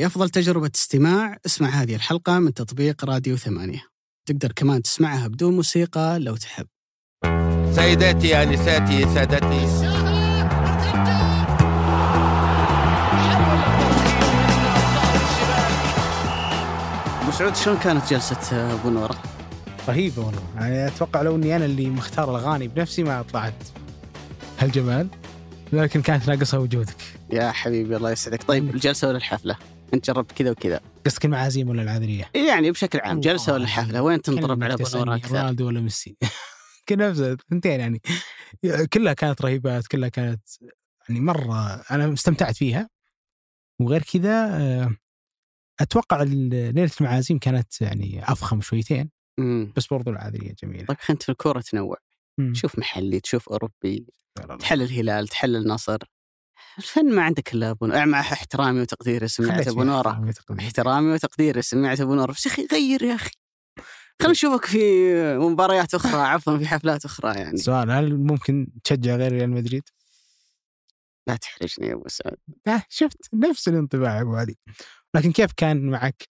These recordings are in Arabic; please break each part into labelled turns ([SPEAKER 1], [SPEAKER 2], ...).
[SPEAKER 1] لأفضل تجربة استماع. اسمع هذه الحلقة من تطبيق راديو ثمانية. تقدر كمان تسمعها بدون موسيقى لو تحب.
[SPEAKER 2] سيداتي آنساتي سادتي.
[SPEAKER 1] أبو سعود شلون كانت جلسة أبو نورة؟
[SPEAKER 3] رهيبة والله. يعني أتوقع لو إني أنا اللي مختار الأغاني بنفسي ما طلعت. هالجمال لكن كانت ناقصها وجودك.
[SPEAKER 1] يا حبيبي الله يسعدك. طيب الجلسة ولا الحفلة؟ أنت جربت كذا وكذا
[SPEAKER 3] قصدك المعازيم ولا العذرية؟
[SPEAKER 1] يعني بشكل عام جلسة ولا. حفلة وين تنضرب على نورة أكثر؟
[SPEAKER 3] رونالدو ولا ميسي كنا نفس الثنتين يعني كلها كانت رهيبات كلها كانت يعني مرة أنا استمتعت فيها وغير كذا آه، أتوقع ليلة المعازيم كانت يعني أفخم شويتين
[SPEAKER 1] مم.
[SPEAKER 3] بس برضو العذرية جميلة
[SPEAKER 1] طيب خنت في الكورة تنوع
[SPEAKER 3] مم.
[SPEAKER 1] تشوف محلي تشوف
[SPEAKER 3] والله.
[SPEAKER 1] تحلل الهلال تحلل النصر الفن ما عندك إلا أبو نورة مع احترامي وتقديري سمعت
[SPEAKER 3] احترام وتقدير.
[SPEAKER 1] احترامي وتقديري سمعت أبو نور بس يا أخي غير يا أخي. خلينا نشوفك في مباريات أخرى عفوا في حفلات أخرى يعني.
[SPEAKER 3] سؤال هل ممكن تشجع غير ريال مدريد؟
[SPEAKER 1] لا تحرجني يا أبو سعود
[SPEAKER 3] شفت نفس الانطباع يا أبو علي. لكن كيف كان معك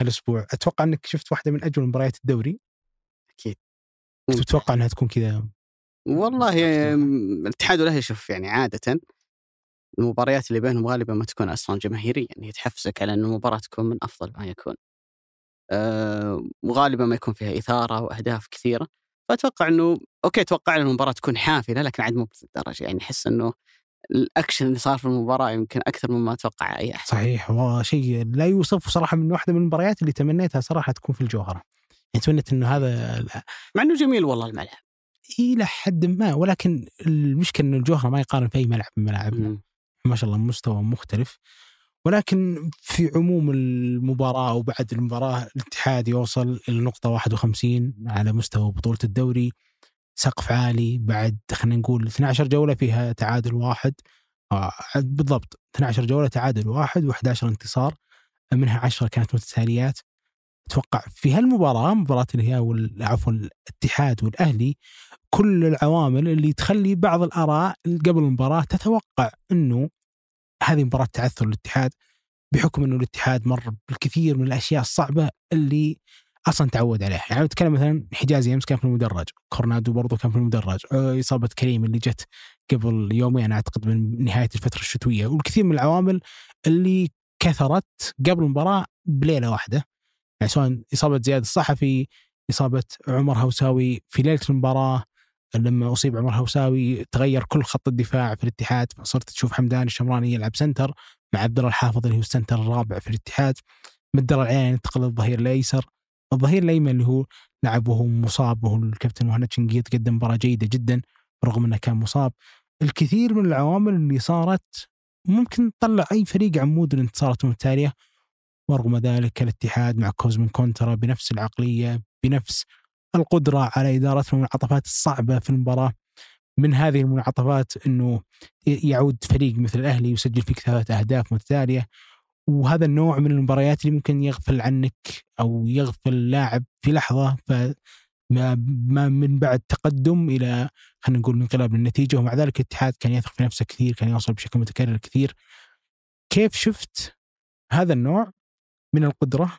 [SPEAKER 3] هالأسبوع؟ أتوقع إنك شفت واحدة من أجمل مباريات الدوري.
[SPEAKER 1] أكيد.
[SPEAKER 3] كنت تتوقع إنها تكون كذا
[SPEAKER 1] والله الاتحاد والأهلي شوف يعني عادة المباريات اللي بينهم غالبا ما تكون أصلا جماهيريه يعني تحفزك على ان المباراة تكون من أفضل ما يكون. أه وغالبا ما يكون فيها إثارة وأهداف كثيرة فأتوقع إنه okay أتوقع إن المباراة تكون حافلة لكن عاد مو بالدرجة يعني أحس إنه الأكشن اللي صار في المباراة يمكن أكثر مما أتوقع أي أحد.
[SPEAKER 3] صحيح وشيء لا يوصف صراحة من واحدة من المباريات اللي تمنيتها صراحة تكون في الجوهرة. يعني تمنيت إنه هذا
[SPEAKER 1] مع إنه جميل والله الملعب.
[SPEAKER 3] إلى حد ما ولكن المشكلة إنه الجوهرة ما يقارن في أي ملعب من ملاعبنا. ما شاء الله مستوى مختلف. ولكن في عموم المباراة وبعد المباراة الاتحاد يوصل إلى نقطة 51 على مستوى بطولة الدوري. سقف عالي بعد خلينا نقول 12 جولة فيها تعادل واحد. آه بالضبط 12 جولة تعادل واحد و11 انتصار. منها 10 كانت متتاليات. أتوقع في هالمباراة مباراة الهلال عفوا الاتحاد والأهلي كل العوامل اللي تخلي بعض الآراء قبل المباراة تتوقع إنه هذه مباراة تعثر الاتحاد بحكم إنه الاتحاد مر بالكثير من الأشياء الصعبة اللي أصلا تعود عليها، يعني نتكلم مثلا حجازي أمس كان في المدرج، كورنادو برضو كان في المدرج، آه، إصابة كريم اللي جت قبل يومين أعتقد من نهاية الفترة الشتوية، والكثير من العوامل اللي كثرت قبل المباراة بليلة واحدة. يعني سواء إصابة زياد الصحفي، إصابة عمر هوساوي في ليلة المباراة لما أصيب عمر هوساوي تغير كل خط الدفاع في الاتحاد فصرت تشوف حمدان الشمراني يلعب center مع عبد الله الحافظ اللي هو ال center الرابع في الاتحاد. مدالله العليان ينتقل للظهير الأيسر. الظهير الأيمن اللي هو لعب وهو مصاب وهو الكابتن مهند شنقيط قدم مباراة جيدة جدا رغم إنه كان مصاب. الكثير من العوامل اللي صارت ممكن تطلع أي فريق عمود الانتصارات المتتالية. ورغم ذلك الاتحاد مع كوزمين كونترا بنفس العقلية بنفس القدرة على إدارة المنعطفات الصعبة في المباراة من هذه المنعطفات إنه يعود فريق مثل الأهلي يسجل فيك ثلاث أهداف متتاليه وهذا النوع من المباريات اللي ممكن يغفل عنك أو يغفل لاعب في لحظة ف ما ما من بعد تقدم إلى خلينا نقول انقلاب للنتيجه ومع ذلك الاتحاد كان يثق في نفسه كثير كان يوصل بشكل متكرر كثير. كيف شفت هذا النوع؟ من القدرة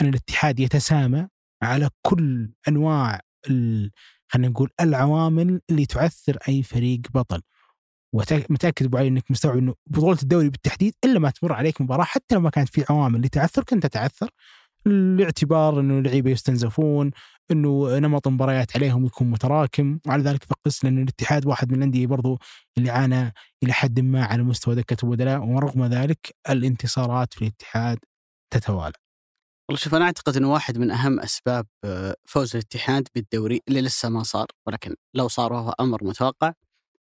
[SPEAKER 3] أن الاتحاد يتسامى على كل أنواع خلينا نقول العوامل اللي تعثر أي فريق بطل. ومتاكد أبو علي إنك مستوعب إنه بطولة الدوري بالتحديد إلا ما تمر عليك مباراة حتى لو ما كانت في عوامل لتعثر كنت تتعثر. لاعتبار إنه اللعيبة يستنزفون إنه نمط المباريات عليهم يكون متراكم. وعلى ذلك فقس لأن الاتحاد واحد من الأندية برضو اللي عانى إلى حد ما على مستوى دكة البدلاء ورغم ذلك الانتصارات في الاتحاد تتوالى.
[SPEAKER 1] والله شوف أنا أعتقد إنه واحد من أهم أسباب آه، فوز الاتحاد بالدوري اللي لسه ما صار ولكن لو صار وهو أمر متوقع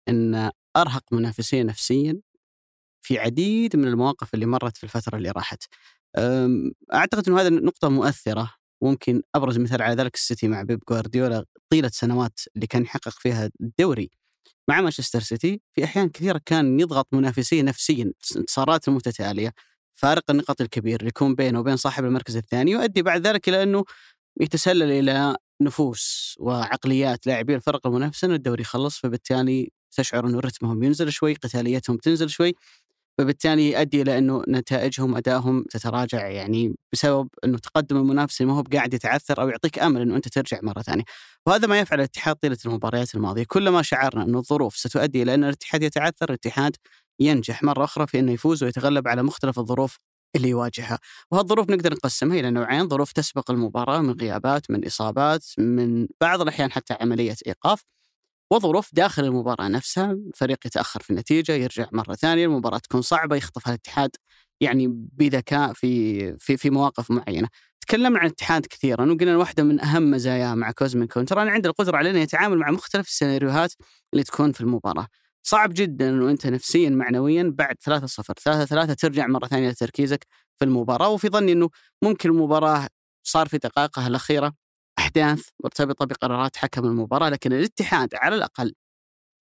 [SPEAKER 1] إن أرهق منافسيه نفسيا في عديد من المواقف اللي مرت في الفترة اللي راحت. أعتقد إنه هذه نقطة مؤثرة ممكن أبرز مثال على ذلك السيتي مع بيب جوارديولا طيلة سنوات اللي كان يحقق فيها الدوري مع مانشستر سيتي في أحيان كثيرة كان يضغط منافسيه نفسيا انتصارات المتتاليه فارق النقاط الكبير اللي يكون بينه وبين صاحب المركز الثاني يؤدي بعد ذلك إلى أنه يتسلل إلى نفوس وعقليات لاعبي الفرق المنافسة ان الدوري خلص فبالتالي تشعر إنه رتمهم ينزل شوي، قتاليتهم تنزل شوي، فبالتالي يؤدي إلى أنه نتائجهم أدائهم تتراجع يعني بسبب أنه تقدم المنافس ما هو بقاعد يتعثر أو يعطيك أمل إنه أنت ترجع مرة ثانية. وهذا ما يفعل الاتحاد طيلة المباريات الماضية، كلما شعرنا انه الظروف ستؤدي إلى أن الاتحاد يتعثر، الاتحاد ينجح مرة أخرى في إنه يفوز ويتغلب على مختلف الظروف اللي يواجهها. وهالظروف نقدر نقسمها إلى نوعين ظروف تسبق المباراة من غيابات من إصابات من بعض الأحيان حتى عملية إيقاف وظروف داخل المباراة نفسها. الفريق يتأخر في النتيجة يرجع مرة ثانية المباراة تكون صعبة يخطفها الاتحاد يعني بذكاء في في في مواقف معينة. تكلمنا عن الاتحاد كثيرا وقلنا واحدة من أهم مزاياه مع كوزمين كونتر أنا عنده القدرة على أنه يتعامل مع مختلف السيناريوهات اللي تكون في المباراة. صعب جدا إنه أنت نفسيا معنويا بعد 3 0 3 3 ترجع مرة ثانية لتركيزك في المباراة. وفي ظني إنه ممكن المباراة صار في دقائقها الأخيرة أحداث مرتبطة بقرارات حكم المباراة لكن الاتحاد على الأقل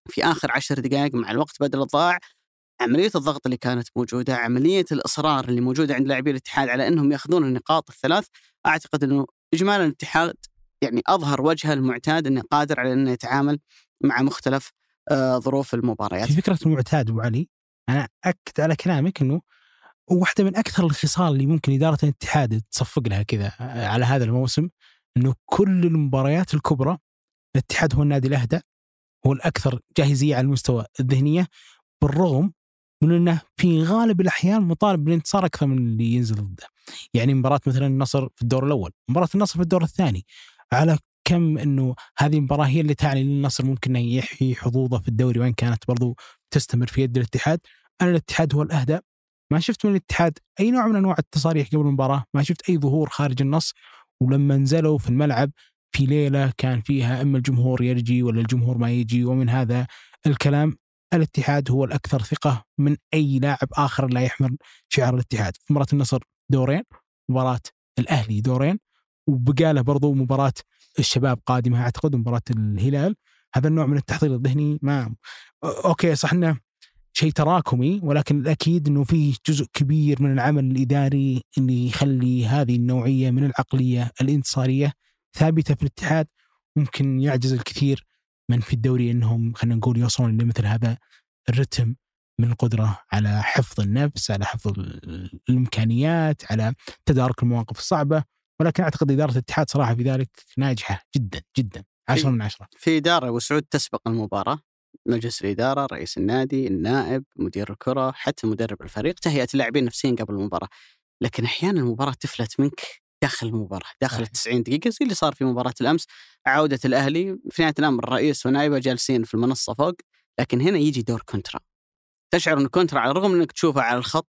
[SPEAKER 1] في آخر عشر دقائق مع الوقت بدل الضائع عملية الضغط اللي كانت موجودة عملية الإصرار اللي موجودة عند لاعبي الاتحاد على أنهم يأخذون النقاط الثلاث أعتقد أنه إجمالا الاتحاد يعني أظهر وجهه المعتاد أنه قادر على أنه يتعامل مع مختلف ظروف المباريات
[SPEAKER 3] في فكرة المعتاد أبو علي أنا أكد على كلامك إنه واحدة من أكثر الخصال اللي ممكن إدارة الاتحاد تصفق لها كذا آه، على هذا الموسم إنه كل المباريات الكبرى الاتحاد هو النادي الأهدى هو الأكثر جاهزية على المستوى الذهنية بالرغم من إنه في غالب الأحيان مطالب بالانتصار أكثر من اللي ينزل ضده. يعني مباراة مثلا النصر في الدور الأول، مباراة النصر في الدور الثاني على كم إنه هذه المباراة هي اللي تعني للنصر ممكن إنه يحيي حظوظه في الدوري وإن كانت برضو تستمر في يد الاتحاد. أنا الاتحاد هو الأهدى. ما شفت من الاتحاد أي نوع من أنواع التصاريح قبل المباراة ما شفت أي ظهور خارج النص. ولما نزلوا في الملعب في ليلة كان فيها أما الجمهور يرجي ولا الجمهور ما يجي ومن هذا الكلام الاتحاد هو الأكثر ثقة من أي لاعب آخر لا يحمل شعار الاتحاد. في مباراة النصر دورين مباراة الأهلي دورين. وبقاله برضو مباراة الشباب قادمة أعتقد مباراة الهلال. هذا النوع من التحضير الذهني ما أوكي صح إنه شيء تراكمي ولكن الأكيد إنه فيه جزء كبير من العمل الإداري اللي يخلي هذه النوعية من العقلية الانتصارية ثابتة في الاتحاد. ممكن يعجز الكثير من في الدوري إنهم خلينا نقول يوصلون لمثل هذا الرتم من القدرة على حفظ النفس، على حفظ الإمكانيات، على تدارك المواقف الصعبة، ولكن أعتقد إدارة الاتحاد صراحة في ذلك ناجحة جدا جدا. 10 من 10
[SPEAKER 1] في إدارة وسعود تسبق المباراة. مجلس الإدارة، رئيس النادي، النائب، مدير الكرة، حتى مدرب الفريق، تهيئه اللاعبين نفسيا قبل المباراة. لكن أحيانا المباراة تفلت منك داخل المباراة، داخل ال 90 دقيقة زي اللي صار في مباراة الأمس، عودة الأهلي، في نهاية الأمر الرئيس ونائبه جالسين في المنصة فوق، لكن هنا يجي دور كونترا. تشعر إن كونترا على الرغم إنك تشوفه على الخط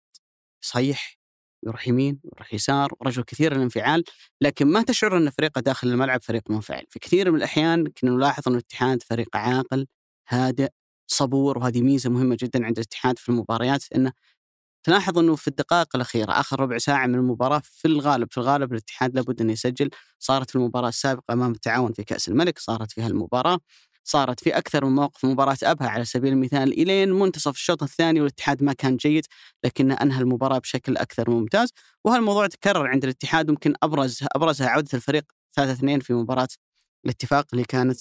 [SPEAKER 1] صحيح. يروح يمين يروح يسار ورجل كثير الانفعال لكن ما تشعر إن فريقه داخل الملعب فريق منفعل. في كثير من الأحيان كنا نلاحظ ان الاتحاد فريق عاقل هادئ صبور وهذه ميزة مهمة جدا عند الاتحاد في المباريات إنه تلاحظ إنه في الدقائق الأخيرة آخر ربع ساعة من المباراة في الغالب في الغالب الاتحاد لابد إنه يسجل صارت في المباراة السابقة أمام التعاون في كأس الملك صارت في هالمباراة. صارت في أكثر من موقف مباراة ابها على سبيل المثال إلين منتصف الشوط الثاني والاتحاد ما كان جيد لكنه أنهى المباراة بشكل أكثر ممتاز وهالموضوع تكرر عند الاتحاد ممكن أبرز أبرزها عودة الفريق 3 2 في مباراة الاتفاق اللي كانت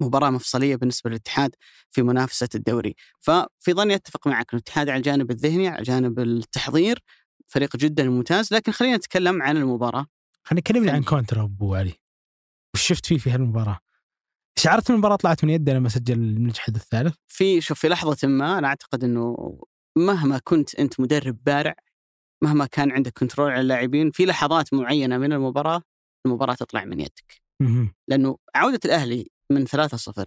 [SPEAKER 1] مباراة مفصلية بالنسبة للاتحاد في منافسة الدوري. ففي ظني أتفق معك الاتحاد على الجانب الذهني على جانب التحضير فريق جدا ممتاز لكن خلينا نتكلم عن المباراة
[SPEAKER 3] خلينا نتكلم عن كونترا أبو علي. وش شفت فيه في هالمباراة؟ شعرت المباراة طلعت من يده لما سجل المجحد الثالث؟
[SPEAKER 1] في شوف في لحظة ما أنا أعتقد أنه مهما كنت أنت مدرب بارع مهما كان عندك control على اللاعبين في لحظات معينة من المباراة المباراة تطلع من يدك. لأنه عودة الأهلي من 3-0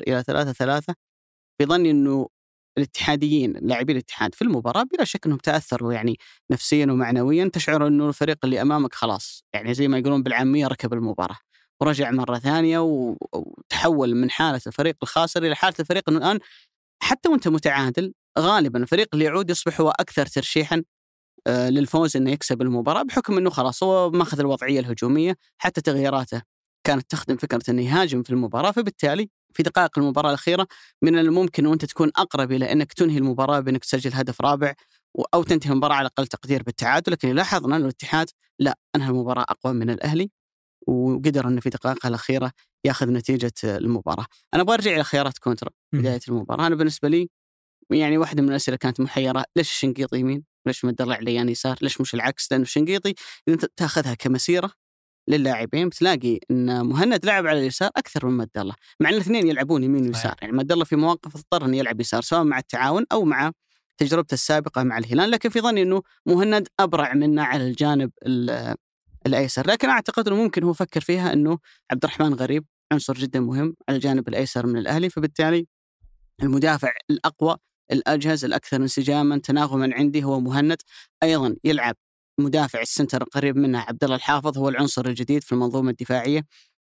[SPEAKER 1] إلى 3-3 في ظني أنه الاتحاديين لاعبي الاتحاد في المباراة بلا شك أنهم تأثروا يعني نفسيا ومعنويا تشعر أنه الفريق اللي أمامك خلاص يعني زي ما يقولون بالعامية ركب المباراة. ورجع مرة ثانية وتحول من حالة الفريق الخاسر إلى حالة الفريق أنه الآن حتى وأنت متعادل غالبا الفريق اللي يعود يصبح هو أكثر ترشيحا آه، للفوز إنه يكسب المباراة بحكم إنه خلاص هو ماخذ الوضعية الهجومية حتى تغييراته كانت تخدم فكرة إنه يهاجم في المباراة فبالتالي في دقائق المباراة الأخيرة من الممكن وأنت تكون أقرب إلى إنك تنهي المباراة بإنك تسجل هدف رابع أو تنتهي المباراة على أقل تقدير بالتعادل لكن لاحظنا إنه الاتحاد لا أنهى المباراة أقوى من الأهلي. وقدر إنه في دقائقها الأخيرة يأخذ نتيجة المباراة. أنا أبغى أرجع إلى خيارات كونترا بداية المباراة، أنا بالنسبة لي يعني واحدة من الأسئلة كانت محيرة ليش الشنقيطي يمين؟ ليش مد الله عليان يسار؟ ليش مش العكس؟ لأنه الشنقيطي إذا انت تأخذها كمسيرة للاعبين بتلاقي إن مهند لعب على اليسار أكثر من مد الله، مع إن الاثنين يلعبون يمين ويسار، يعني مد الله في مواقف اضطر إنه يلعب يسار سواء مع التعاون أو مع تجربته السابقة مع الهلال، لكن في ظني إنه مهند أبرع منا على الجانب ال- الأيسر، لكن أعتقد إنه ممكن هو فكر فيها إنه عبد الرحمن غريب عنصر جدا مهم على الجانب الأيسر من الأهلي، فبالتالي المدافع الأقوى الأجهز الأكثر انسجاما تناغما عندي هو مهند، أيضا يلعب مدافع السنتر القريب منه عبد الله الحافظ هو العنصر الجديد في المنظومة الدفاعية.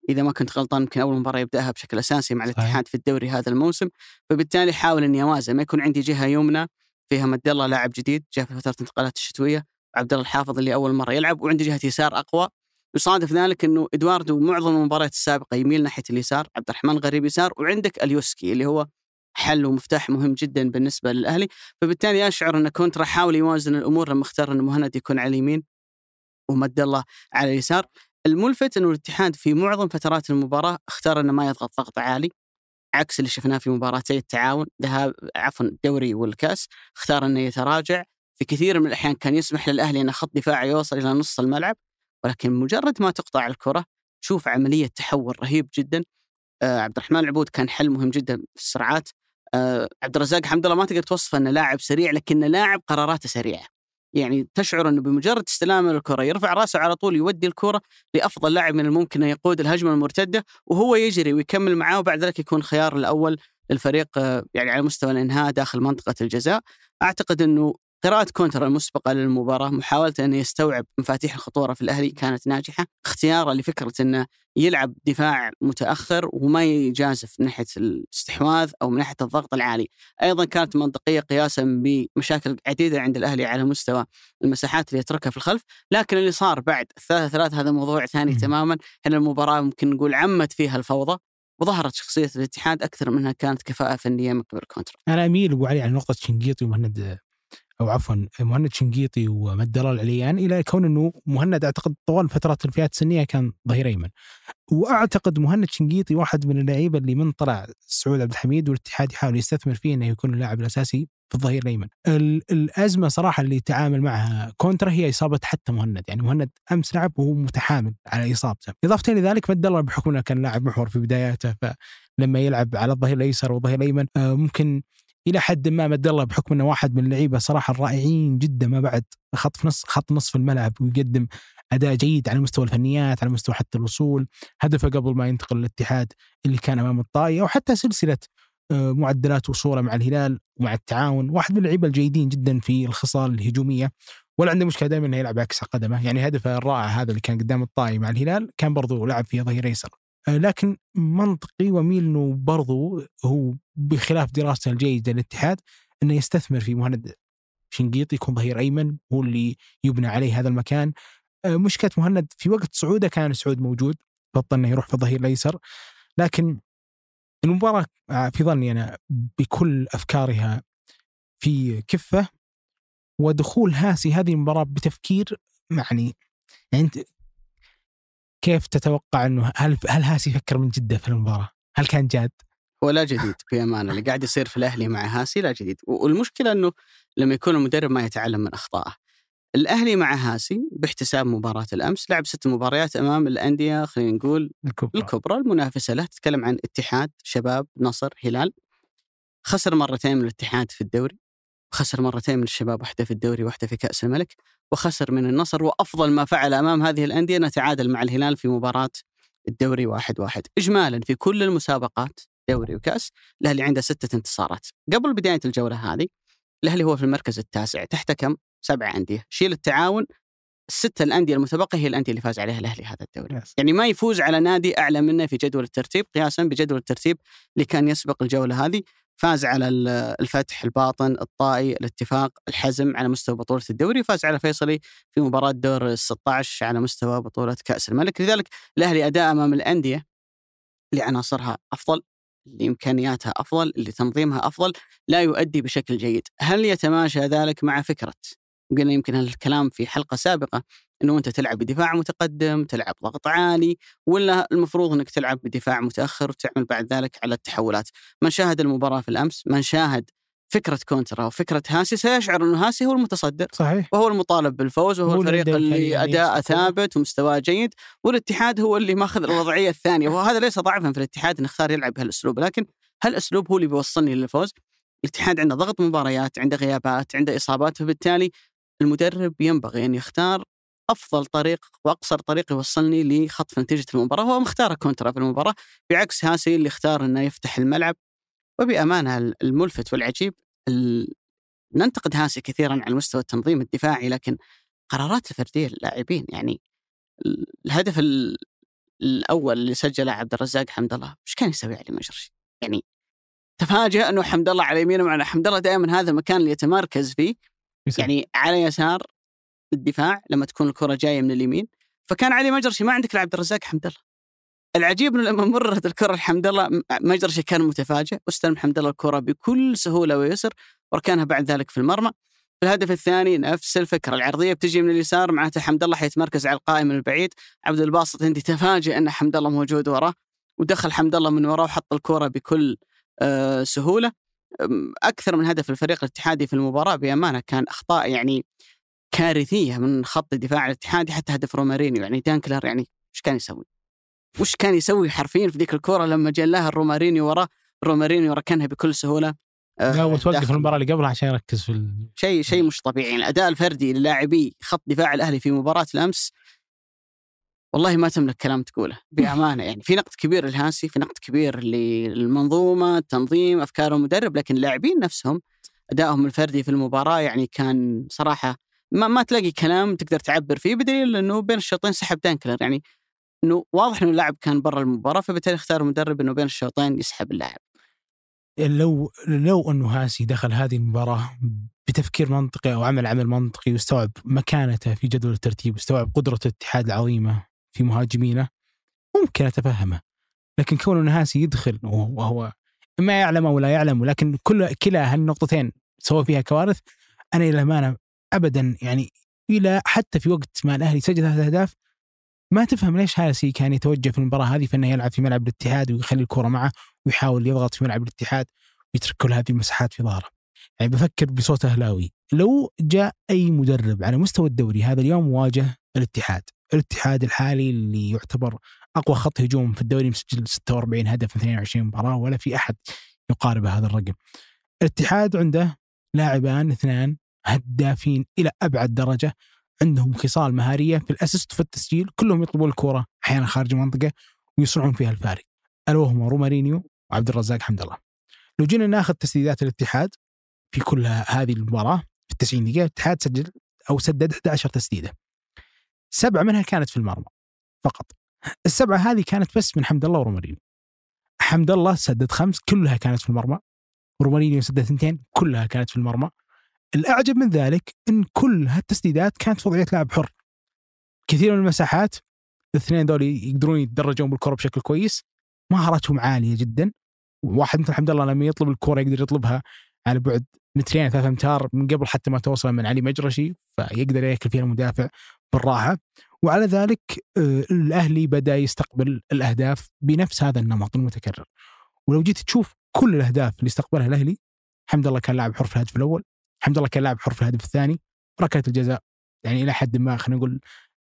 [SPEAKER 1] إذا ما كنت غلطان يمكن أول مباراة يبدأها بشكل أساسي مع. الاتحاد في الدوري هذا الموسم. فبالتالي حاول اني اوازن ما يكون عندي جهة يمنى فيها مد الله لاعب جديد جاء في فترة الانتقالات الشتوية. عبد الله الحافظ اللي أول مرة يلعب وعندي جهة يسار أقوى. يصادف ذلك إنه إدواردو معظم المباريات السابقة يميل ناحية اليسار عبد الرحمن غريب يسار وعندك اليوسكي اللي هو حل ومفتاح مهم جدا بالنسبة للأهلي. فبالتالي أشعر أن كونترا حاول يوازن الأمور لما اختار أن مهند يكون على اليمين ومد الله على اليسار. الملفت انه الاتحاد في معظم فترات المباراة اختار أنه ما يضغط ضغط عالي عكس اللي شفناه في مباراتي التعاون ذهاب عفوا الدوري والكأس اختار أنه يتراجع. في كثير من الأحيان كان يسمح للأهلي أن خط دفاعي يوصل إلى نص الملعب ولكن مجرد ما تقطع الكرة شوف عملية تحول رهيب جدا. آه عبد الرحمن العبود كان حل مهم جدا في السرعات آه عبد الرزاق حمد الله ما تقدر توصفه إنه لاعب سريع لكنه لاعب قراراته سريعة. يعني تشعر إنه بمجرد استلامه للكره يرفع رأسه على طول يودي الكرة لأفضل لاعب من الممكن أن يقود الهجمة المرتدة وهو يجري ويكمل معاه وبعد ذلك يكون الخيار الأول للفريق آه، يعني على مستوى الإنهاء داخل منطقة الجزاء. أعتقد إنه قراءة كونتر المسبقة للمباراة محاولة أنه يستوعب مفاتيح الخطورة في الأهلي كانت ناجحة اختياره لفكرة أنه يلعب دفاع متأخر وما يجازف من ناحية الاستحواذ أو من ناحية الضغط العالي. أيضا كانت منطقية قياسا بمشاكل عديدة عند الأهلي على مستوى المساحات اللي يتركها في الخلف لكن اللي صار بعد الثلاثة ثلاثة هذا موضوع ثاني. تماما. هنا المباراة ممكن نقول عمت فيها الفوضى وظهرت شخصية الاتحاد أكثر منها كانت كفاءة فنية من قبل كونترا
[SPEAKER 3] أنا أميل أبو علي على نقطة شنقيطي ومهند أو عفوا مهند شنقيطي ومد الله العليان إلى كون إنه مهند أعتقد طوال فترات الفئات السنية كان ظهير أيمن وأعتقد مهند شنقيطي واحد من اللعيبة اللي من طلع سعود عبد الحميد والاتحاد يحاول يستثمر فيه إنه يكون اللاعب الأساسي في الظهير الأيمن. ال- الأزمة صراحة اللي تعامل معها كونترا هي إصابة حتى مهند، يعني مهند أمس لعب وهو متحامل على إصابته. إضافة لذلك مد الله بحكم انه كان لاعب محور في بداياته فلما يلعب على الظهير الأيسر والظهير الأيمن آه، ممكن إلى حد ما مد الله بحكم إنه واحد من اللعيبة صراحة الرائعين جدا ما بعد خط في نص خط نصف الملعب ويقدم أداء جيد على مستوى الفنيات على مستوى حتى الوصول هدفه قبل ما ينتقل للاتحاد اللي كان أمام الطائي أو حتى سلسلة آه، معدلات وصوله مع الهلال ومع التعاون. واحد من اللعيبة الجيدين جدا في الخصال الهجومية. ولا عنده مشكلة دائما إنه يلعب عكس قدمه. يعني هدفه الرائع هذا اللي كان قدام الطائي مع الهلال كان برضو لعب فيه ظهير ايسر لكن منطقي وميل إنه برضو هو بخلاف دراسته الجيدة للاتحاد إنه يستثمر في مهند شنقيطي يكون ظهير أيمن هو اللي يبنى عليه هذا المكان. آه، مشكلة مهند في وقت صعوده كان سعود موجود بطل إنه يروح في الظهير الأيسر. لكن المباراة آه، في ظني أنا بكل أفكارها في كفة ودخول هاسي هذه المباراة بتفكير معني. يعني أنت كيف تتوقع إنه هل هل هاسي فكر من جدة في المباراة؟ هل كان جاد؟
[SPEAKER 1] ولا جديد بامانه اللي قاعد يصير في الأهلي مع هاسي لا جديد. والمشكلة إنه لما يكون المدرب ما يتعلم من أخطائه. الأهلي مع هاسي باحتساب مباراة الأمس لعب ست مباريات أمام الأندية خلينا نقول
[SPEAKER 3] الكبرى.
[SPEAKER 1] الكبرى المنافسة. له تتكلم عن اتحاد شباب نصر هلال. خسر مرتين من الاتحاد في الدوري. خسر مرتين من الشباب واحدة في الدوري واحدة في كأس الملك وخسر من النصر وأفضل ما فعل أمام هذه الأندية انه تعادل مع الهلال في مباراة الدوري واحد واحد. اجمالا في كل المسابقات دوري وكأس الأهلي عنده ستة انتصارات. قبل بداية الجولة هذه الأهلي هو في المركز التاسع تحت كم؟ سبع أندية. شيل التعاون الستة الأندية المتبقية هي الأندية اللي فاز عليها الأهلي هذا الدوري.
[SPEAKER 3] Yes.
[SPEAKER 1] يعني ما يفوز على نادي أعلى منه في جدول الترتيب قياسا بجدول الترتيب اللي كان يسبق الجولة هذه. فاز على ال- الفتح الباطن الطائي الاتفاق الحزم على مستوى بطولة الدوري فاز على فيصلي في مباراة دور ال 16 على مستوى بطولة كأس الملك. لذلك الأهلي أداء أمام الأندية اللي عناصرها أفضل اللي إمكانياتها أفضل اللي تنظيمها أفضل لا يؤدي بشكل جيد. هل يتماشى ذلك مع فكرة قلنا يمكن الكلام في حلقة سابقة إنه أنت تلعب بدفاع متقدم، تلعب ضغط عالي، ولا المفروض إنك تلعب بدفاع متأخر وتعمل بعد ذلك على التحولات. من شاهد المباراة في الأمس، من شاهد فكرة كونترا وفكرة هاسي سيشعر إنه هاسي هو المتصدر
[SPEAKER 3] صحيح
[SPEAKER 1] وهو المطالب بالفوز وهو الفريق اللي اداءه. ثابت ومستواه جيد والاتحاد هو اللي ماخذ الوضعية الثانية وهذا ليس ضعفا في الاتحاد انه اختار يلعب بهالاسلوب لكن هالأسلوب هو اللي بيوصلني للفوز الاتحاد عنده ضغط مباريات عنده غيابات عنده إصابات فبالتالي المدرب ينبغي أن يختار أفضل طريق وأقصر طريق يوصلني لخطف نتيجة المباراة هو مختار كونترا في المباراة بعكس هاسي اللي اختار إنه يفتح الملعب وبأمانة الملفت والعجيب ال... ننتقد هاسي كثيرا على مستوى التنظيم الدفاعي لكن قرارات الفردية للاعبين يعني ال- الهدف ال- الأول اللي سجله عبد الرزاق حمد الله إيش كان يسوي علي مجرشي؟ يعني تفاجأ إنه حمد الله على يمينه مع أن حمد الله دائما هذا المكان اللي يتمركز فيه يعني على يسار الدفاع لما تكون الكرة جاية من اليمين. فكان علي مجرشي ما عندك الا عبد الرزاق حمد الله العجيب إنه لما مرت الكرة لحمد الله مجرشي كان متفاجئ واستلم حمد الله الكرة بكل سهولة ويسر وركنها بعد ذلك في المرمى. في الهدف الثاني نفس الفكرة العرضية بتجي من اليسار معناته حمد الله حيتمركز على القائم من البعيد. عبد الباسط عندي تفاجئ إن حمد الله موجود وراه ودخل حمد الله من وراه وحط الكرة بكل آه، سهولة. أكثر من هدف الفريق الاتحادي في المباراة بأمانة كان أخطاء يعني كارثية من خط الدفاع الاتحادي حتى هدف رومارينيو يعني دانكلر يعني إيش كان يسوي؟ وش كان يسوي حرفيا في ذيك الكرة لما خلاها لرومارينيو وراه رومارينيو ركنها بكل سهولة آه،
[SPEAKER 3] لا وتوقف
[SPEAKER 1] داخل.
[SPEAKER 3] المباراة اللي قبلها عشان يركز في ال...
[SPEAKER 1] شيء شيء مش طبيعي يعني الأداء الفردي للاعبي خط دفاع الأهلي في مباراة الأمس والله ما تملك كلام تقوله بأمانة يعني. في نقد كبير للهاسي في نقد كبير للمنظومة التنظيم افكار المدرب لكن اللاعبين نفسهم أدائهم الفردي في المباراة يعني كان صراحة ما ما تلاقي كلام تقدر تعبر فيه بدليل إنه بين الشوطين سحب دانكلر. يعني إنه واضح إنه اللاعب كان برا المباراة فبالتالي اختار المدرب إنه بين الشوطين يسحب اللاعب.
[SPEAKER 3] لو لو إنه هاسي دخل هذه المباراة بتفكير منطقي أو عمل عمل منطقي واستوعب مكانته في جدول الترتيب واستوعب قدرة الاتحاد العظيمة في مهاجمينه ممكن أتفهمه لكن كون إنه هاسي يدخل وهو ما يعلم أو لا يعلم ولكن كل كلا هالنقطتين سوى فيها كوارث أنا إلى الامانه ابدا يعني إلى حتى في وقت ما الأهلي سجل ثلاث أهداف ما تفهم ليش هاسي كان يتوجه في المباراة هذه في إنه يلعب في ملعب الاتحاد ويخلي الكره معه ويحاول يضغط في ملعب الاتحاد ويترك كل هذه المساحات في ظهره. يعني بفكر بصوت أهلاوي، لو جاء أي مدرب على مستوى الدوري هذا اليوم واجه الاتحاد، الاتحاد الحالي اللي يعتبر أقوى خط هجوم في الدوري مسجل 46 هدف في 22 مباراة ولا في أحد يقارب هذا الرقم. الاتحاد عنده لاعبان اثنان هدافين إلى أبعد درجة عندهم خصال مهارية في الأسيست وفي التسجيل كلهم يطلبون الكره أحيانا خارج المنطقة ويصنعون فيها الفارق. الا وهم رومارينيو وعبد الرزاق حمد الله. لو جينا ناخذ تسديدات الاتحاد في كل هذه المباراة في 90 دقيقة الاتحاد سجل أو سدد 11 تسديدة. سبعة منها كانت في المرمى فقط. السبعة هذه كانت بس من حمد الله ورومارينيو حمد الله سدد خمس كلها كانت في المرمى. رومارينيو سدد اثنتين كلها كانت في المرمى. الأعجب من ذلك إن كل هالتسديدات كانت في وضعية لاعب حر. كثير من المساحات الاثنين دول يقدرون يتدرجون بالكره بشكل كويس مهاراتهم عالية جدا. واحد مثل حمد الله لما يطلب الكره يقدر يطلبها على بعد مترين ثلاثة أمتار من قبل حتى ما توصل من علي مجرشي فيقدر يأكل فيها المدافع. بالراحة. وعلى ذلك آه، الأهلي بدأ يستقبل الأهداف بنفس هذا النمط المتكرر. ولو جيت تشوف كل الأهداف اللي استقبلها الأهلي حمد الله كان لاعب حر في الهدف الأول حمد الله كان لاعب حر في الهدف الثاني ركلة الجزاء يعني إلى حد ما خلينا نقول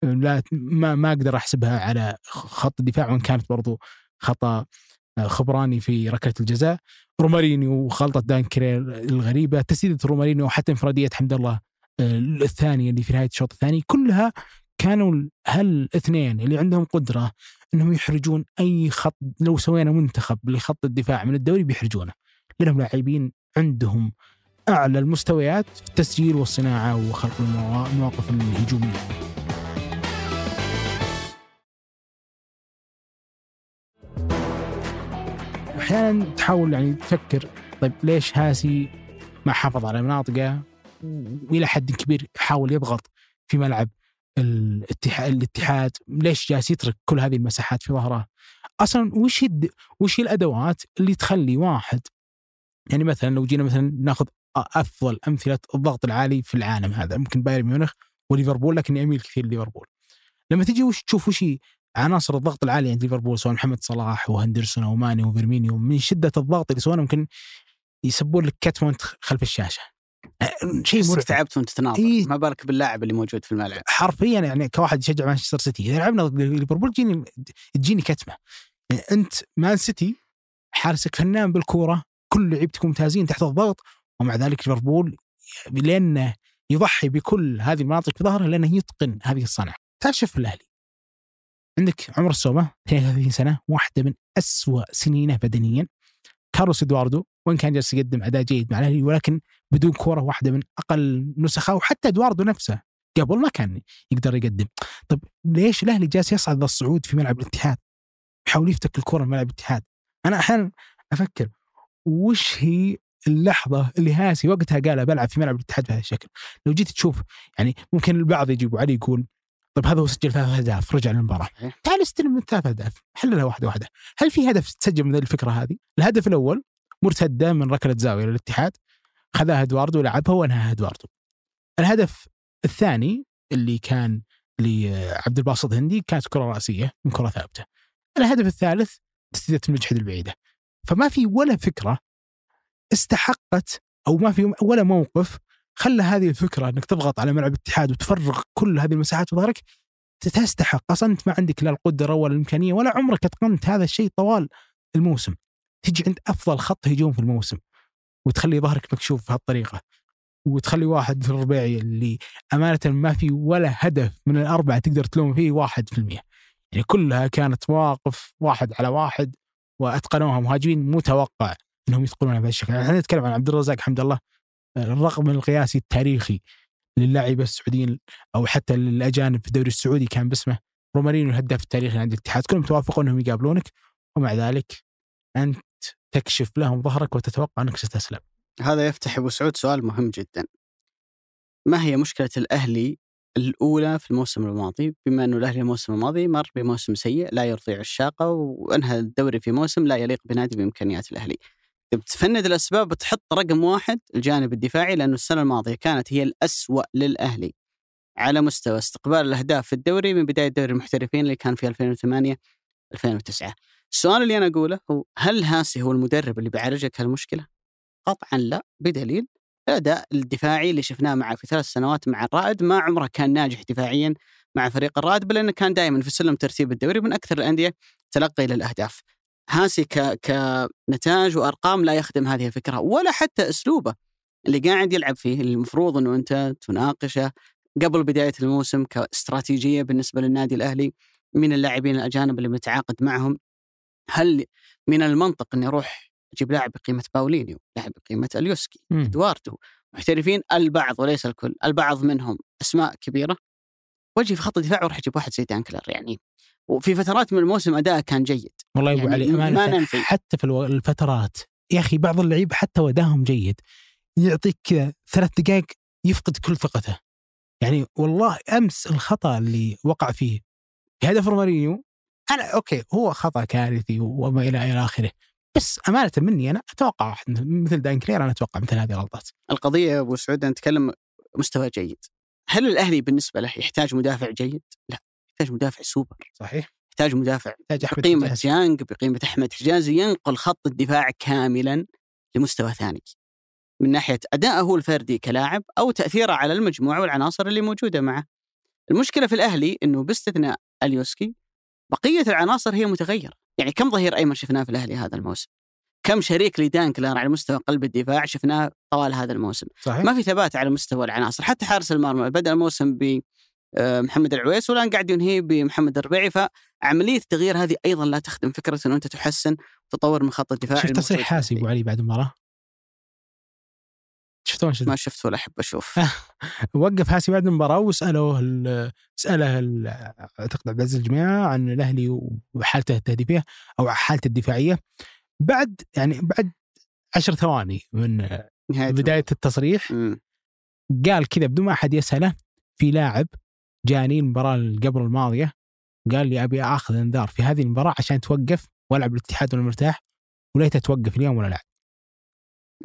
[SPEAKER 3] آه، لا ما ما أقدر أحسبها على خط الدفاع وإن كانت برضو خطأ آه، خبراني في ركلة الجزاء. رومارينيو وخلطة دانكلر الغريبة تسديدة رومارينيو وحتى انفرادية حمد الله الثانية اللي في نهاية الشوط الثاني كلها كانوا هالاثنين اللي عندهم قدرة إنهم يحرجون أي خط لو سوينا منتخب لخط الدفاع من الدوري بيحرجونه لأنهم لاعبين عندهم أعلى المستويات في التسجيل والصناعة وخلق الموا- المواقف الهجومية. أحيانا تحاول يعني تفكر طيب ليش هاسي ما حافظ على مناطقه وإلى حد كبير حاول يضغط في ملعب الاتحاد الاتحاد ليش جالس يترك كل هذه المساحات في ظهره؟ أصلا وش الد... وش الأدوات اللي تخلي واحد يعني مثلا لو جينا مثلا ناخذ أفضل أمثلة الضغط العالي في العالم هذا ممكن بايرن ميونخ وليفربول لكني اميل كثير لليفربول. لما تجي وش تشوف وش عناصر الضغط العالي عند ليفربول سواء محمد صلاح وهندرسون وماني وفيرمينيو من شدة الضغط اللي يسوونه ممكن يسبون لك كتمة وانت خلف الشاشة شيء مرعب.
[SPEAKER 1] تعبت وانت تناظر.
[SPEAKER 3] إيه.
[SPEAKER 1] ما بالك باللاعب اللي موجود في الملعب.
[SPEAKER 3] حرفيا يعني كواحد يشجع مانشستر سيتي. إذا لعبنا ضد ليفربول تجيني تجيني كتمة. يعني أنت مان سيتي حارسك فنان بالكورة كل لعيبتكم ممتازين تحت الضغط ومع ذلك ليفربول لأنه يضحي بكل هذه المناطق في ظهره لأنه يتقن هذه الصنعة. تعال شوف الأهلي. عندك عمر السومة 32 سنة واحدة من أسوأ سنينه بدنيا. كارلوس إدواردو وان كان جالس يقدم أداء جيد مع الأهلي ولكن بدون كورة واحدة من أقل نسخه وحتى إدواردو نفسه قبل ما كان يقدر يقدم. طب ليش الأهلي جالس يصعد للصعود في ملعب الاتحاد؟ يحاول يفتك الكره في ملعب الاتحاد. أنا أحيانا أفكر وش هي اللحظة اللي هاسي وقتها قالها بلعب في ملعب الاتحاد بهذا الشكل. لو جيت تشوف يعني ممكن البعض يجيبوا علي يقول طب هذا هو سجل ثلاث أهداف رجع
[SPEAKER 1] للمباراة.
[SPEAKER 3] تعال استلم من ثلاث أهداف حللها واحدة واحدة. هل في هدف تسجل من الفكرة هذه؟ الهدف الأول مرتدة من ركلة زاوية للاتحاد خذاها إدواردو ولعبها وأنهاها إدواردو. الهدف الثاني اللي كان لعبد الباسط هندي كانت كرة رأسية من كرة ثابتة. الهدف الثالث تسديدة المجحد البعيدة. فما في ولا فكرة استحقت أو ما في ولا موقف خلى هذه الفكرة إنك تضغط على ملعب الاتحاد وتفرغ كل هذه المساحات في ظهرك تستحق. أصلا انت ما عندك لا القدرة ولا الإمكانية ولا عمرك اتقنت هذا الشيء طوال الموسم. تجي عند أفضل خط هجوم في الموسم وتخلي ظهرك مكشوف بهالطريقة وتخلي واحد في الربيعي اللي أمانة ما في ولا هدف من الأربعة تقدر تلوم فيه واحد في المية. يعني كلها كانت مواقف واحد على واحد وأتقنوها مهاجمين متوقع إنهم يتقنونها بهذا الشكل، إحنا نتكلم عن عبد الرزاق حمد الله الرقم القياسي التاريخي للاعيبه السعوديين أو حتى الاجانب في الدوري السعودي كان باسمه رومارينو الهداف التاريخي عند الاتحاد. كلهم توافقوا إنهم يقابلونك ومع ذلك أنت تكشف لهم ظهرك وتتوقع أنك ستسلم.
[SPEAKER 1] هذا يفتح أبو سعود سؤال مهم جدا ما هي مشكلة الأهلي الأولى في الموسم الماضي بما انه الأهلي الموسم الماضي مر بموسم سيء لا يرضي عشاقه وأنهى الدوري في موسم لا يليق بنادي بإمكانيات الأهلي. تبي تفند الأسباب بتحط رقم واحد الجانب الدفاعي لأنه السنة الماضية كانت هي الأسوأ للأهلي على مستوى استقبال الأهداف في الدوري من بداية دوري المحترفين اللي كان في 2008 2009. السؤال اللي أنا أقوله هو هل هاسي هو المدرب اللي بيعالجك هالمشكلة؟ قطعا لا بدليل الأداء الدفاعي اللي شفناه معه في ثلاث سنوات مع الرائد ما عمره كان ناجح دفاعيا مع فريق الرائد بل إنه كان دائما في سلم ترتيب الدوري من أكثر الأندية تلقي للاهداف. هاسي ك... كنتاج وأرقام لا يخدم هذه الفكرة ولا حتى أسلوبه اللي قاعد يلعب فيه اللي المفروض إنه أنت تناقشه قبل بداية الموسم كاستراتيجية بالنسبة للنادي الأهلي من اللاعبين الأجانب اللي متعاقد معهم هل من المنطق إني أروح أجيب لاعب بقيمة باولينيو، لاعب بقيمة
[SPEAKER 3] أليوسكي،.
[SPEAKER 1] إدواردو، محترفين البعض وليس الكل، البعض منهم أسماء كبيرة. وأجي في خط الدفاع وأروح أجيب واحد زي دانكلر يعني. وفي فترات من الموسم اداءه كان جيد.
[SPEAKER 3] والله يا ابو
[SPEAKER 1] يعني
[SPEAKER 3] علي
[SPEAKER 1] ما ننفي.
[SPEAKER 3] حتى في الفترات يا أخي بعض اللعيبة حتى أداءهم جيد يعطيك كذا ثلاث دقائق يفقد كل ثقته. يعني والله أمس الخطأ اللي وقع فيه. في هدف رومارينيو أنا okay هو خطأ كارثي وما إلى إلى آخره بس أمانة مني أنا أتوقع مثل دانكلر أنا أتوقع مثل هذه الغلطات
[SPEAKER 1] القضية يا أبو سعود نتكلم مستوى جيد هل الأهلي بالنسبة له يحتاج مدافع جيد؟ لا يحتاج مدافع سوبر
[SPEAKER 3] صحيح
[SPEAKER 1] يحتاج مدافع
[SPEAKER 3] يحتاج بقيمة.
[SPEAKER 1] جانج بقيمة أحمد حجازي ينقل خط الدفاع كاملا لمستوى ثاني من ناحية ادائه الفردي كلاعب أو تأثيره على المجموعة والعناصر اللي موجودة معه. المشكلة في الأهلي إنه باستثناء أليوسكي بقية العناصر هي متغيرة، يعني كم ظهير أيمن شفناه في الأهلي هذا الموسم؟ كم شريك لدانكلر على مستوى قلب الدفاع شفناه طوال هذا الموسم؟
[SPEAKER 3] صحيح
[SPEAKER 1] ما في ثبات على مستوى العناصر حتى حارس المرمى بدأ الموسم ب آه، محمد العويس والآن قاعد ينهي بمحمد الربيعي فعملية التغيير هذه أيضا لا تخدم فكرة انه أنت تحسن تطور من خط الدفاع
[SPEAKER 3] شفت تصريح حاسي
[SPEAKER 1] أبو.
[SPEAKER 3] علي بعد المباراة شفتوا شفت
[SPEAKER 1] ما شفت ولا أحب أشوف.
[SPEAKER 3] وقف هاسي بعد المباراة وسالوه ال- سأله ال- أعتقد عبد العزيز الجميع عن الأهلي وحالته التهديفية أو حالته الدفاعية. بعد يعني بعد عشر ثواني من
[SPEAKER 1] نهاية
[SPEAKER 3] بداية التصريح
[SPEAKER 1] مم.
[SPEAKER 3] قال كذا بدون ما أحد يسأله في لاعب جاني المباراة اللي قبل الماضية قال لي أبي آخذ إنذار في هذه المباراة عشان توقف وألعب الاتحاد وأنا مرتاح وليته توقف اليوم ولا لا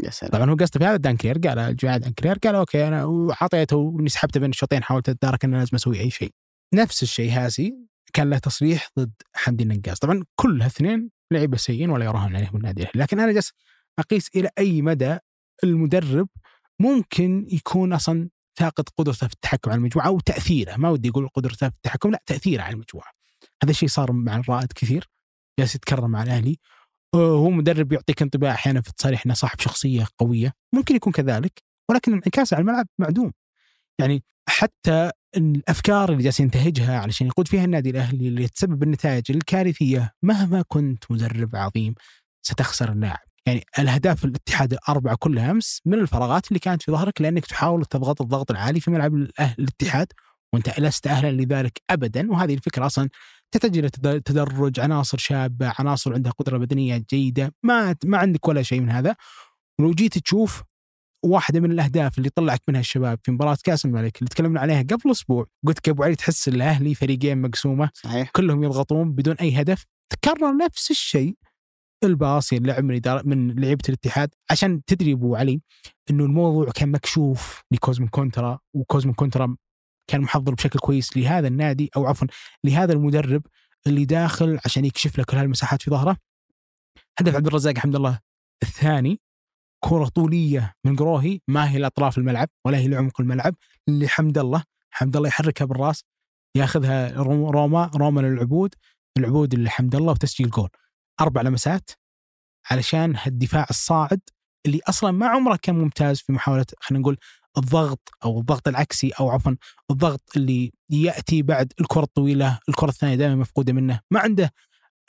[SPEAKER 1] يا سلام.
[SPEAKER 3] طبعا هو قصده في هذا دانكلر قال جماعة دانكلر قال okay أنا وعطيته واني سحبته بين الشوطين حاولت أتدارك ان لازم أسوي أي شيء. نفس الشيء هاسي كان له تصريح ضد حمدي النقاص، طبعا كل هالاثنين لعيبة سيئين ولا يراهن عليهم النادي. لكن أنا جالس أقيس إلى أي مدى المدرب ممكن يكون أصلا فاقد قدرته في التحكم على المجموعة أو تأثيره. ما ودي أقول قدرته في التحكم لا تأثيره على المجموعة. هذا الشيء صار مع الرائد كثير جالس يتكرر مع الأهلي. هو مدرب يعطيك انطباع أحيانا في التصاريح إنه صاحب شخصية قوية. ممكن يكون كذلك ولكن انعكاسه على الملعب معدوم. يعني حتى الأفكار اللي جالس ينتهجها علشان يقود فيها النادي الأهلي اللي تسبب النتائج الكارثية مهما كنت مدرب عظيم ستخسر اللاعب. يعني الأهداف الاتحاد الأربعة كلها أمس من الفراغات اللي كانت في ظهرك لأنك تحاول تضغط الضغط العالي في ملعب الاتحاد وأنت لست أهلا لذلك ابدا. وهذه الفكرة أصلا تحتاج إلى تد- تدرج عناصر شابة عناصر عندها قدرة بدنية جيدة ما ما عندك ولا شيء من هذا. ولو جيت تشوف واحدة من الأهداف اللي طلعك منها الشباب في مباراة كأس الملك اللي تكلمنا عليها قبل أسبوع قلت لك أبو علي تحس الأهلي فريقين مقسومة
[SPEAKER 1] صحيح.
[SPEAKER 3] كلهم يضغطون بدون أي هدف تكرر نفس الشيء الباص اللعب من إدارة من لعيبة الاتحاد. عشان تدري أبو علي إنه الموضوع كان مكشوف لكوزمن كونترا وكوزمن كونترا كان محضر بشكل كويس لهذا النادي أو عفوا لهذا المدرب اللي داخل عشان يكشف لك كل هالمساحات في ظهره. هدف عبد الرزاق حمد الله الثاني. كرة طولية من قروهي ما هي لأطراف الملعب ولا هي لعمق الملعب لحمد الله. حمد الله يحركها بالراس ياخذها رو- روما روما للعبود العبود لحمد الله وتسجيل جول. أربع لمسات علشان هالدفاع الصاعد اللي أصلا ما عمره كان ممتاز في محاولة خلينا نقول الضغط أو الضغط العكسي أو عفوا الضغط اللي يأتي بعد الكرة الطويلة الكرة الثانية دائما مفقودة منه ما عنده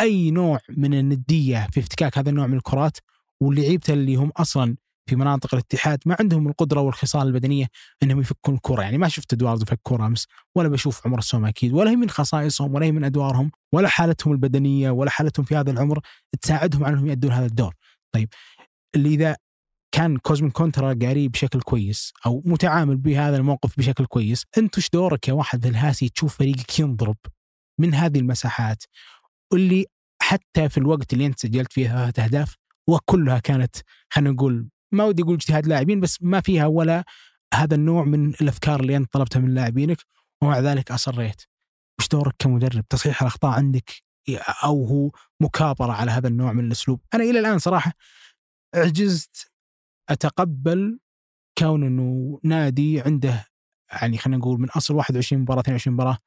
[SPEAKER 3] أي نوع من الندية في افتكاك هذا النوع من الكرات ولعيبته اللي هم أصلا في مناطق الاتحاد ما عندهم القدرة والخصال البدنية إنهم يفكون الكره يعني ما شفت ادواردو فك كرة أمس ولا بشوف عمر السومة أكيد ولا هي من خصائصهم ولا هي من أدوارهم ولا حالتهم البدنية ولا حالتهم في هذا العمر تساعدهم على إنهم يؤدون هذا الدور. طيب اللي إذا كان كوزمن كونترا قاري بشكل كويس أو متعامل بهذا الموقف بشكل كويس، أنت وش دورك يا واحد الهاسي تشوف فريقك ينضرب من هذه المساحات واللي حتى في الوقت اللي أنت سجلت فيه ثلاث أهداف وكلها كانت خلينا نقول ما ودي أقول اجتهاد لاعبين بس ما فيها ولا هذا النوع من الأفكار اللي أنت طلبتها من لاعبينك ومع ذلك أصريت. وش دورك كمدرب؟ تصحيح الأخطاء عندك أو هو مكابرة على هذا النوع من الأسلوب؟ أنا إلى الآن صراحة عجزت أتقبل كون إنه نادي عنده يعني خلينا نقول من أصل 21 مباراة 22 مباراة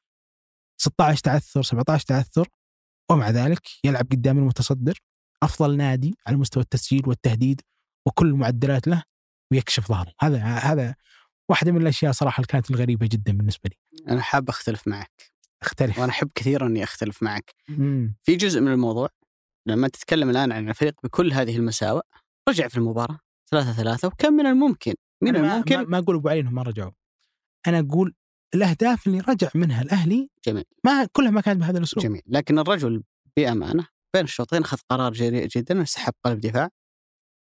[SPEAKER 3] 16 تعثر 17 تعثر ومع ذلك يلعب قدام المتصدر أفضل نادي على مستوى التسجيل والتهديد وكل المعدلات له ويكشف ظهره. هذا هذا واحدة من الأشياء صراحة اللي كانت الغريبة جدا بالنسبة لي.
[SPEAKER 1] أنا حاب أختلف معك.
[SPEAKER 3] أختلف.
[SPEAKER 1] وأنا أحب كثيرا إني أختلف معك.
[SPEAKER 3] مم.
[SPEAKER 1] في جزء من الموضوع لما تتكلم الآن عن الفريق بكل هذه المساوئ رجع في المباراة. ثلاثة ثلاثة وكم من الممكن من
[SPEAKER 3] أنا
[SPEAKER 1] الممكن
[SPEAKER 3] ما, ما أقول أبو علي انهم ما رجعوا أنا أقول الأهداف اللي رجع منها الأهلي
[SPEAKER 1] جميل.
[SPEAKER 3] ما كلها ما كانت بهذا الأسلوب.
[SPEAKER 1] جميل. لكن الرجل بأمانة بين الشوطين أخذ قرار جريء جدا سحب قلب دفاع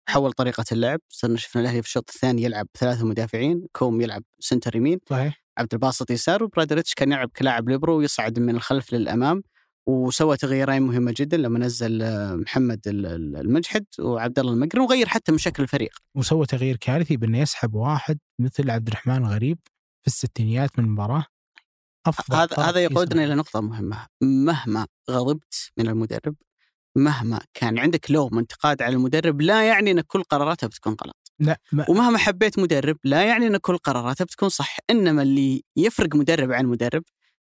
[SPEAKER 1] حول طريقة اللعب. صرنا شفنا الأهلي في الشوط الثاني يلعب ثلاثة مدافعين كوم يلعب center يمين
[SPEAKER 3] صحيح.
[SPEAKER 1] عبد الباسط يسار وبراداريتش كان يلعب كلاعب ليبرو ويصعد من الخلف للأمام. وسوى تغييرين مهمة جدا لما نزل آه، محمد ال- ال- المجحد وعبد الله المقرن وغير حتى من شكل الفريق.
[SPEAKER 3] وسوى تغيير كارثي بأنه يسحب واحد مثل عبد الرحمن الغريب في الستينيات من المباراة. أفضل
[SPEAKER 1] هذا هذا يقودنا. إلى نقطة مهمة. مهما غضبت من المدرب مهما كان عندك لوم انتقاد على المدرب لا يعني أن كل قراراته بتكون غلط.
[SPEAKER 3] لا ما
[SPEAKER 1] ومهما حبيت مدرب لا يعني أن كل قراراته بتكون صح. إنما اللي يفرق مدرب عن مدرب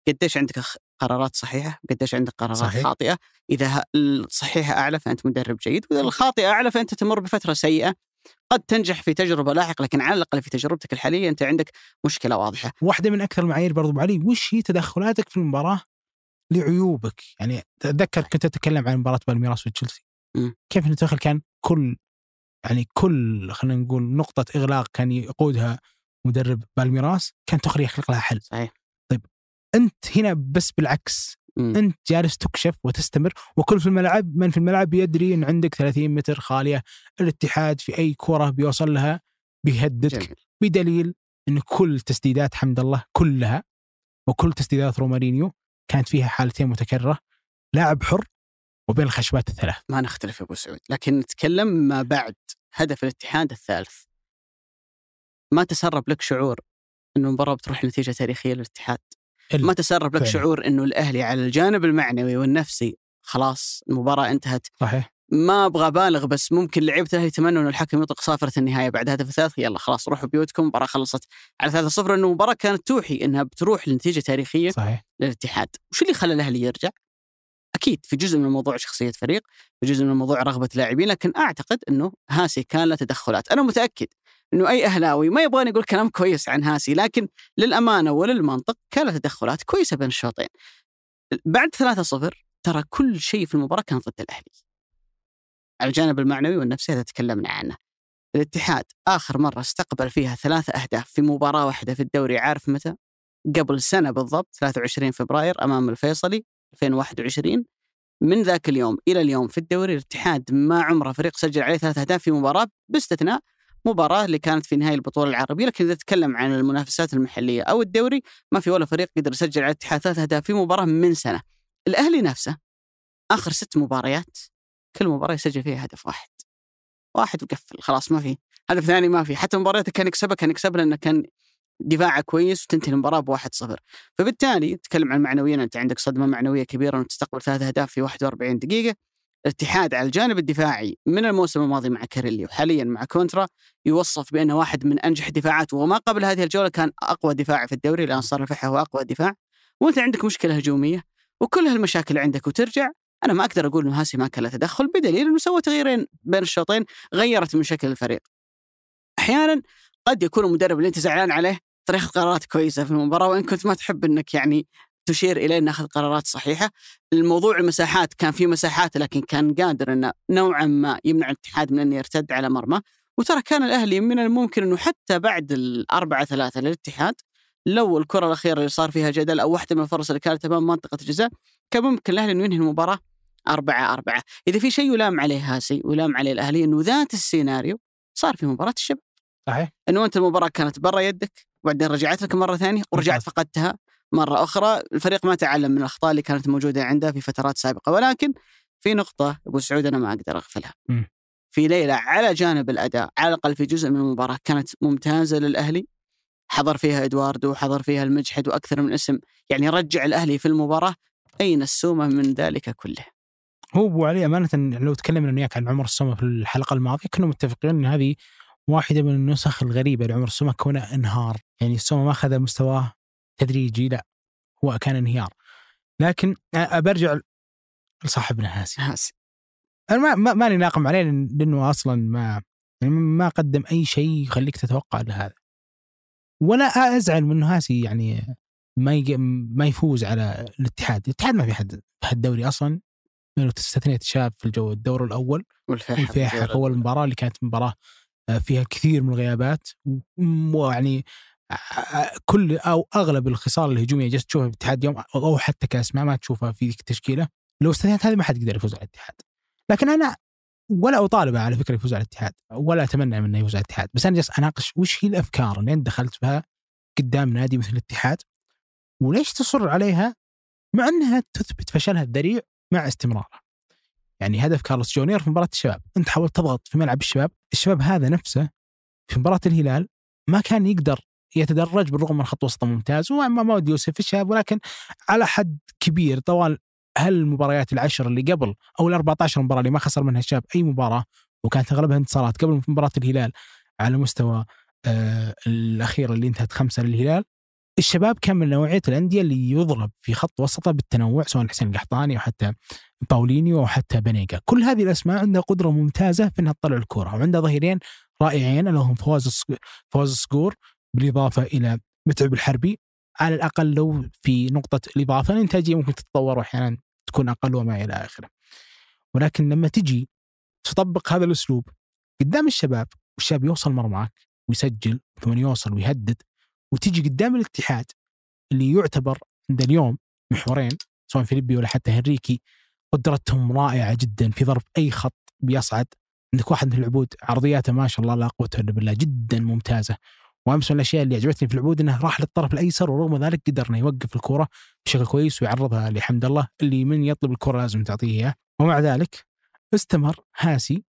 [SPEAKER 1] قديش عندك قرارات صحيحة قديش عندك قرارات
[SPEAKER 3] صحيح.
[SPEAKER 1] خاطئة. إذا الصحيحة أعلى فأنت مدرب جيد وإذا الخاطئة أعلى فأنت تمر بفترة سيئة. قد تنجح في تجربة لاحقة لكن على الأقل في تجربتك الحالية أنت عندك مشكلة واضحة.
[SPEAKER 3] واحدة من أكثر المعايير برضو أبو علي وش هي تدخلاتك في المباراة لعيوبك؟ يعني تذكر كنت أتكلم عن مباراة بالميراس وتشيلسي. كيف إنه دخل كان كل يعني كل خلينا نقول نقطة إغلاق كان يقودها مدرب بالميراس كان تخرج يخلق لها حل.
[SPEAKER 1] صحيح.
[SPEAKER 3] أنت هنا بس بالعكس.
[SPEAKER 1] مم.
[SPEAKER 3] أنت جالس تكشف وتستمر وكل في الملعب من في الملعب يدري إن عندك 30 متر خالية الاتحاد في أي كرة بيوصل لها بيهددك.
[SPEAKER 1] جميل.
[SPEAKER 3] بدليل إن كل تسديدات حمد الله كلها وكل تسديدات رومارينيو كانت فيها حالتين متكررة لاعب حر وبين الخشبات الثلاث.
[SPEAKER 1] ما نختلف يا أبو سعود. لكن نتكلم ما بعد هدف الاتحاد الثالث. ما تسرب لك شعور انه المباراة بتروح نتيجه تاريخية للاتحاد. ما تسرب لك
[SPEAKER 3] فعلا.
[SPEAKER 1] شعور إنه الأهلي على الجانب المعنوي والنفسي خلاص المباراة انتهت.
[SPEAKER 3] صحيح.
[SPEAKER 1] ما أبغى أبالغ بس ممكن لعيبة الأهلي يتمنوا انه الحكم يطلق صافره النهاية بعد هدف الثالث يلا خلاص روحوا بيوتكم المباراه خلصت على 3-0 إنه المباراه كانت توحي إنها بتروح لنتيجة تاريخية
[SPEAKER 3] صحيح.
[SPEAKER 1] للاتحاد. وش اللي خلى الأهلي يرجع؟ أكيد في جزء من الموضوع شخصية فريق في جزء من الموضوع رغبة لاعبين لكن أعتقد إنه هاسي كان له تدخلات. أنا متأكد إنه أي أهلاوي ما يبغاني يقول كلام كويس عن هاسي لكن للأمانة وللمنطق كان له تدخلات كويسة بين الشوطين. بعد 3-0 ترى كل شيء في المباراة كان ضد الأهلي. على الجانب المعنوي والنفسي هذا تكلمنا عنه. الاتحاد آخر مرة استقبل فيها ثلاثة أهداف في مباراة واحدة في الدوري عارف متى؟ قبل سنة بالضبط 23 فبراير أمام الفيصلي. 2021 من ذاك اليوم إلى اليوم في الدوري الاتحاد ما عمره فريق سجل عليه ثلاث أهداف في مباراة باستثناء مباراة اللي كانت في نهايه البطولة العربية لكن إذا تتكلم عن المنافسات المحلية أو الدوري ما في ولا فريق قدر يسجل على الاتحاد ثلاث أهداف في مباراة من سنة. الأهلي نفسه آخر ست مباريات كل مباراة يسجل فيها هدف واحد. واحد وقفل خلاص ما في هدف ثاني ما في حتى مبارياته كان يكسبها كان يكسبها لأنه كان دفاعه كويس وتنتهي المباراة بواحد صفر. فبالتالي تكلم عن معنويا أنت عندك صدمة معنوية كبيرة أنك تستقبل ثلاث أهداف في 41 دقيقة. الاتحاد على الجانب الدفاعي من الموسم الماضي مع كاريلي وحاليا مع كونترا يوصف بأنه واحد من أنجح الدفاعات وما قبل هذه الجولة كان أقوى دفاع في الدوري الآن صار الفيحاء هو أقوى دفاع. وأنت عندك مشكلة هجومية وكل هالمشاكل عندك وترجع. أنا ما أقدر أقول انه هاسي ما كان له تدخل بدليل إنه سوى تغييرين بين الشوطين غيرت من شكل الفريق. أحيانا قد يكون المدرب اللي أنت زعلان عليه طريقة قرارات كويسة في المباراة وإن كنت ما تحب إنك يعني تشير اليه انه أخذ قرارات صحيحة. الموضوع المساحات كان في مساحات لكن كان قادر إنه نوعا ما يمنع الاتحاد من انه يرتد على مرمى. وترى كان الأهلي من الممكن إنه حتى بعد الأربعة ثلاثة للاتحاد لو الكرة الأخيرة اللي صار فيها جدل أو واحدة من الفرص اللي كانت أمام منطقة الجزاء كان ممكن الأهلي إنه ينهي المباراة أربعة أربعة. إذا في شيء يلام عليه هاسي ويلام عليه الأهلي إنه ذات السيناريو صار في مباراة الشباب.
[SPEAKER 3] صحيح.
[SPEAKER 1] إنه أنت المباراة كانت برا يدك وبعدين رجعت لك مرة ثانية ورجعت. فقدتها مرة أخرى. الفريق ما تعلم من الأخطاء اللي كانت موجودة عنده في فترات سابقة. ولكن في نقطة أبو سعود أنا ما أقدر
[SPEAKER 3] أغفلها.
[SPEAKER 1] في ليلة على جانب الأداء على الأقل في جزء من المباراة كانت ممتازة للأهلي. حضر فيها إدواردو حضر فيها المجحد وأكثر من اسم. يعني رجع الأهلي في المباراة أين السومة من ذلك كله؟
[SPEAKER 3] هو ابو علي أمانة لو تكلمنا أنا وياك عن عمر السومة في الحلقة الماضية كنا متفقين إن هذه واحدة من النسخ الغريبة لعمر السومة كونه انهار. يعني السومة ما اخذ مستواه تدريجي لا هو كان انهيار. لكن برجع لصاحبنا هاسي.
[SPEAKER 1] هاسي.
[SPEAKER 3] أنا ما ما ماني ناقم عليه لأنه أصلا ما يعني ما قدم أي شيء يخليك تتوقع لهذا ولا أزعل من إنه هاسي يعني ما. ما يفوز على الاتحاد، الاتحاد ما في حد في الدوري أصلا. لو تستثنيت شاب في الجو الدور الأول
[SPEAKER 1] والفيحة
[SPEAKER 3] في أول مباراة اللي كانت مباراة فيها كثير من الغيابات ويعني آه، كل أو أغلب الخصال الهجومية جالس تشوفها في الاتحاد اليوم أو حتى كاسماء ما تشوفها في ذيك التشكيلة. لو استثنيت هذه ما حد يقدر يفوز على الاتحاد. لكن أنا ولا أطالبه على فكرة يفوز على الاتحاد ولا أتمنى منه يفوز على الاتحاد. بس أنا جالس أناقش وش هي الأفكار اللي أنت دخلت بها قدام نادي مثل الاتحاد وليش تصر عليها مع إنها تثبت فشلها الذريع مع استمرارها يعني هدف كارلوس جونيور في مباراة الشباب. أنت حاولت تضغط في ملعب الشباب الشباب هذا نفسه في مباراة الهلال ما كان يقدر يتدرج بالرغم من خط وسطه ممتاز وما ما ودي يوسف الشباب ولكن على حد كبير طوال هالمباريات العشر اللي قبل أو ال 14 مباراة اللي ما خسر منها الشباب أي مباراة وكانت أغلبها انتصارات قبل مباراة الهلال على مستوى آه الأخيرة اللي انتهت خمسة للهلال. الشباب كان من نوعية الأندية اللي يضرب في خط وسطه بالتنوع سواء حسين القحطاني أو حتى باولينيو أو حتى بنيجا، كل هذه الأسماء عندها قدرة ممتازة في إنها تطلع الكره وعندها ظهيرين رائعين اللي هم فواز فواز الصقور بالإضافة إلى متعب الحربي على الأقل لو في نقطة الإضافة الانتاجيه ممكن تتطور وأحيانا تكون أقل وما إلى آخره. ولكن لما تجي تطبق هذا الأسلوب قدام الشباب والشباب يوصل مرماك ويسجل ثم يوصل ويهدد وتجي قدام الاتحاد اللي يعتبر عند اليوم محورين سواء فيليبي ولا حتى هنريكي قدرتهم رائعة جدا في ضرب أي خط بيصعد. عندك واحد من العبود عرضياته ما شاء الله لا قوة إلا بالله جدا ممتازة. وأمس من الأشياء اللي عجبتني في العبود إنه راح للطرف الأيسر ورغم ذلك قدر إنه يوقف الكره بشكل كويس ويعرضها لحمد الله اللي من يطلب الكره لازم تعطيه إياه. ومع ذلك استمر هاسي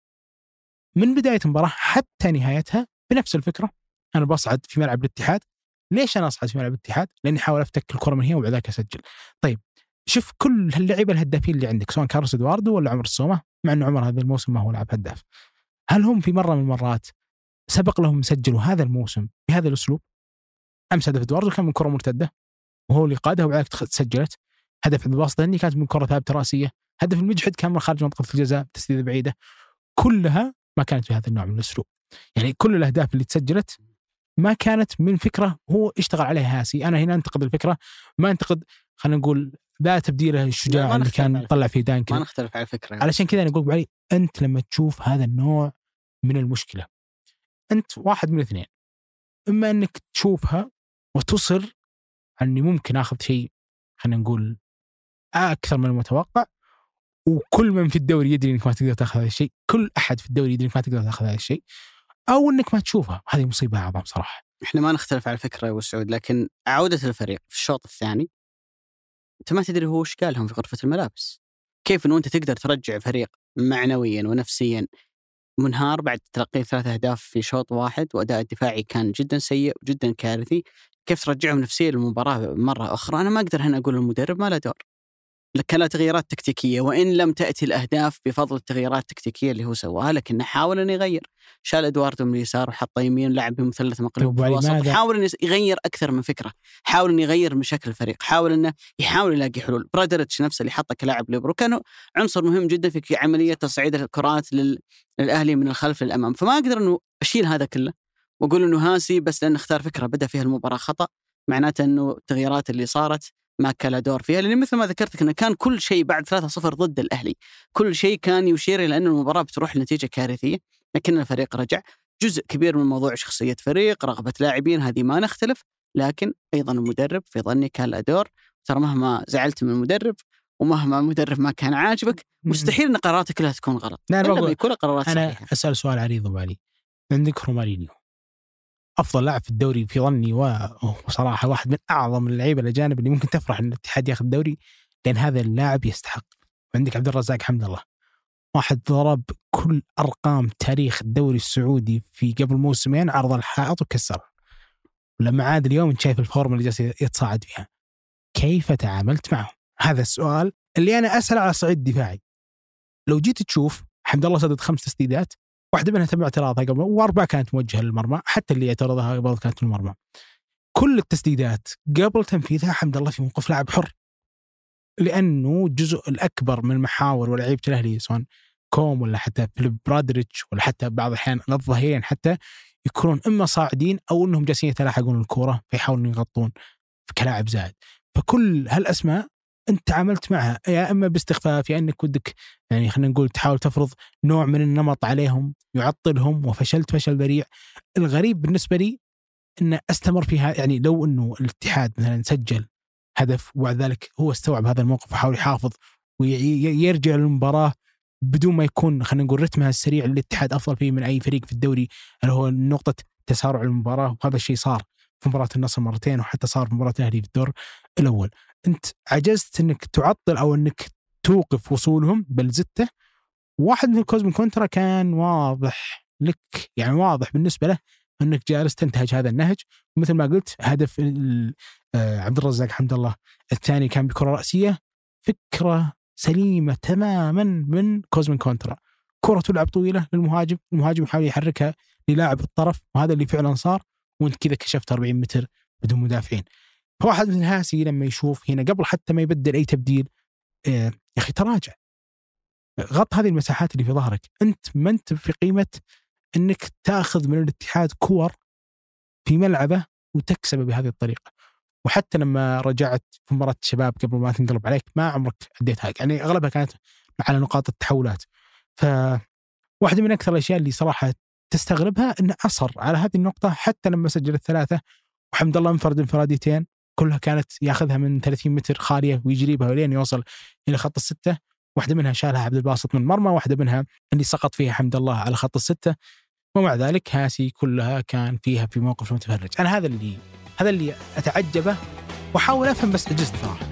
[SPEAKER 3] من بداية المباراة حتى نهايتها بنفس الفكرة. أنا بصعد في ملعب الاتحاد ليش أنا اصعد في ملعب الاتحاد؟ لأني أحاول أفتك الكرة من هنا وبعد ذلك أسجل. طيب شوف كل اللعيبه الهدافين اللي عندك سواء كارلوس إدواردو ولا عمر السومه مع إنه عمر هذا الموسم ما هو لاعب هداف هل هم في مرة من المرات سبق لهم سجلوا هذا الموسم بهذا الأسلوب؟ امس هدف إدواردو كان من كرة مرتدة وهو اللي قادها وبعدين تسجلت هدف الوسط الهني كانت من كرة ثابتة رأسية هدف المجحد كان من خارج منطقة الجزاء تسديده بعيدة كلها ما كانت بهذا النوع من الأسلوب يعني كل الأهداف اللي تسجلت ما كانت من فكرة هو اشتغل عليها هاسي. أنا هنا أنتقد الفكرة. ما أنتقد خلينا نقول لا تبديله الشجاع
[SPEAKER 1] ما
[SPEAKER 3] اللي كان طلع فيه
[SPEAKER 1] ما
[SPEAKER 3] دانكن
[SPEAKER 1] نختلف على الفكرة.
[SPEAKER 3] علشان كذا أنا أقول علي أنت لما تشوف هذا النوع من المشكلة أنت واحد من اثنين. إما أنك تشوفها وتصر إني ممكن آخذ شيء خلينا نقول أكثر من المتوقع وكل من في الدوري يدري إنك ما تقدر تاخذ هذا الشيء، كل أحد في الدوري يدري إنك ما تقدر تاخذ هذا الشيء. أو إنك ما تشوفها، هذه مصيبة اعظم صراحة.
[SPEAKER 1] إحنا ما نختلف على الفكرة يا أبو سعود لكن عودة الفريق في الشوط الثاني أنت ما تدري هو إيش قالهم في غرفة الملابس. كيف إنه أنت تقدر ترجع فريق معنويا ونفسيا منهار بعد تلقي ثلاث أهداف في شوط واحد وأداء الدفاعي كان جدا سيء وجدا كارثي كيف ترجعهم نفسيا للمباراة مرة أخرى؟ أنا ما أقدر هنا أقول المدرب ما له دور. له تغييرات تكتيكية وإن لم تأتي الأهداف بفضل التغييرات التكتيكية اللي هو سواها لكنه حاول إنه يغير. شال إدواردو من اليسار وحطه يمين لعب بمثلث مقلوب
[SPEAKER 3] طيب
[SPEAKER 1] في الوسط؟ حاول إنه يغير أكثر من فكرة. حاول إنه يغير من شكل الفريق. حاول إنه يحاول يلاقي حلول. برادرتش نفسه اللي حطه كلاعب ليبرو كان عنصر مهم جدا في عملية تصعيد الكرات لل... للأهلي من الخلف للأمام. فما أقدر إنه أشيل هذا كله وأقول إنه هاسي بس لأنه اختار فكرة بدأ فيها المباراة خطأ. معناته إنه التغييرات اللي صارت ما كان له دور فيها لأن مثل ما ذكرت لك إنه كان كل شيء بعد 3-0 ضد الأهلي. كل شيء كان يشير إلى أن المباراة بتروح لنتيجة كارثية لكن الفريق رجع. جزء كبير من موضوع شخصية فريق رغبة لاعبين هذه ما نختلف. لكن أيضا المدرب في ظني كان له دور. ترى مهما زعلت من المدرب ومهما المدرب ما كان عاجبك مستحيل إن قراراتك كلها تكون غلط.
[SPEAKER 3] لا
[SPEAKER 1] أنا
[SPEAKER 3] بقول
[SPEAKER 1] بيكون قرارات
[SPEAKER 3] أنا
[SPEAKER 1] صحيحة.
[SPEAKER 3] أسأل سؤال عريض ابو علي عندك رومارينيو أفضل لاعب في الدوري في ظني وصراحه واحد من أعظم اللعيبة الأجانب اللي ممكن تفرح إن الاتحاد ياخذ الدوري لأن هذا اللاعب يستحق. عندك عبد الرزاق حمد الله. واحد ضرب كل أرقام تاريخ الدوري السعودي في قبل موسمين عرض الحائط وكسرها ولما عاد اليوم انت شايف الفورم اللي جالس يتصاعد فيها. كيف تعاملت معه؟ هذا السؤال اللي أنا أسأل على الصعيد الدفاعي لو جيت تشوف حمد الله سدد خمس تسديدات. واحدة منها تم اعتراضها قبل وأربعة كانت موجهة للمرمى حتى اللي اعترضها قبل كانت للمرمى كل التسديدات قبل تنفيذها حمد الله في موقف لاعب حر. لأنه الجزء الأكبر من محاور ولعيبه الاهلي سواء كوم ولا حتى فيليب براداريتش ولا حتى بعض الأحيان الظهيرين حتى يكونون إما صاعدين أو إنهم جالسين يتلاحقون الكورة فيحاولون يغطون كلاعب زائد. فكل هالأسماء أنت تعاملت معها يا إما باستخفاف يا إنك ودك يعني خلينا نقول تحاول تفرض نوع من النمط عليهم يعطلهم وفشلت فشل ذريع. الغريب بالنسبة لي إن أستمر فيها يعني لو إنه الاتحاد مثلا سجل هدف وبعد ذلك هو استوعب هذا الموقف وحاول يحافظ ويرجع للمباراة بدون ما يكون خلينا نقول رتمها السريع اللي الاتحاد أفضل فيه من أي فريق في الدوري اللي هو نقطة تسارع المباراة. وهذا الشيء صار في مباراة النصر مرتين وحتى صار في مباراة الأهلي في الدور الأول. انت عجزت انك تعطل أو انك توقف وصولهم بل زدته واحد من الكوزمين كونترا كان واضح لك يعني واضح بالنسبة له انك جالس تنتهج هذا النهج. مثل ما قلت هدف آه، عبد الرزاق حمد الله الثاني كان بكرة رأسية. فكرة سليمة تماما من كوزمين كونترا. كرة تلعب طويلة للمهاجم المهاجم يحاول يحركها للاعب الطرف وهذا اللي فعلا صار. وانت كذا كشفت 40 متر بدون مدافعين. فواحد مثل هاسي لما يشوف هنا قبل حتى ما يبدل أي تبديل آه، يا أخي تراجع. غط هذه المساحات اللي في ظهرك. أنت ما أنت في قيمة إنك تأخذ من الاتحاد كور في ملعبه وتكسبه بهذه الطريقة. وحتى لما رجعت في مباراة الشباب قبل ما تنقلب عليك ما عمرك اديتها يعني أغلبها كانت على نقاط التحولات. ف واحدة من أكثر الأشياء اللي صراحة تستغربها إنه أصر على هذه النقطة حتى لما سجل الثلاثه وحمد الله انفرد انفراديتين. كلها كانت ياخذها من 30 متر خاليه ويجري بها لين يوصل إلى خط الستة. واحدة منها شالها عبد الباسط من المرمى واحدة منها اللي سقط فيها حمد الله على خط الستة. ومع ذلك هاسي كلها كان فيها في موقف متفرج. أنا هذا اللي هذا اللي أتعجبه وأحاول أفهم بس عجزت صراحة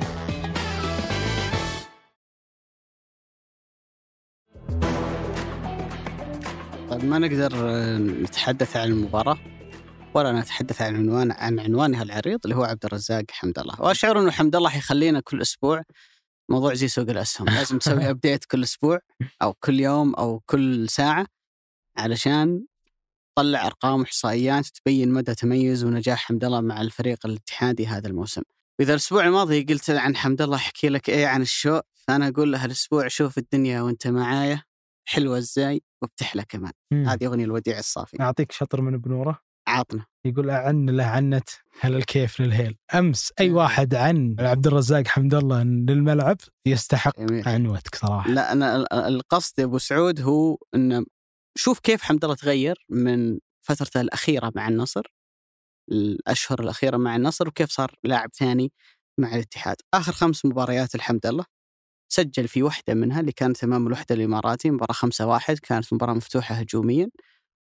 [SPEAKER 1] طيب ما نقدر نتحدث عن المباراة؟ ولا نتحدث عن عنوان عن عنوانها العريض اللي هو عبد الرزاق حمد الله، واشعر إنه حمد الله حيخلينا كل أسبوع موضوع زي سوق الأسهم لازم تسوي update كل أسبوع أو كل يوم أو كل ساعة علشان تطلع أرقام وإحصائيات تبين مدى تميز ونجاح حمد الله مع الفريق الاتحادي هذا الموسم. واذا الأسبوع الماضي قلت عن حمد الله أحكي لك إيه عن الشوق فأنا أقول له الأسبوع شوف الدنيا وأنت معايا حلوة إزاي وبتحلى كمان. هذه أغنية لوديع الصافي.
[SPEAKER 3] اعطيك شطر من بنوره
[SPEAKER 1] عاطنا
[SPEAKER 3] يقول أعن له عنت هل الكيف للهيل. أمس أي واحد عن عبد الرزاق حمد الله للملعب يستحق
[SPEAKER 1] جميل.
[SPEAKER 3] عنوتك صراحة.
[SPEAKER 1] لا أنا ال- القصد يا أبو سعود هو إن شوف كيف حمد الله تغير من فترته الأخيرة مع النصر الأشهر الأخيرة مع النصر وكيف صار لاعب ثاني مع الاتحاد. آخر خمس مباريات الحمد لله سجل في واحدة منها اللي كانت أمام الوحدة الإماراتي مباراة 5 1 كانت مباراة مفتوحة هجوميا.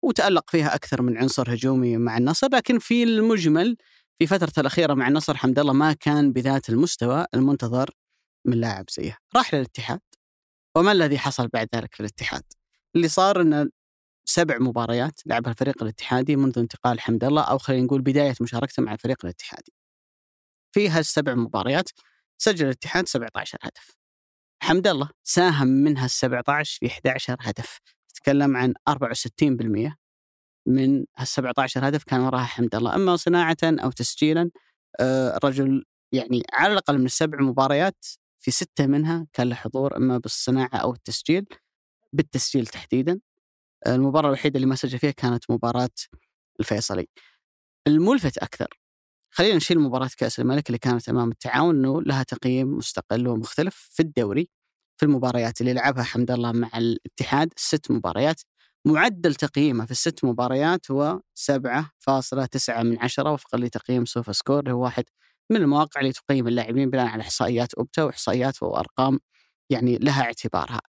[SPEAKER 1] وتألق فيها أكثر من عنصر هجومي مع النصر لكن في المجمل في فترته الأخيرة مع النصر حمد الله ما كان بذات المستوى المنتظر من لاعب زيه راح للاتحاد وما الذي حصل بعد ذلك في الاتحاد؟ اللي صار ان سبع مباريات لعبها الفريق الاتحادي منذ انتقال حمد الله أو خلينا نقول بداية مشاركته مع الفريق الاتحادي. في هالسبع مباريات سجل الاتحاد 17 هدف. حمد الله ساهم منها ال 17 في 11 هدف، تتكلم عن 64% من هال 17 هدف كان وراها حمد الله، أما صناعة أو تسجيلا آه، الرجل يعني على الأقل من السبع مباريات في ستة منها كان له حضور إما بالصناعة أو التسجيل بالتسجيل تحديدا. المباراة الوحيدة اللي ما سجل فيها كانت مباراة الفيصلي. الملفت أكثر. خلينا نشيل مباراة كأس الملك اللي كانت أمام التعاون أنه لها تقييم مستقل ومختلف في الدوري. في المباريات اللي لعبها حمد الله مع الاتحاد ست مباريات معدل تقييمه في الست مباريات هو 7.9 من عشرة وفقا لتقييم SofaScore اللي هو واحد من المواقع اللي تقيم اللاعبين بناء على إحصائيات Opta وإحصائيات وأرقام يعني لها اعتبارها.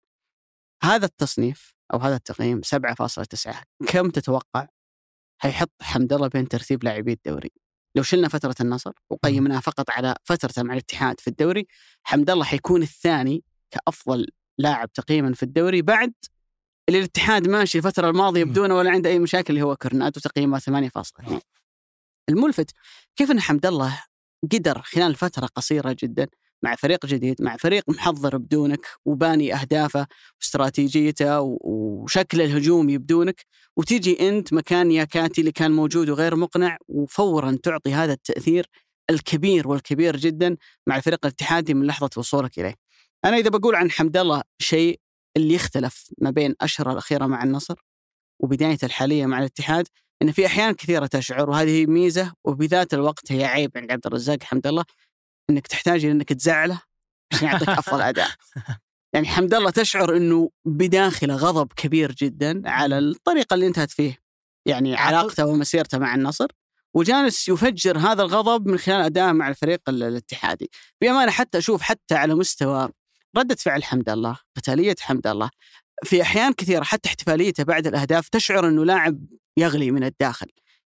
[SPEAKER 1] هذا التصنيف أو هذا التقييم 7.9 كم تتوقع حيحط حمد الله بين ترتيب لاعبي الدوري؟ لو شلنا فترة النصر وقيمناها فقط على فترته مع الاتحاد في الدوري حمد الله حيكون الثاني كأفضل لاعب تقييما في الدوري بعد اللي الاتحاد ماشي الفترة الماضية
[SPEAKER 3] مم.
[SPEAKER 1] بدون ولا عنده أي مشاكل اللي هو كورنادو تقييمه 8.2 الملفت كيف أن حمد الله قدر خلال فترة قصيرة جدا مع فريق جديد مع فريق محضر بدونك وباني أهدافه واستراتيجيته وشكله الهجومي بدونك وتيجي أنت مكان ياكاتي اللي كان موجود وغير مقنع وفورا تعطي هذا التأثير الكبير والكبير جدا مع الفريق الاتحادي من لحظة وصولك إليه أنا إذا بقول عن حمد الله شيء اللي يختلف ما بين أشهر الأخيرة مع النصر وبدايته الحالية مع الاتحاد إن في أحيان كثيرة تشعر وهذه ميزة وبذات الوقت هي عيب عند عبد الرزاق حمد الله إنك تحتاج إلى إنك تزعله عشان يعطيك أفضل أداء. يعني حمد الله تشعر إنه بداخله غضب كبير جدا على الطريقة اللي انتهت فيه يعني علاقته ومسيرته مع النصر وجالس يفجر هذا الغضب من خلال ادائه مع الفريق ال- الاتحادي. بأمانة حتى أشوف حتى على مستوى ردة فعل حمد الله، قتالية حمد الله. في أحيان كثيرة حتى احتفاليته بعد الأهداف تشعر إنه لاعب يغلي من الداخل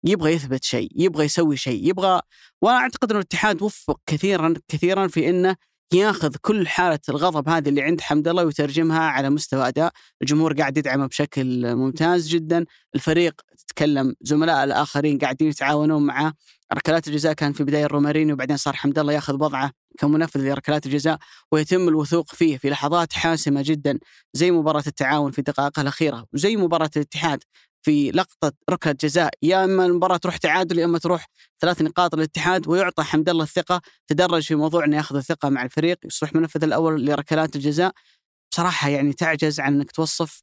[SPEAKER 1] يبغى يثبت شيء يبغى يسوي شيء يبغى وأنا اعتقد إنه الاتحاد وفق كثيرا كثيرا في إنه ياخذ كل حالة الغضب هذه اللي عند حمد الله ويترجمها على مستوى أداء، الجمهور قاعد يدعمه بشكل ممتاز جدا، الفريق تتكلم زملاء الآخرين قاعدين يتعاونون معه، ركلات الجزاء كان في بداية رومارينيو وبعدين صار حمد الله ياخذ وضعه كمنفذ لركلات الجزاء. ويتم الوثوق فيه في لحظات حاسمة جدا زي مباراة التعاون في دقائقها الأخيرة وزي مباراة الاتحاد. في لقطة ركلة جزاء يا إما المباراة تروح تعادل يا إما تروح ثلاث نقاط للاتحاد ويعطى حمد الله الثقة تدرج في موضوع إنه ياخذ الثقة مع الفريق يصبح منفذ الأول لركلات الجزاء. بصراحة يعني تعجز عن إنك توصف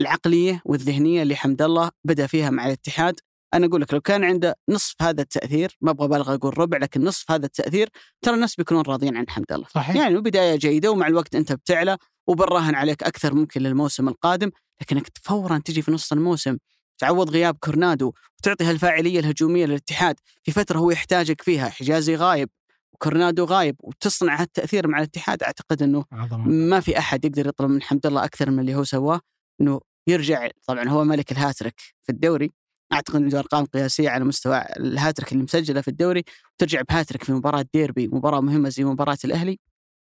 [SPEAKER 1] العقلية والذهنية اللي حمد الله بدأ فيها مع الاتحاد. أنا أقول لك لو كان عنده نصف هذا التأثير ما أبغى أبالغ أقول ربع لكن نصف هذا التأثير ترى الناس بيكونون راضيين عن حمد الله.
[SPEAKER 3] صحيح.
[SPEAKER 1] يعني بداية جيدة ومع الوقت أنت بتعلى وبنراهن عليك أكثر ممكن للموسم القادم لكنك فورا تجي في نص الموسم تعوض غياب كورنادو وتعطي هالفاعلية الهجومية للاتحاد. في فترة هو يحتاجك فيها حجازي غايب وكورنادو غايب وتصنع هالتأثير مع الاتحاد. أعتقد إنه
[SPEAKER 3] عظمة.
[SPEAKER 1] ما في أحد يقدر يطلب من حمد الله أكثر من اللي هو سواه إنه يرجع. طبعا هو ملك الهاتريك في الدوري. أعتقد إنه ارقام قياسية على مستوى الهاتريك اللي مسجلة في الدوري وترجع بهاتريك في مباراة ديربي مباراة مهمة زي مباراة الأهلي.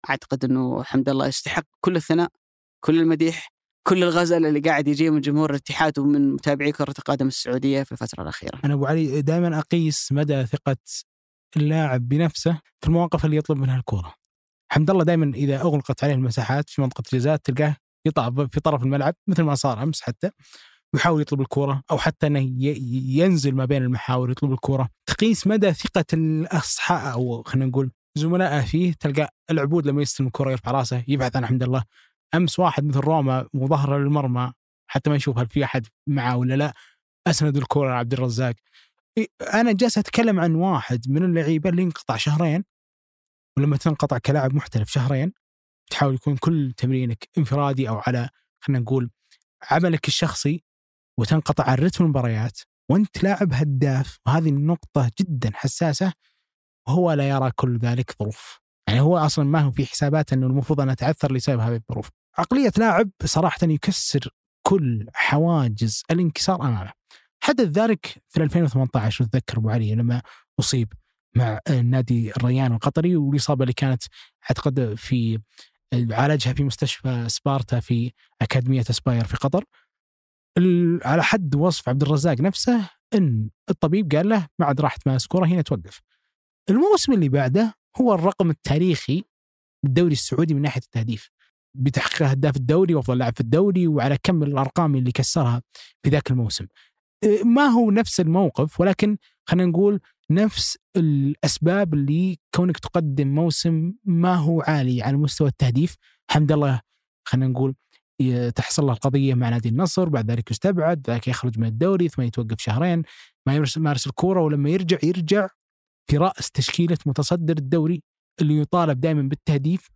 [SPEAKER 1] أعتقد إنه حمد الله يستحق كل الثناء كل المديح كل الغزل اللي قاعد يجي من جمهور الاتحاد ومن متابعي كرة القدم السعودية في الفترة الأخيرة.
[SPEAKER 3] أنا أبو علي دائما أقيس مدى ثقة اللاعب بنفسه في المواقف اللي يطلب منها الكورة. حمد الله دائما إذا أغلقت عليه المساحات في منطقة الجزاء تلقاه يطلع في طرف الملعب مثل ما صار أمس حتى ويحاول يطلب الكرة أو حتى أنه ينزل ما بين المحاور يطلب الكرة تقيس مدى ثقة الأصحاء أو خلينا نقول زملائه فيه تلقى العبود لما يستلم الكرة يرفع رأسه يبحث عن حمد الله. أمس واحد مثل روما وظهره للمرمى حتى ما يشوف هل في أحد معه ولا لا أسند الكرة لعبد الرزاق. أنا جالس أتكلم عن واحد من اللعيبة اللي انقطع شهرين ولما تنقطع كلاعب محترف شهرين تحاول يكون كل تمرينك انفرادي أو على خلينا نقول عملك الشخصي وتنقطع عن رتم المباريات وأنت لاعب هداف وهذه النقطة جدا حساسة وهو لا يرى كل ذلك ظروف. يعني هو أصلا ما هو في حسابات إنه المفروض أن أتعثر لسبب هذه الظروف. عقلية لاعب صراحة يكسر كل حواجز الانكسار أمامه. حدث ذلك في 2018 أتذكر أبو علي لما أصيب مع نادي الريان القطري والإصابة اللي كانت أعتقد في عالجها في مستشفى سبارتا في أكاديمية اسباير في قطر. على حد وصف عبد الرزاق نفسه إن الطبيب قال له ما عاد راح تمارس كوره هنا توقف. الموسم اللي بعده هو الرقم التاريخي بالدوري السعودي من ناحية التهديف بتحقيق هداف الدوري وأفضل لاعب في الدوري وعلى كم الأرقام اللي كسرها في ذاك الموسم. إيه، ما هو نفس الموقف ولكن خلينا نقول نفس الأسباب اللي كونك تقدم موسم ما هو عالي على مستوى التهديف حمد الله خلينا نقول تحصل له القضية مع نادي النصر بعد ذلك يستبعد بعد ذلك يخرج من الدوري ثم يتوقف شهرين ما يمارس الكوره ولما يرجع يرجع في راس تشكيله متصدر الدوري اللي يطالب دائما بالتهديف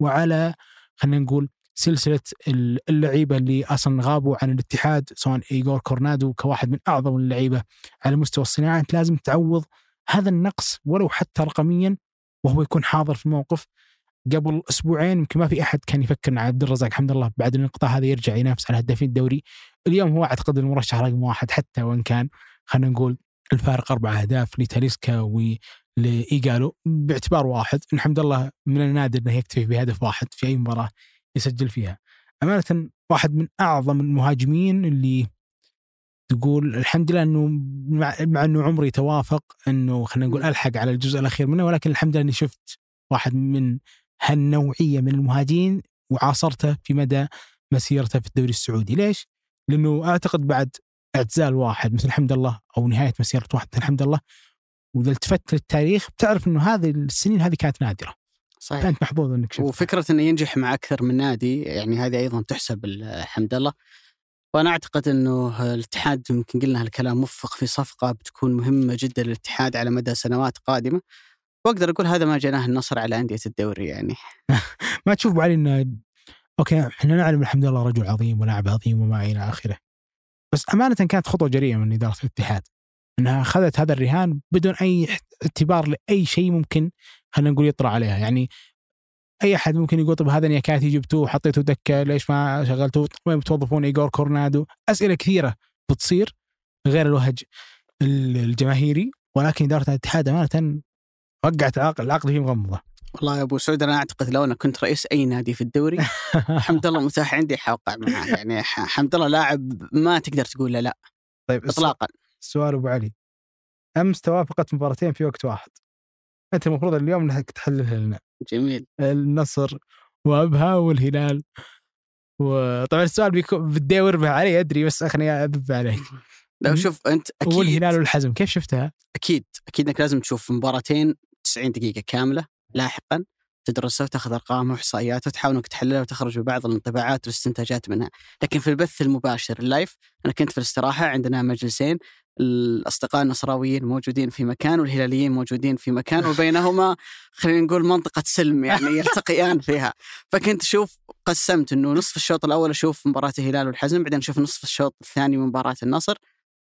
[SPEAKER 3] وعلى خلينا نقول سلسلة ال- اللعيبة اللي أصلا غابوا عن الاتحاد سواء ايجور كورنادو كواحد من أعظم اللعيبة على مستوى الصناعة. أنت لازم تعوض هذا النقص ولو حتى رقميا وهو يكون حاضر في الموقف. قبل أسبوعين يمكن ما في أحد كان يفكر ان عبد الرزاق حمد الله بعد الانقطاع هذا يرجع ينافس على هدافين الدوري. اليوم هو أعتقد المرشح رقم واحد حتى وإن كان خلينا نقول الفارق أربع أهداف لتاليسكا ولايجالو باعتبار واحد. ان حمد الله من النادر إنه يكتفي بهدف واحد في أي مباراة يسجل فيها. أمانة واحد من أعظم المهاجمين اللي تقول الحمد لله إنه مع, مع إنه عمري توافق إنه خلينا نقول ألحق على الجزء الأخير منه ولكن الحمد لله إني شفت واحد من هالنوعية من المهاجمين وعاصرته في مدى مسيرته في الدوري السعودي، ليش؟ لأنه أعتقد بعد اعتزال واحد مثل حمد الله أو نهاية مسيرة واحد مثل حمد الله وإذا التفت للتاريخ بتعرف إنه هذه السنين هذه كانت نادرة،
[SPEAKER 1] صحيح.
[SPEAKER 3] فانت محظوظ إنك شفتها.
[SPEAKER 1] وفكرة إنه ينجح مع أكثر من نادي يعني هذه أيضا تحسب الحمد لله. وأنا أعتقد إنه الاتحاد يمكن قلنا هالكلام موفق في صفقة بتكون مهمة جدا للاتحاد على مدى سنوات قادمة. وأقدر أقول هذا ما جناه النصر على أندية الدوري يعني.
[SPEAKER 3] ما تشوف علي إنه أوكي إحنا نعلم حمد الله رجل عظيم ولاعب عظيم وما إلى آخره. بس أمانة كانت خطوة جريئة من إدارة الاتحاد إنها اخذت هذا الرهان بدون أي اعتبار لأي شيء ممكن خلينا نقول يطرا عليها. يعني أي أحد ممكن يقول طب هذا نياكاتي جبتوه وحطيتوه دكة ليش ما شغلتوه؟ وين بتوظفون؟ ايجور كورونادو. أسئلة كثيرة بتصير غير الوهج ال- الجماهيري ولكن إدارة الاتحاد أمانة وقعت العقد العقد فيه مغمضة.
[SPEAKER 1] والله يا أبو سعود أنا أعتقد لو أنا كنت رئيس أي نادي في الدوري حمد الله متاح عندي حوقع معاه. يعني ح- حمد الله لاعب ما تقدر تقول له لا.
[SPEAKER 3] طيب
[SPEAKER 1] اطلاقا.
[SPEAKER 3] السؤال أبو علي. أمس توافقت مباراتين في وقت واحد. أنت المفروض اليوم انك تحللها لنا.
[SPEAKER 1] جميل.
[SPEAKER 3] النصر وأبها والهلال. وطبعا السؤال بيكون اربح علي أدري بس خليني اذب عليك.
[SPEAKER 1] لو شوف أنت أكيد.
[SPEAKER 3] والهلال والحزم كيف شفتها؟
[SPEAKER 1] أكيد أكيد إنك لازم تشوف مباراتين 90 دقيقة كاملة. لاحقا تدرسها وتاخذ ارقامها واحصائياتها وتحاول إنك تحللها وتخرج ببعض الانطباعات والاستنتاجات منها، لكن في البث المباشر اللايف أنا كنت في الاستراحة عندنا مجلسين الأصدقاء النصراويين موجودين في مكان والهلاليين موجودين في مكان وبينهما خلينا نقول منطقة سلم يعني يلتقيان فيها، فكنت أشوف قسمت إنه نصف الشوط الأول أشوف مباراة الهلال والحزم بعدين أشوف نصف الشوط الثاني مباراة النصر.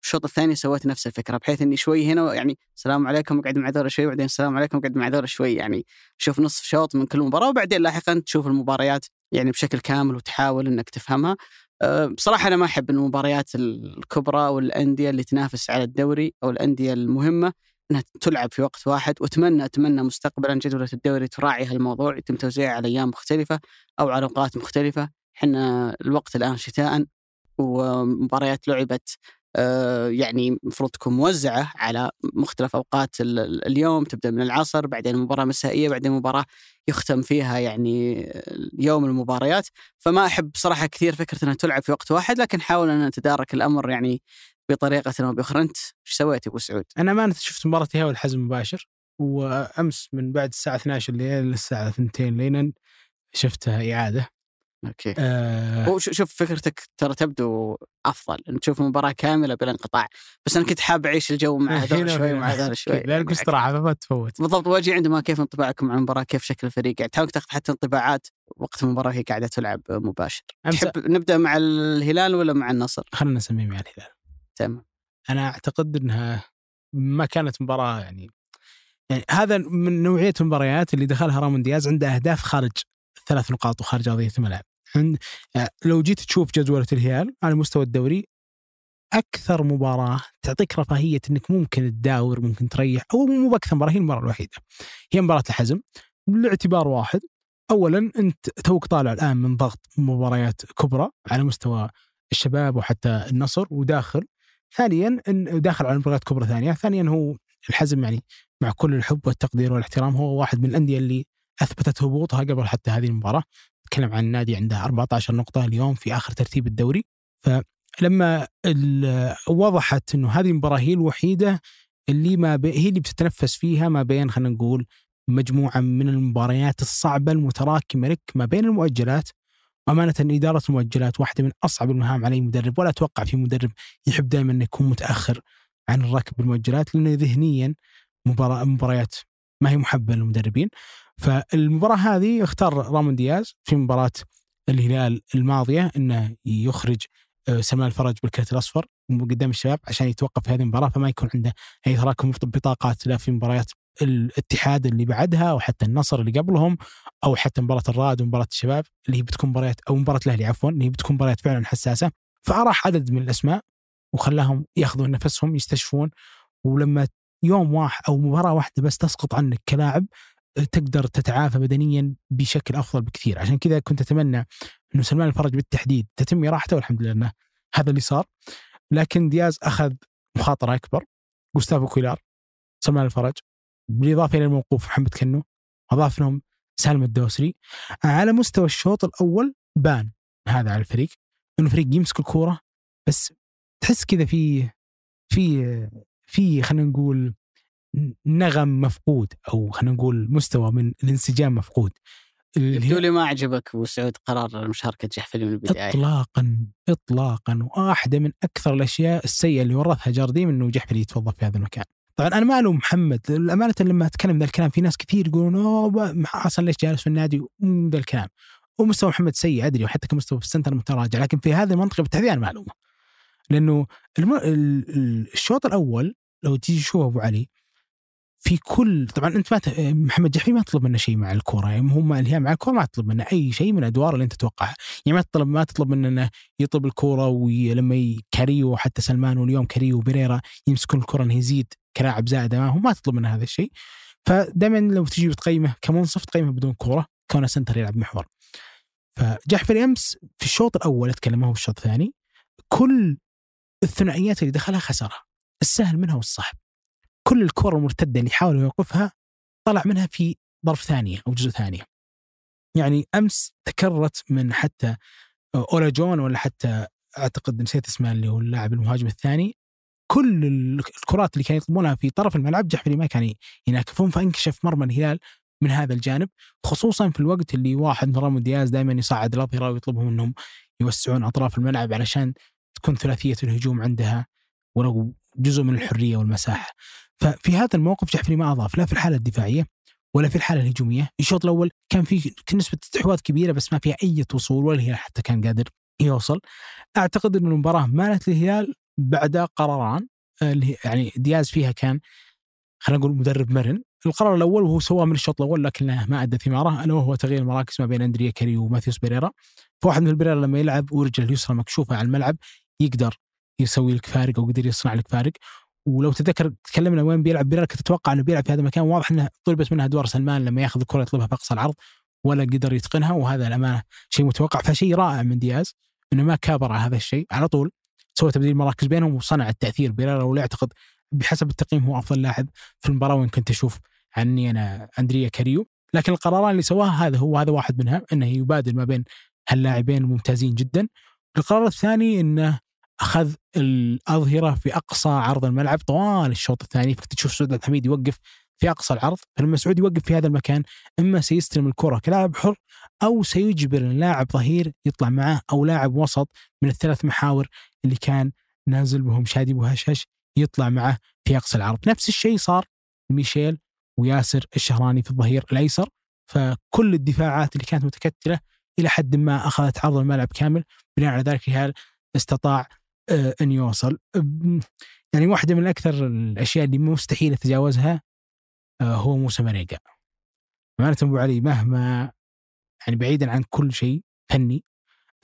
[SPEAKER 1] الشوط الثاني سويت نفس الفكرة بحيث إني شوي هنا يعني السلام عليكم اقعد مع ذولا شوي بعدين السلام عليكم اقعد مع ذولا شوي يعني شوف نصف شوط من كل مباراة وبعدين لاحقا تشوف المباريات يعني بشكل كامل وتحاول إنك تفهمها. أه، بصراحة أنا ما أحب المباريات الكبرى والأندية اللي تنافس على الدوري أو الأندية المهمة إنها تلعب في وقت واحد. وأتمنى أتمنى مستقبلا جدولة الدوري تراعي هالموضوع يتم توزيعها على أيام مختلفة أو على أوقات مختلفة. إحنا الوقت الآن شتاء ومباريات لعبت يعني المفروض تكون موزعة على مختلف أوقات ال- ال- اليوم تبدأ من العصر بعدين مباراه مسائية بعدين مباراة يختم فيها يعني يوم المباريات. فما أحب صراحة كثير فكرة إنها تلعب في وقت واحد لكن حاول أن نتدارك الأمر يعني بطريقة أو بأخرى. أنت إيش سويت يا أبو سعود؟
[SPEAKER 3] أنا امانه شفت مباراة الهلال والحزم مباشر وأمس من بعد الساعة 12 الليل للساعه 2 ليلا شفتها إعادة.
[SPEAKER 1] أوكي.
[SPEAKER 3] آه.
[SPEAKER 1] شوف فكرتك ترى تبدو أفضل إن تشوف المباراه كاملة بلا انقطاع بس أنا كنت حاب أعيش الجو مع هذول
[SPEAKER 3] هنا
[SPEAKER 1] شوي. ومع هذول شوي.
[SPEAKER 3] لانك استراحه ما تفوت.
[SPEAKER 1] بالضبط واجي عندما كيف انطباعكم عن المباراه كيف شكل الفريق؟ يعني تحاول تاخذ حتى انطباعات وقت المباراة هي قاعدة تلعب مباشر.
[SPEAKER 3] أمس
[SPEAKER 1] تحب نبدأ مع الهلال ولا مع النصر؟
[SPEAKER 3] خلينا نسميه مع الهلال.
[SPEAKER 1] تمام.
[SPEAKER 3] أنا أعتقد إنها ما كانت مباراة يعني يعني هذا من نوعية المباريات اللي دخلها رامون دياز عنده أهداف خارج ثلاث نقاط وخارج ارضيه الملعب. عند يعني لو جيت تشوف جدولة الهلال على مستوى الدوري أكثر مباراة تعطيك رفاهية إنك ممكن تداور ممكن تريح أو مو باكثر مباراه هي المباراة الوحيدة. هي مباراة الحزم. لاعتبار واحد. اولا أنت توك طالع الآن من ضغط مباريات كبرى على مستوى الشباب وحتى النصر وداخل. ثانيا إن داخل على مباريات كبرى ثانية. ثانيا هو الحزم يعني مع كل الحب والتقدير والاحترام هو واحد من الأندية اللي أثبتت هبوطها قبل حتى هذه المباراة. نتكلم عن نادي عنده 14 نقطة اليوم في آخر ترتيب الدوري. فلما وضحت إنه هذه المباراة هي الوحيدة اللي ما بي هي اللي بتتنفس فيها ما بين خلينا نقول مجموعة من المباريات الصعبة المتراكمة لك ما بين المؤجلات. أمانة إدارة المؤجلات واحدة من أصعب المهام على أي مدرب ولا أتوقع في مدرب يحب دائما أنه يكون متأخر عن الركب بالمؤجلات لأنه ذهنيا مباراة مباريات ما هي محبة للمدربين. فالمباراة هذه اختار رامون دياز في مباراة الهلال الماضية أنه يخرج آه، سلمان الفرج بالكرت الأصفر قدام الشباب عشان يتوقف في هذه المباراة فما يكون عنده أي تراكم بطاقات لا في مباريات الاتحاد اللي بعدها وحتى النصر اللي قبلهم أو حتى مباراة الرائد ومباراة الشباب اللي هي بتكون مباريات أو مباراة الأهلي عفوا اللي هي بتكون مباريات فعلا حساسة. فأراح عدد من الأسماء وخلاهم يأخذون نفسهم يستشفون ولما يوم واحد أو مباراة واحدة بس تسقط عنك كلاعب تقدر تتعافى بدنيا بشكل أفضل بكثير. عشان كذا كنت أتمنى إنه سلمان الفرج بالتحديد تتم راحته والحمد لله إنه هذا اللي صار. لكن دياز أخذ مخاطرة أكبر. جوستافو كويلار سلمان الفرج بالإضافة إلى الموقوف محمد كنو أضاف لهم سالم الدوسري. على مستوى الشوط الأول بان هذا على الفريق إنه فريق يمسك الكورة بس تحس كذا في في في خلينا نقول نغم مفقود أو خلينا نقول مستوى من الانسجام مفقود.
[SPEAKER 1] يبدو لي ما عجبك أبو سعود قرار مشاركه جحفلي من البداية.
[SPEAKER 3] اطلاقا اطلاقا واحدة من أكثر الأشياء السيئة اللي ورثها جارديم إنه جحفلي يتوظف في هذا المكان. طبعا أنا ما ألوم محمد الأمانة لما أتكلم ذا الكلام في ناس كثير يقولون أوه أصلا ليش جالس في النادي؟ ذا الكلام. ومستوى محمد سيء أدري وحتى كمستوى في ال center متراجع لكن في هذه المنطقة بالتحديد أنا ما ألومه. لأنه الم... ال... ال... الشوط الأول لو تيجي تشوف أبو علي في كل طبعا أنت ما ت... محمد جحفلي ما تطلب منه شيء مع الكورة يعني هم هي مع الكورة ما تطلب منه أي شيء من الادوار اللي أنت تتوقعها. يعني ما تطلب ما تطلب منه إنه يطلب الكورة ولما. كاريو وحتى سلمان واليوم كاريو وبريرا يمسكون الكورة إنه يزيد كلاعب زائد امامهم ما تطلب منه هذا الشيء. فدائما لو تجي بتقيمه كمنصف تقيمه بدون كورة كونه سنتر يلعب محور. فجحفري امس في الشوط الأول أتكلم هو الشوط الثاني كل الثنائيات اللي دخلها خسرها السهل منها والصعب. كل الكرة المرتدة اللي حاول يوقفها طلع منها في ظرف ثانية أو جزء ثانية يعني أمس تكررت من حتى أولا جون ولا حتى أعتقد نسيت اسمه اللي هو اللاعب المهاجم الثاني كل الكرات اللي كانوا يطلبونها في طرف الملعب جحفلي ما كان يناكفون فانكشف مرمى الهلال من هذا الجانب خصوصا في الوقت اللي واحد مثل رامون دياز دائما يصعد الأظهرة ويطلبهم إنهم يوسعون أطراف الملعب علشان تكون ثلاثية الهجوم عندها ولو جزء من الحرية والمساحة. ففي هذا الموقف جحفلي ما أضاف لا في الحالة الدفاعية ولا في الحالة الهجومية، الشوط الأول كان في نسبة استحواذ كبيرة بس ما فيها أي وصول ولا الهلال حتى كان قادر يوصل. أعتقد إن المباراة مالت للهلال بعد قراران اللي يعني دياز فيها كان خلينا نقول مدرب مرن. القرار الأول وهو سواه من الشوط الأول لكنه ما أدى ثماره ألا وهو تغيير المراكز ما بين أندريا كاري وماثيوس بيريرا. فواحد من البريرا لما يلعب ورجله اليسرى مكشوفة على الملعب يقدر يسوي لك فارق أو يقدر يصنع لك فارق. ولو تذكر تكلمنا وين بيلعب بيريرا كنت أتوقع إنه بيلعب في هذا المكان. واضح إنه طلبت منه ادوار سلمان لما ياخذ الكرة يطلبها بأقصى العرض ولا قدر يتقنها وهذا الأمانة شيء متوقع. فشيء رائع من دياز إنه ما كابر على هذا الشيء. على طول سوى تبديل مراكز بينهم وصنع التأثير بيريرا ولا اعتقد بحسب التقييم هو أفضل لاعب في المباراة وين كنت أشوف عني أنا أندريا كاريو. لكن القرارات اللي سواها هذا هو هذا واحد منها إنه يبادل ما بين هاللاعبين الممتازين جدا. القرار الثاني إنه أخذ الأظهرة في أقصى عرض الملعب. طوال الشوط الثاني فكنت تشوف سعود عبد الحميد يوقف في أقصى العرض فلما سعود يوقف في هذا المكان إما سيستلم الكرة كلاعب حر أو سيجبر لاعب ظهير يطلع معه أو لاعب وسط من الثلاث محاور اللي كان نازل بهم شادي بوهشش يطلع معه في أقصى العرض. نفس الشيء صار ميشيل وياسر الشهراني في الظهير الأيسر فكل الدفاعات اللي كانت متكتلة إلى حد ما أخذت عرض الملعب كامل. بناء على ذلك الهلال استطاع ان يوصل. يعني واحدة من أكثر الأشياء اللي مستحيل أتجاوزها آه، هو موسى مريقا أمانة أبو علي مهما يعني بعيدا عن كل شيء فني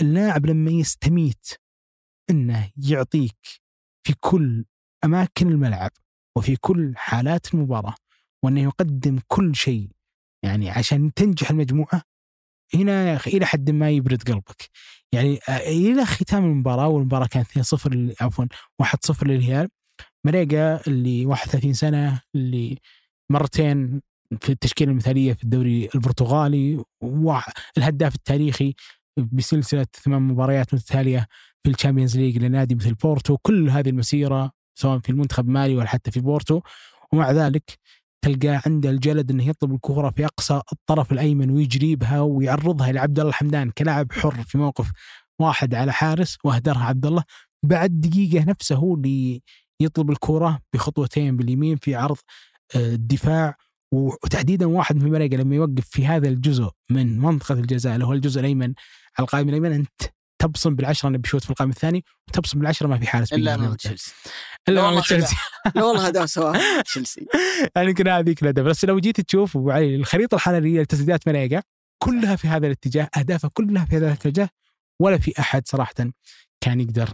[SPEAKER 3] اللاعب لما يستميت إنه يعطيك في كل أماكن الملعب وفي كل حالات المباراة وأنه يقدم كل شيء يعني عشان تنجح المجموعة هنا يا أخي إلى حد ما يبرد قلبك. يعني آه، إلى ختام المباراة والمباراة كانت 2-0 عفوا 1-0 للهلال. مريقا اللي 31 سنة اللي مرتين في التشكيلة المثالية في الدوري البرتغالي والهداف التاريخي بسلسلة ثمان مباريات متتالية في ال Champions League لنادي مثل بورتو. كل هذه المسيرة سواء في المنتخب مالي ولا حتى في بورتو. ومع ذلك تلقاه عنده الجلد إنه يطلب الكورة في أقصى الطرف الأيمن ويجري بها ويعرضها لعبد الله الحمدان كلاعب حر في موقف واحد على حارس وأهدرها عبد الله. بعد دقيقة نفسه هو اللي يطلب الكورة بخطوتين باليمين في عرض آه، الدفاع. وتحديدا واحد من الملاقه لما يوقف في هذا الجزء من منطقة الجزاء اللي هو الجزء الأيمن على القائم الأيمن أنت. تبصم بالعشرة انه بيشوت في القائم الثاني وتبصم بالعشرة ما في حارس
[SPEAKER 1] إلا أمام تشيلسي.
[SPEAKER 3] إلا أمام تشيلسي.
[SPEAKER 1] لا والله هدف سواء تشيلسي.
[SPEAKER 3] يعني يمكن هذيك الهدف. بس لو جيت تشوف الخريطة الحرارية لتسديدات ملاقه كلها في هذا الاتجاه أهدافها كلها في هذا الاتجاه ولا في أحد صراحة كان يقدر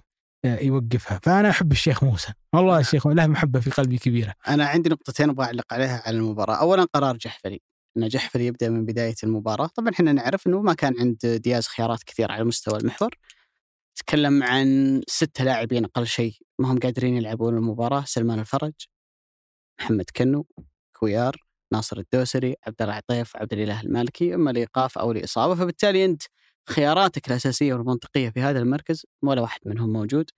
[SPEAKER 3] آه، يوقفها. فأنا أحب الشيخ موسى. والله نعم. الشيخ له محبة في قلبي كبيرة.
[SPEAKER 1] أنا عندي نقطتين أبغى أعلق عليها على المباراة. اولا قرار جحفري. إن جحفري يبدأ من بداية المباراة. طبعا إحنا نعرف إنه ما كان عند دياز خيارات كثيرة على مستوى المحور. تكلم عن ستة لاعبين أقل شيء ما هم قادرين يلعبون المباراة. سلمان الفرج محمد كنو كويار ناصر الدوسري عبد الله عطيف عبد الإله المالكي. أما لإيقاف أو لإصابة فبالتالي أنت خياراتك الأساسية والمنطقية في هذا المركز ولا واحد منهم موجود.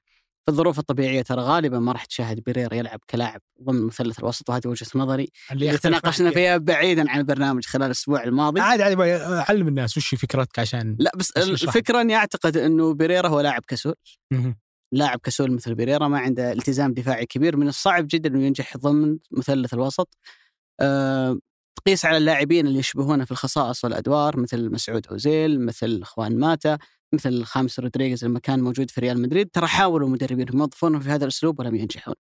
[SPEAKER 1] في الظروف الطبيعية ترى غالبا ما راح تشاهد بيرير يلعب كلاعب ضمن مثلث الوسط وهذه وجهة نظري. اللي تناقشنا فيها بعيدا عن البرنامج خلال الأسبوع الماضي.
[SPEAKER 3] عادي عادي علم الناس وش فكرتك عشان
[SPEAKER 1] لا بس الفكرة إني أعتقد إنه بيريرا هو لاعب كسول. لاعب كسول مثل بيريرا ما عنده التزام دفاعي كبير من الصعب جدا إنه ينجح ضمن مثلث الوسط. أه تقيس على اللاعبين اللي يشبهونه في الخصائص والأدوار مثل مسعود اوزيل مثل خوان ماتا. مثل خامس رودريغيز لما كان موجود في ريال مدريد ترى حاولوا مدربين يوظفونه في هذا الأسلوب ولم ينجحون.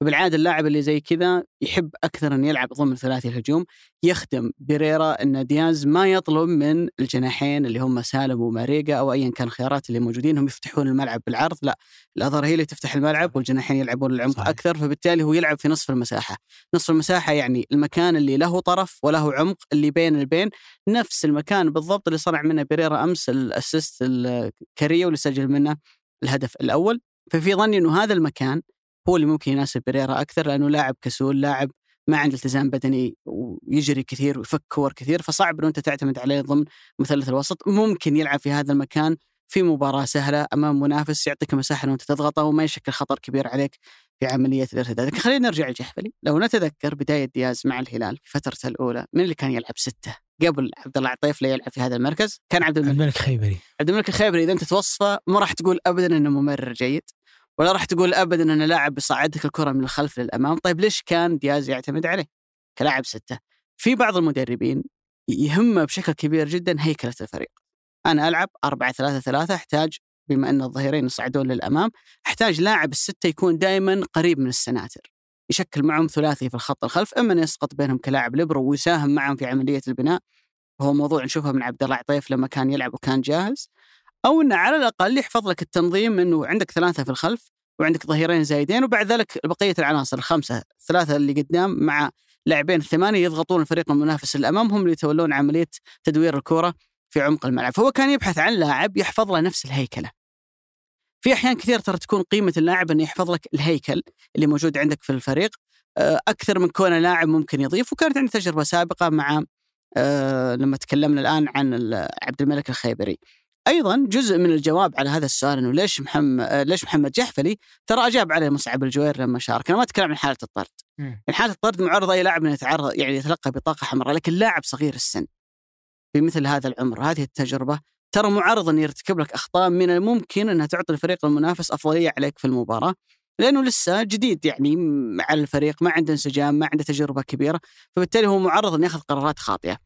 [SPEAKER 1] فبالعادة اللاعب اللي زي كذا يحب أكثر أن يلعب ضمن ثلاثي الهجوم يخدم بيريرا إن دياز ما يطلب من الجناحين اللي هم سالم وماريجا أو ايا كان الخيارات اللي موجودين هم يفتحون الملعب بالعرض. لا الاظهرة هي اللي تفتح الملعب والجناحين يلعبون العمق صحيح. أكثر فبالتالي هو يلعب في نصف المساحة. نصف المساحة يعني المكان اللي له طرف وله عمق اللي بين البين. نفس المكان بالضبط اللي صنع منه بيريرا أمس ال assist لكاريو اللي سجل منه الهدف الأول. ففي ظني إنه هذا المكان هو اللي ممكن يناسب بيريرا أكثر لأنه لاعب كسول لاعب ما عنده التزام بدني ويجري كثير ويفك كور كثير فصعب إنه أنت تعتمد عليه ضمن مثلث الوسط. ممكن يلعب في هذا المكان في مباراة سهلة أمام منافس يعطيك مساحة أنه تضغطه وما يشكل خطر كبير عليك في عملية الارتداد لكن خلينا نرجع للجحفلي لو نتذكر بداية دياز مع الهلال في فترته الأولى من اللي كان يلعب ستة؟ قبل عبد الله عطيف لا يلعب في هذا المركز كان عبد
[SPEAKER 3] الملك. خيبري.
[SPEAKER 1] عبد الملك الخيبري إذا أنت توصفه ما راح تقول ابدا إنه ممرر جيد ولا راح تقول ابدا إنه لاعب بيصعدك الكرة من الخلف للأمام. طيب ليش كان دياز يعتمد عليه كلاعب ستة؟ في بعض المدربين يهمه بشكل كبير جدا هيكلة الفريق. أنا ألعب 4 3 3 أحتاج بما إن الظهيرين يصعدون للأمام أحتاج لاعب الستة يكون دائما قريب من السناتر. يشكل معهم ثلاثي في الخط الخلف أما ان يسقط بينهم كلاعب ليبرو ويساهم معهم في عملية البناء وهو موضوع نشوفه من عبد الله عطيف لما كان يلعب وكان جاهز. أو إنه على الأقل يحفظ لك التنظيم إنه عندك ثلاثة في الخلف وعندك ظهيرين زايدين وبعد ذلك بقية العناصر الخمسة الثلاثه اللي قدام مع لاعبين الثمانية يضغطون الفريق المنافس اللي امامهم اللي يتولون عملية تدوير الكرة في عمق الملعب. فهو كان يبحث عن لاعب يحفظ له نفس الهيكلة. في أحيان كثير ترى تكون قيمة اللاعب إنه يحفظ لك الهيكل اللي موجود عندك في الفريق. آه، أكثر من كونه لاعب ممكن يضيف وكانت عندي تجربة سابقة مع آه، لما تكلمنا الآن عن عبد الملك الخيبري. أيضا جزء من الجواب على هذا السؤال إنه ليش محمد ليش محمد جحفلي ترى أجاب عليه مصعب الجوير لما شارك، أنا ما أتكلم عن حالة الطرد. يعني حاله الطرد معرض اي لاعب إنه يتعرض يعني يتلقى بطاقة حمراء، لكن لاعب صغير السن. في مثل هذا العمر. هذه التجربة ترى معرض انه يرتكب لك أخطاء من الممكن إنها تعطي الفريق المنافس أفضلية عليك في المباراة لأنه لسه جديد يعني على الفريق ما عنده انسجام ما عنده تجربة كبيرة فبالتالي هو معرض انه ياخذ قرارات خاطئة.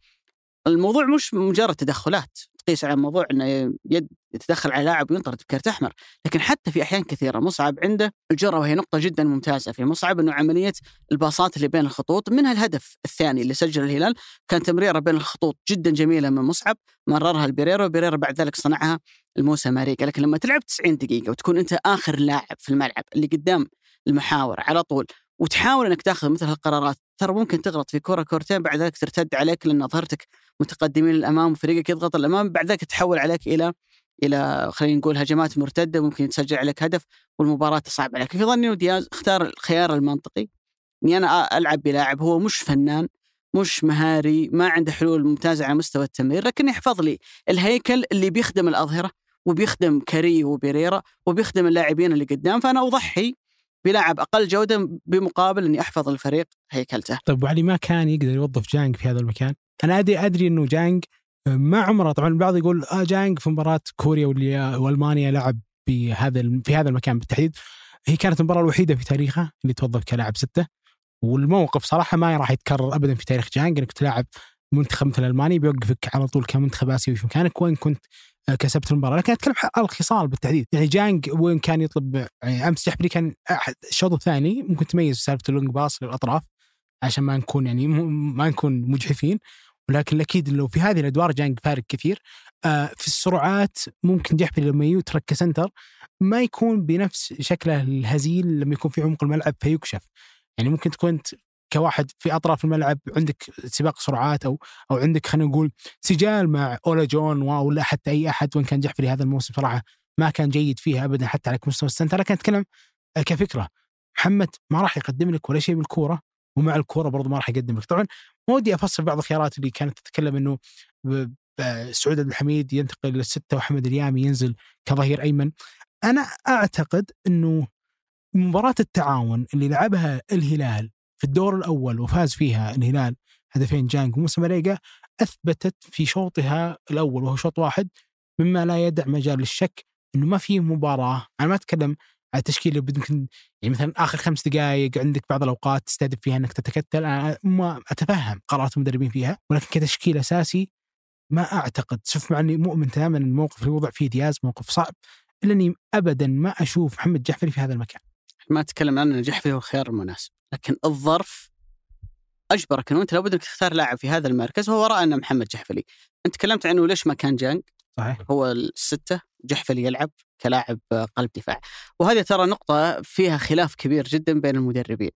[SPEAKER 1] الموضوع مش مجرد تدخلات تقيس على موضوع إنه يد يتدخل على لاعب وينطرد بكرت أحمر، لكن حتى في أحيان كثيرة مصعب عنده الجرأة وهي نقطة جدا ممتازة في مصعب إنه عملية الباصات اللي بين الخطوط منها الهدف الثاني اللي سجل الهلال كان تمريرة بين الخطوط جدا جميلة من مصعب مررها البيريرا وبيريرا بعد ذلك صنعها الموسى ماريكا. لكن لما تلعب 90 دقيقة وتكون أنت آخر لاعب في الملعب اللي قدام المحاور على طول وتحاول إنك تاخذ مثل هالقرارات. ترى ممكن تغلط في كرة كورتين بعد ذلك ترتد عليك لأن ظهرتك متقدمين للأمام وفريقك يضغط الأمام بعد ذلك تحول عليك إلى إلى خلينا نقول هجمات مرتدة ممكن يتسجل عليك هدف والمباراة تصعب عليك. في ظني إنه دياز اختار الخيار المنطقي إني أنا ألعب بلاعب هو مش فنان مش مهاري ما عنده حلول ممتازة على مستوى التمرير لكن يحفظ لي الهيكل اللي بيخدم الأظهرة وبيخدم كاريو وبيريرا وبيخدم اللاعبين اللي قدام فأنا أضحي بلاعب أقل جودة بمقابل إني أحفظ الفريق هيكلته.
[SPEAKER 3] طيب وعلي ما كان يقدر يوظف جانج في هذا المكان؟ أنا أدري أدري إنه جانج ما عمره. طبعا البعض يقول آه جانج في مباراة كوريا وألمانيا لعب بهذا في هذا المكان بالتحديد. هي كانت المباراة الوحيدة في تاريخه اللي توظف كلاعب ستة. والموقف صراحة ما راح يتكرر ابدا في تاريخ جانج. انك تلاعب منتخب مثل ألمانيا بيوقفك على طول كمنتخب آسيوي في مكانك. وين كنت؟ آه، كسبت المباراة. لكن أتكلم عن الخصال بالتحديد. يعني جانج وين كان يطلب يعني أمس جحفلي كان أحد الشوط الثاني ممكن تميز سالفة ال long pass للأطراف عشان ما نكون يعني ما نكون مجحفين. ولكن أكيد لو في هذه الأدوار جانج فارق كثير. آه في السرعات ممكن جحفلي لما يترك ك center ما يكون بنفس شكله الهزيل لما يكون في عمق الملعب فيكشف. يعني ممكن تكون كواحد في أطراف الملعب عندك سباق سرعات أو أو عندك خلينا نقول سجال مع أولا جون ولا حتى أي أحد وإن كان جحفلي هذا الموسم صراحة ما كان جيد فيها ابدا حتى على مستوى ال center لكن أتكلم آه، كفكرة محمد ما راح يقدم لك ولا شيء بالكورة ومع الكورة برضو ما راح يقدم لك. طبعا ما ودي افصل بعض الخيارات اللي كانت تتكلم إنه سعود عبد الحميد ينتقل للسته وحمد اليامي ينزل كظهير أيمن. أنا أعتقد إنه مباراة التعاون اللي لعبها الهلال في الدور الأول وفاز فيها الهلال هدفين جانج وموسى مريقا أثبتت في شوطها الأول وهو شوط واحد مما لا يدع مجال للشك إنه ما في مباراة. أنا ما أتكلم على اللي يمكن يعني مثلا آخر خمس دقائق عندك بعض الأوقات تستهدف فيها إنك تتكتل. أنا ما أتفهم قرارات المدربين فيها ولكن كتشكيل أساسي ما أعتقد. شوف مع إني مؤمن تماما إن الموقف اللي وضع فيه دياز موقف صعب إلا إني ابدا ما أشوف محمد جعفري في هذا المكان.
[SPEAKER 1] ما أتكلم عن جحفري هو الخيار المناسب. لكن الظرف أجبرك إنه أنت لابد إنك تختار لاعب في هذا المركز وهو راى ان محمد جحفلي. أنت تكلمت عنه ليش ما كان جانج؟
[SPEAKER 3] صحيح.
[SPEAKER 1] هو الستة جحفلي يلعب كلاعب قلب دفاع. وهذه ترى نقطة فيها خلاف كبير جدا بين المدربين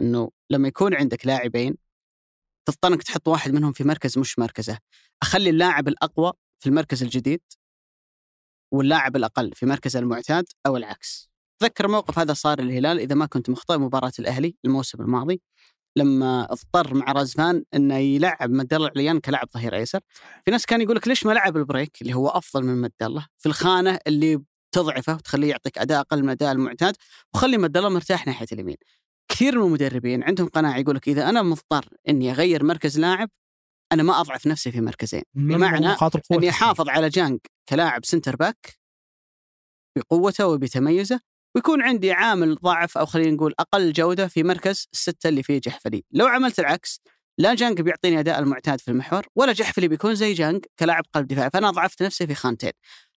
[SPEAKER 1] أنه لما يكون عندك لاعبين تضطر إنك تحط واحد منهم في مركز مش مركزه. أخلي اللاعب الأقوى في المركز الجديد واللاعب الأقل في مركزه المعتاد أو العكس. تذكر موقف هذا صار الهلال إذا ما كنت مخطئ مباراة الأهلي الموسم الماضي لما اضطر مع رزفان إنه يلعب مد الله عليان كلاعب ظهير أيسر. في ناس كان يقول لك ليش ما لعب البريك اللي هو أفضل من مد الله؟ في الخانة اللي تضعفه وتخليه يعطيك أداء أقل من الاداء المعتاد وخلي مد الله مرتاح ناحية اليمين. كثير من المدربين عندهم قناعة يقول لك إذا أنا مضطر إني أغير مركز لاعب أنا ما أضعف نفسي في مركزين. بمعنى
[SPEAKER 3] إني.
[SPEAKER 1] أحافظ على جانج كلاعب center back بقوته وبتميزه ويكون عندي عامل ضعف أو خلينا نقول أقل جودة في مركز السته اللي فيه جحفلي، لو عملت العكس لا جانج بيعطيني أداء المعتاد في المحور ولا جحفلي بيكون زي جانج كلاعب قلب دفاع فأنا ضعفت نفسي في خانتين.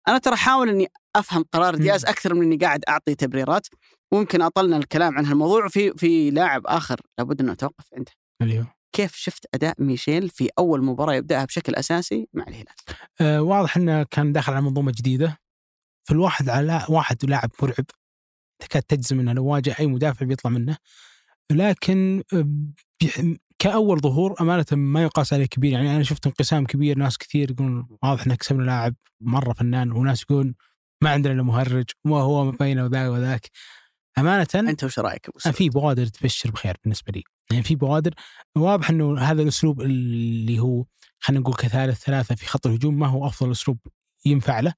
[SPEAKER 1] أنا ترى أحاول إني أفهم قرار دياز أكثر من إني قاعد أعطي تبريرات. ممكن أطلنا الكلام عن هالموضوع في في لاعب آخر لابد إنه اتوقف عنده.
[SPEAKER 3] اللي هو
[SPEAKER 1] كيف شفت أداء ميشيل في أول مباراة يبدأها بشكل أساسي مع الهلال؟
[SPEAKER 3] آه واضح إنه كان داخل على منظومة جديدة. فالواحد على واحد لاعب مرعب. تكاد تجزم إنه لو واجه أي مدافع بيطلع منه. لكن كأول ظهور أمانة ما يقاس عليه كبير. يعني أنا شفت انقسام كبير ناس كثير يقولون واضح إنه كسبنا لاعب مرة فنان وناس يقولون ما عندنا إلا مهرج وما هو ما بين وذاك وذاك. أمانة
[SPEAKER 1] أنت وش رأيك أبو؟
[SPEAKER 3] في بوادر تبشر بخير بالنسبة لي. يعني في بوادر واضح إنه هذا الأسلوب اللي هو خلينا نقول كثالث ثلاثة في خط الهجوم ما هو أفضل أسلوب ينفع له.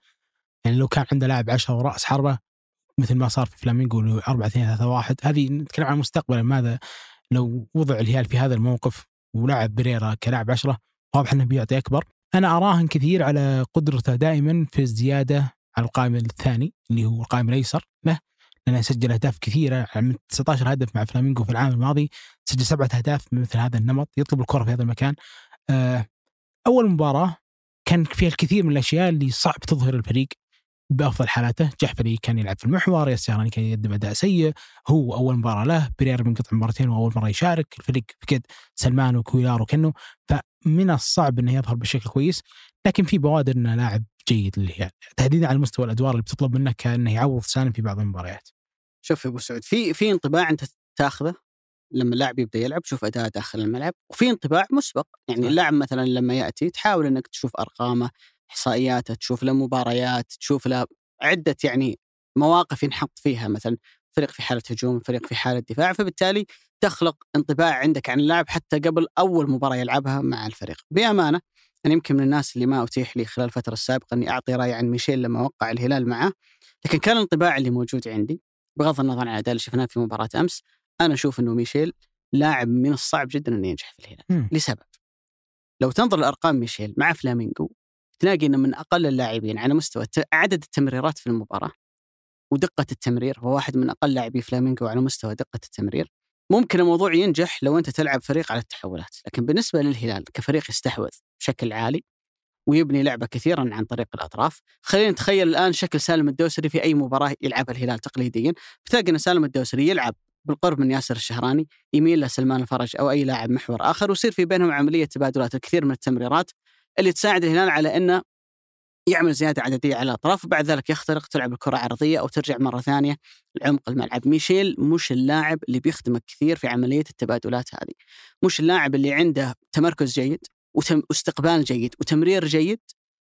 [SPEAKER 3] يعني لو كان عنده لاعب 10 وراس حربة مثل ما صار في فلامينغو 4 2 3 1 هذه نتكلم عن مستقبلا ماذا لو وضع الهلال في هذا الموقف ولعب بريرا كلاعب 10 واضح إنه بيعطي أكبر. أنا أراهن كثير على قدرته دائما في الزيادة على القائم الثاني اللي هو القائم الأيسر. له لأنه سجل أهداف كثيرة من 19 هدف مع فلامينغو في العام الماضي سجل سبعة أهداف من مثل هذا النمط يطلب الكرة في هذا المكان. آه، أول مباراة كان فيها الكثير من الأشياء اللي صعب تظهر الفريق. بأفضل حالاته، جحفري كان يلعب في المحور، ياسراني كان يقدم أداء سيء، هو أول مباراة له، بريرا منقطع مرتين وأول مرة يشارك، الفريق فقد سلمان وكويلار وكنو، فمن الصعب إنه يظهر بشكل كويس، لكن في بوادر إنه لاعب جيد للهلال، تحديدا على مستوى الأدوار اللي بتطلب منك كأنه يعوض سالم في بعض المباريات.
[SPEAKER 1] شوف يا أبو سعود في في انطباع أنت تاخذه لما اللاعب يبدأ يلعب. تشوف أداء داخل الملعب. وفي انطباع مسبق. يعني. اللاعب مثلا لما يأتي تحاول إنك تشوف أرقامه احصائياته تشوف له مباريات تشوف له عدة يعني مواقف ينحط فيها مثلا فريق في حالة هجوم فريق في حالة دفاع فبالتالي تخلق انطباع عندك عن اللاعب حتى قبل أول مباراة يلعبها مع الفريق بأمانة أنا يمكن من الناس اللي ما أتيح لي خلال الفترة السابقة إني أعطي رأي عن ميشيل لما وقع الهلال معه لكن كان الانطباع اللي موجود عندي بغض النظر عن الأداء اللي شفناه في مباراة أمس أنا أشوف إنه ميشيل لاعب من الصعب جدا إنه ينجح في الهلال. لسبب لو تنظر لأرقام ميشيل مع فلامينغو تلاقي إنه من أقل اللاعبين على مستوى عدد التمريرات في المباراة ودقة التمرير هو واحد من أقل لاعبي فلامينغو على مستوى دقة التمرير. ممكن الموضوع ينجح لو أنت تلعب فريق على التحولات لكن بالنسبة للهلال كفريق يستحوذ بشكل عالي ويبني لعبة كثيرا عن طريق الأطراف. خلينا نتخيل الآن شكل سالم الدوسري في أي مباراة يلعبها الهلال تقليديا. بتلاقي إن سالم الدوسري يلعب بالقرب من ياسر الشهراني يميل لسلمان الفرج أو أي لاعب محور آخر ويصير في بينهم عملية تبادلات الكثير من التمريرات اللي تساعد الهلال على إنه يعمل زيادة عددية على الأطراف وبعد ذلك يخترق تلعب الكرة عرضية أو ترجع مرة ثانية لعمق الملعب. ميشيل مش اللاعب اللي بيخدمك كثير في عملية التبادلات هذه. مش اللاعب اللي عنده تمركز جيد وتم- واستقبال جيد وتمرير جيد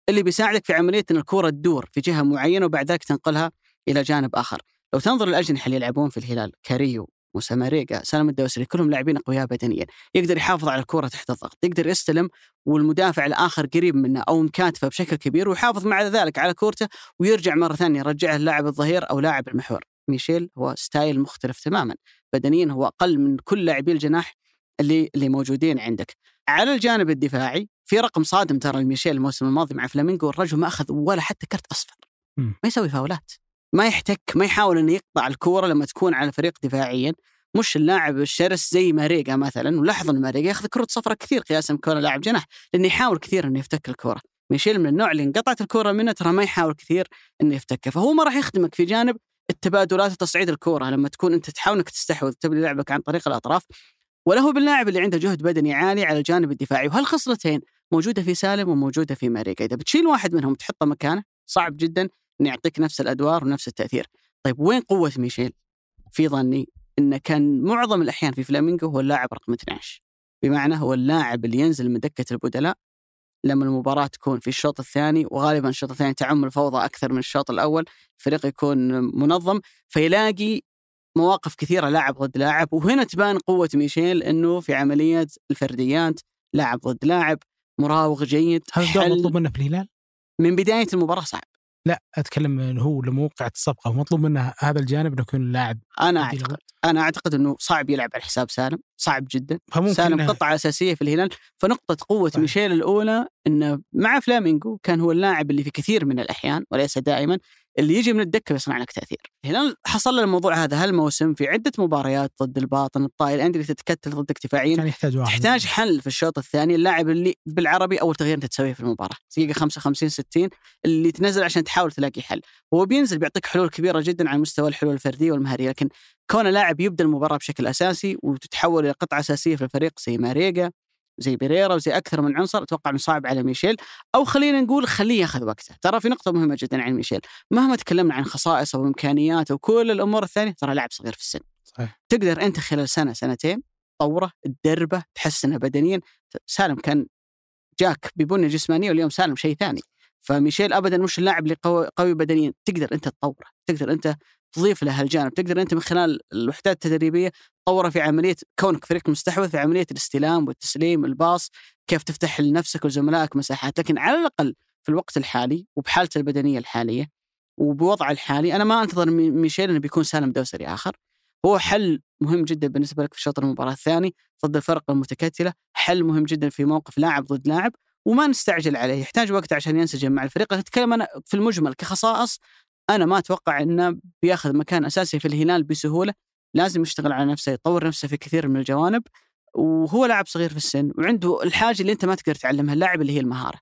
[SPEAKER 1] اللي بيساعدك في عملية إن الكرة تدور في جهة معينة وبعد ذلك تنقلها إلى جانب آخر. لو تنظر للأجنحة اللي يلعبون في الهلال كاريو وسماريجا سالم الدوسري كلهم لاعبين أقوياء بدنيا. يقدر يحافظ على الكرة تحت الضغط يقدر يستلم والمدافع الآخر قريب منه أو مكاتفه بشكل كبير ويحافظ مع ذلك على كورته ويرجع مرة ثانية يرجعها للاعب الظهير أو لاعب المحور. ميشيل هو style مختلف تماما. بدنيا هو أقل من كل لاعبي الجناح اللي اللي موجودين عندك. على الجانب الدفاعي في رقم صادم ترى لميشيل الموسم الماضي مع فلامينغو الرجل ما أخذ ولا حتى كرت
[SPEAKER 3] أصفر.
[SPEAKER 1] ما يسوي فاولات. ما يحتك ما يحاول إنه يقطع الكورة لما تكون على فريق دفاعيا. مش اللاعب الشرس زي ماريجا مثلا ولاحظ إن ماريجا ياخذ كرة صفراء كثير قياسا بكونه لاعب جناح لأنه يحاول كثير إنه يفتك الكورة. ميشيل من النوع اللي انقطعت الكورة منه ترى ما يحاول كثير إنه يفتكها فهو ما راح يخدمك في جانب التبادلات وتصعيد الكورة لما تكون أنت تحاول انك تستحوذ تبني لعبك عن طريق الأطراف. ولا هو باللاعب اللي عنده جهد بدني عالي على الجانب الدفاعي. وهالخصلتين موجودة في سالم وموجودة في ماريكا إذا بتشيل واحد منهم تحطه مكانه صعب جدا. انه يعطيك نفس الأدوار ونفس التأثير. طيب وين قوة ميشيل؟ في ظني انه كان معظم الأحيان في فلامينغو هو اللاعب رقم 12 بمعنى هو اللاعب اللي ينزل من دكة البدلاء لما المباراة تكون في الشوط الثاني وغالبا الشوط الثاني تعم الفوضى أكثر من الشوط الأول الفريق يكون منظم فيلاقي مواقف كثيرة لاعب ضد لاعب وهنا تبان قوة ميشيل أنه في عملية الفرديات لاعب ضد لاعب مراوغ جيد
[SPEAKER 3] الدور
[SPEAKER 1] حل
[SPEAKER 3] مطلوب منه في الهلال؟
[SPEAKER 1] من بداية المباراة صعب
[SPEAKER 3] لا أتكلم إنه هو لما وقعت الصفقه مطلوب منه هذا الجانب إنه يكون لاعب
[SPEAKER 1] أنا
[SPEAKER 3] بديل
[SPEAKER 1] أعتقد أنا أعتقد أنه صعب يلعب على حساب سالم صعب جدا. سالم
[SPEAKER 3] إنه-
[SPEAKER 1] قطعة أساسية في الهلال. فنقطة قوة
[SPEAKER 3] صحيح.
[SPEAKER 1] ميشيل الأولى أنه مع فلامينغو كان هو اللاعب اللي في كثير من الأحيان وليس دائما اللي يجي من الدكة ويصنع لك تأثير. الهلال حصل الموضوع هذا. هالموسم في عدة مباريات ضد الباطن الطائي الأندية اللي تتكتل ضدك دفاعيا
[SPEAKER 3] كان يحتاج واحد.
[SPEAKER 1] تحتاج حل في الشوط الثاني. اللاعب اللي بالعربي أول تغيير أنت تسويه في المباراة. دقيقة 55 60 اللي تنزل عشان تحاول تلاقي حل. هو بينزل بيعطيك حلول كبيرة جدا على مستوى الحلول الفردية والمهارية لكن كونه لاعب يبدأ المباراة بشكل أساسي وتتحول إلى قطعة أساسية في الفريق زي ماريجا زي بيريرا وزي أكثر من عنصر أتوقع إنه صعب على ميشيل. أو خلينا نقول خليه ياخذ وقته. ترى في نقطة مهمة جدا عن ميشيل. مهما تكلمنا عن خصائصه وامكانياته وكل الأمور الثانية ترى لاعب صغير في السن.
[SPEAKER 3] صحيح.
[SPEAKER 1] تقدر أنت خلال سنة سنتين تطوره تدربه تحسنه بدنيا. سالم كان جاك ببنية جسمانية واليوم سالم شيء ثاني. فميشيل ابدا مش اللاعب اللي قوي, قوي بدنيا. تقدر أنت تطوره. تقدر أنت تضيف له هالجانب تقدر أنت من خلال الوحدات التدريبية تطوره في عملية كونك فريق مستحوذ في عملية الاستلام والتسليم الباص كيف تفتح لنفسك وزملائك مساحات. لكن على الأقل في الوقت الحالي وبحالته البدنية الحالية وبوضعه الحالي أنا ما أنتظر ميشيل انه بيكون سالم دوسري آخر. هو حل مهم جدا بالنسبة لك في شوط المباراة الثاني ضد الفرق المتكتلة حل مهم جدا في موقف لاعب ضد لاعب وما نستعجل عليه. يحتاج وقت عشان ينسجم مع الفريق. أتكلم أنا في المجمل كخصائص أنا ما أتوقع إنه بيأخذ مكان أساسي في الهلال بسهولة. لازم يشتغل على نفسه يطور نفسه في كثير من الجوانب. وهو لاعب صغير في السن وعنده الحاجة اللي أنت ما تقدر تعلمها اللاعب اللي هي المهارة.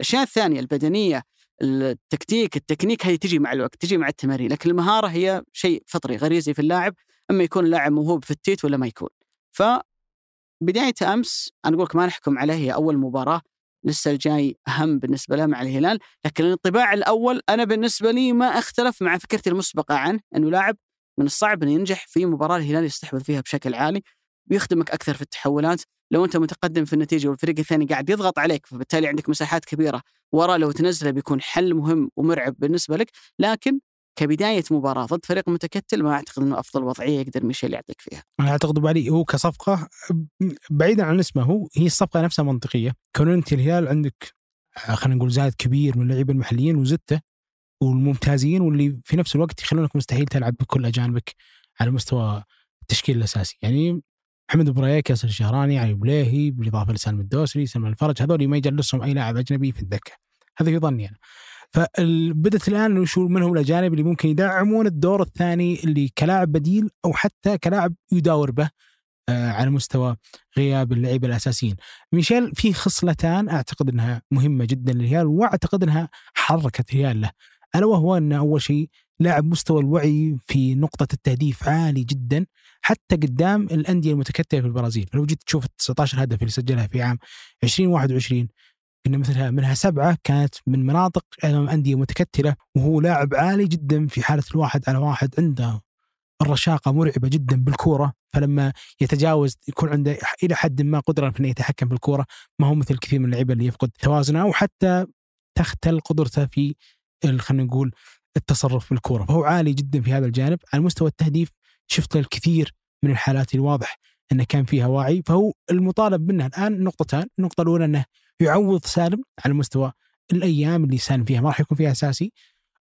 [SPEAKER 1] الأشياء الثانية البدنية التكتيك التكنيك هذه تجي مع الوقت تجي مع التمارين. لكن المهارة هي شيء فطري غريزي في اللاعب أما يكون اللاعب موهوب في التيت ولا ما يكون. ف بداية أمس أنا أقول لك ما نحكم عليه هي أول مباراة. لسه الجاي أهم بالنسبة له مع الهلال لكن الانطباع الأول أنا بالنسبة لي ما أختلف مع فكرتي المسبقة عنه أنه لاعب من الصعب أنه ينجح في مباراة الهلال يستحوذ فيها بشكل عالي بيخدمك أكثر في التحولات. لو أنت متقدم في النتيجة والفريق الثاني قاعد يضغط عليك فبالتالي عندك مساحات كبيرة ورا لو تنزله بيكون حل مهم ومرعب بالنسبة لك. لكن كبداية مباراة ضد فريق متكتل ما أعتقد إنه أفضل وضعية يقدر ميشيل يعطيك فيها.
[SPEAKER 3] أنا أعتقد ابو هو كصفقة بعيدا عن اسمه هو هي الصفقة نفسها منطقية، كون انت الهلال عندك خلينا نقول زاد كبير من اللعيبه المحليين وزدته والممتازين واللي في نفس الوقت يخلونك مستحيل تلعب بكل أجانبك على مستوى التشكيل الأساسي، يعني محمد بريك ياسر الشهراني علي بليهي بالإضافة لسالم الدوسري سلمان الفرج هذول ما يجلسهم أي لاعب أجنبي في الدكة. هذا في ظني أنا. فبدت الآن نشوف من هم الأجانب اللي ممكن يدعمون الدور الثاني اللي كلاعب بديل أو حتى كلاعب يداور به آه، على مستوى غياب اللعيبة الأساسيين. ميشيل في خصلتان أعتقد أنها مهمة جدا للهلال وأعتقد أنها حركت الهلال له. ألا وهو أن أول شيء لاعب مستوى الوعي في نقطة التهديف عالي جدا حتى قدام الأندية المتكتلة في البرازيل لو جيت تشوف ال 19 هدف اللي سجلها في عام 2021 إن مثلها منها سبعة كانت من مناطق أمام أندية متكتلة وهو لاعب عالي جدا في حالة الواحد على واحد عنده الرشاقة مرعبة جدا بالكورة. فلما يتجاوز يكون عنده إلى حد ما قدرة في إنه يتحكم بالكورة ما هو مثل كثير من اللعيبة اللي يفقد توازنه أو حتى تختل قدرته في خلينا نقول التصرف بالكورة. فهو عالي جدا في هذا الجانب. على مستوى التهديف شفت الكثير من الحالات الواضح. إنه كان فيها وعي فهو المطالب منه الآن نقطتان. النقطة الأولى إنه يعوض سالم على مستوى الأيام اللي سالم فيها ما راح يكون فيها أساسي.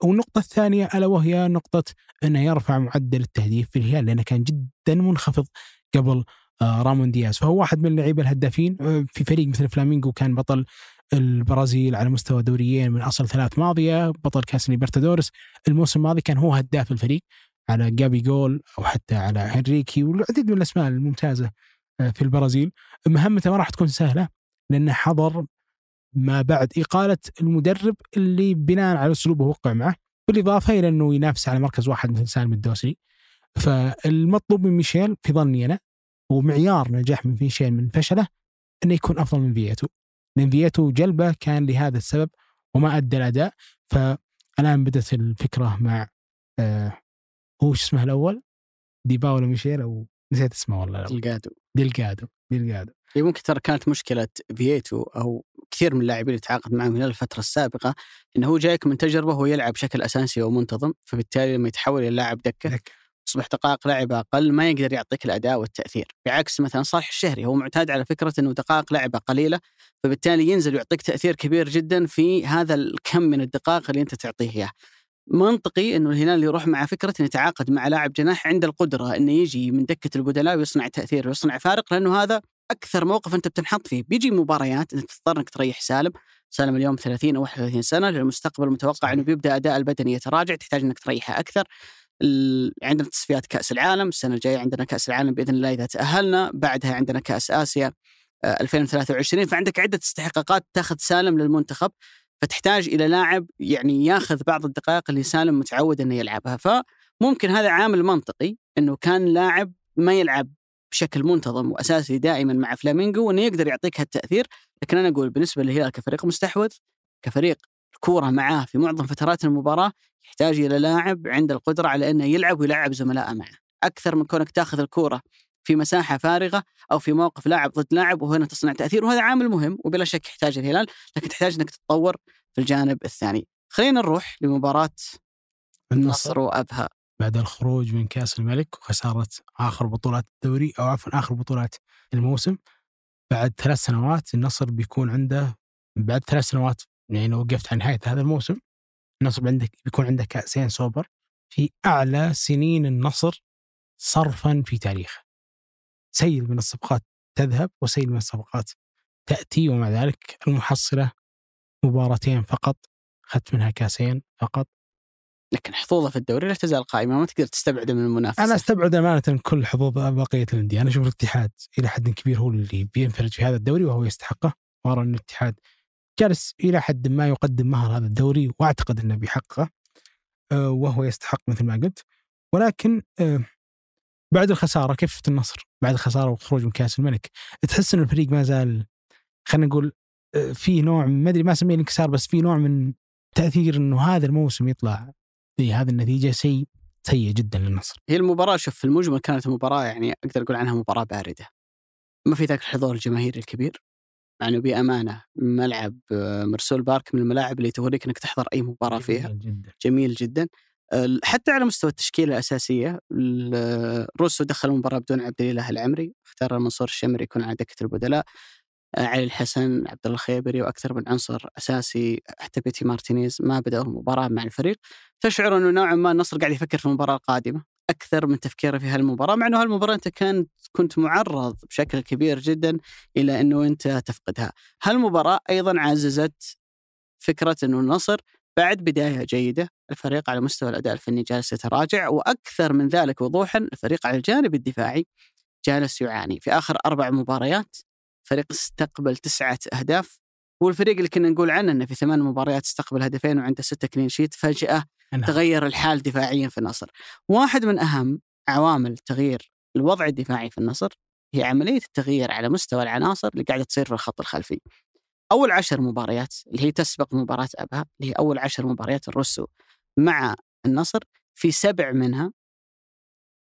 [SPEAKER 3] والنقطة الثانية ألا وهي نقطة أنه يرفع معدل التهديف في الهلال لأنه كان جدا منخفض قبل آه، رامون دياز. فهو واحد من اللعيبة الهدافين آه، في فريق مثل فلامينغو كان بطل البرازيل على مستوى دوريين من أصل ثلاث ماضية بطل كاس ليبرتادورس الموسم الماضي كان هو هداف الفريق. على جابي جول أو حتى على هنريكي والعديد من الأسماء الممتازة آه، في البرازيل. مهمته ما راح تكون سهلة لأنه حضر ما بعد إقالة المدرب اللي بناء على أسلوبه وقع معه بالإضافة إلى أنه ينافس على مركز واحد مثل سالم الدوسري. فالمطلوب من ميشيل في ظني أنا ومعيار نجاح من ميشيل من فشله أنه يكون أفضل من فياتو لأن فياتو جلبه كان لهذا السبب وما أدى الأداء. فالآن بدأت الفكرة مع آه هو شو اسمه الأول؟ ديباولو ميشيل أو نسيت اسمه والله
[SPEAKER 1] ديلجادو.
[SPEAKER 3] ديلجادو ديلجادو.
[SPEAKER 1] هي ممكن ترى كانت مشكلة فييتو أو كثير من اللاعبين اللي تعاقد معهم خلال الفترة السابقة إنه هو جايك من تجربة وهو يلعب بشكل أساسي ومنتظم فبالتالي لما يتحول إلى لاعب دكة دك. تصبح دقائق لعب أقل ما يقدر يعطيك الأداء والتأثير. بعكس مثلا صالح الشهري هو معتاد على فكرة إنه دقائق لعبه قليلة فبالتالي ينزل ويعطيك تأثير كبير جدا في هذا الكم من الدقائق اللي أنت تعطيه إياه. منطقي إنه الهلال يروح مع فكرة إنه يتعاقد مع لاعب جناح عنده القدرة إنه يجي من دكة البدلاء ويصنع تأثير ويصنع فارق لأنه هذا أكثر موقف أنت بتنحط فيه. بيجي مباريات انت تضطر إنك تريح سالم سالم اليوم 30 أو 31 سنة للمستقبل متوقع إنه بيبدأ أداء البدني يتراجع تحتاج إنك تريحه أكثر. عندنا تصفيات كأس العالم السنة الجاية عندنا كأس العالم بإذن الله إذا تأهلنا بعدها عندنا كأس آسيا 2023 آه، فعندك عدة استحقاقات تاخذ سالم للمنتخب. فتحتاج إلى لاعب يعني ياخذ بعض الدقائق اللي سالم متعود إنه يلعبها. فممكن هذا عامل منطقي إنه كان لاعب ما يلعب بشكل منتظم وأساسي دائما مع فلامينجو وإنه يقدر يعطيك هالتأثير. لكن أنا أقول بالنسبة للهلال كفريق مستحوذ كفريق الكورة معاه في معظم فترات المباراة يحتاج إلى لاعب عنده القدرة على إنه يلعب ويلعب زملائه معه. أكثر من كونك تاخذ الكورة في مساحة فارغة أو في موقف لاعب ضد لاعب وهنا تصنع تأثير وهذا عامل مهم وبلا شك يحتاج الهلال لكن تحتاج إنك تتطور في الجانب الثاني. خلينا نروح لمباراة النصر. وأبها.
[SPEAKER 3] بعد الخروج من كأس الملك وخسارة آخر بطولات الدوري أو عفوا آخر بطولات الموسم بعد ثلاث سنوات النصر بيكون عنده بعد ثلاث سنوات يعني وقفت عن نهاية هذا الموسم النصر عندك بيكون عنده كأسين سوبر في أعلى سنين النصر صرفا في تاريخه. سيل من الصفقات تذهب وسيل من الصفقات تأتي ومع ذلك المحصلة مباراتين فقط أخذت منها كاسين فقط.
[SPEAKER 1] لكن حظوظه في الدوري لا تزال قائمة ما تقدر تستبعده من المنافسة.
[SPEAKER 3] أنا أستبعد أمانة كل حظوظ بقية الأندية، أنا أشوف الاتحاد إلى حد كبير هو اللي بينفرد في هذا الدوري وهو يستحقه، وارى أن الاتحاد جالس إلى حد ما يقدم مهر هذا الدوري وأعتقد إنه بيحققه آه، وهو يستحق مثل ما قلت، ولكن آه، بعد الخسارة كيف شفت النصر؟ بعد الخسارة والخروج من كأس الملك، تحس إن الفريق ما زال خلينا نقول آه، في نوع ما أدري ما أسميه الانكسار بس في نوع من تأثير إنه هذا الموسم يطلع بهذه النتيجة شيء سيء جدا للنصر.
[SPEAKER 1] هي المباراة شوف في المجمل كانت مباراة يعني أقدر أقول عنها مباراة باردة ما في ذاك الحضور الجماهيري الكبير يعني بأمانة ملعب آه، مرسول بارك من الملاعب اللي توريك أنك تحضر أي مباراة فيها
[SPEAKER 3] جميل جدا.
[SPEAKER 1] جميل جدا حتى على مستوى التشكيلة الأساسية ال- روسو دخل المباراه بدون عبد الإله العمري اختار منصور الشمري يكون على دكة البدلاء. آه، علي الحسن عبد الله الخيبري وأكثر من عنصر أساسي حتى بيتي مارتينيز ما بدأوا المباراة مع الفريق. تشعر إنه نوعا ما النصر قاعد يفكر في المباراة القادمة. أكثر من تفكيره في هالمباراة مع إنه هالمباراة أنت كنت كنت معرض بشكل كبير جدا إلى إنه أنت تفقدها. هالمباراة أيضا عززت فكرة إنه النصر بعد بداية جيدة الفريق على مستوى الأداء الفني جالس يتراجع وأكثر من ذلك وضوحا الفريق على الجانب الدفاعي جالس يعاني في آخر أربع مباريات فريق استقبل تسعة أهداف هو الفريق اللي كنا نقول عنه إنه في ثمان مباريات استقبل هدفين وعنده ستة كلين شيت فجأة
[SPEAKER 3] نعم.
[SPEAKER 1] تغير الحال دفاعيا في النصر. واحد من أهم عوامل تغيير الوضع الدفاعي في النصر هي عملية التغيير على مستوى العناصر اللي قاعدة تصير في الخط الخلفي. أول عشر مباريات اللي هي تسبق مباراة أبها اللي هي أول عشر مباريات الروسو مع النصر في سبع منها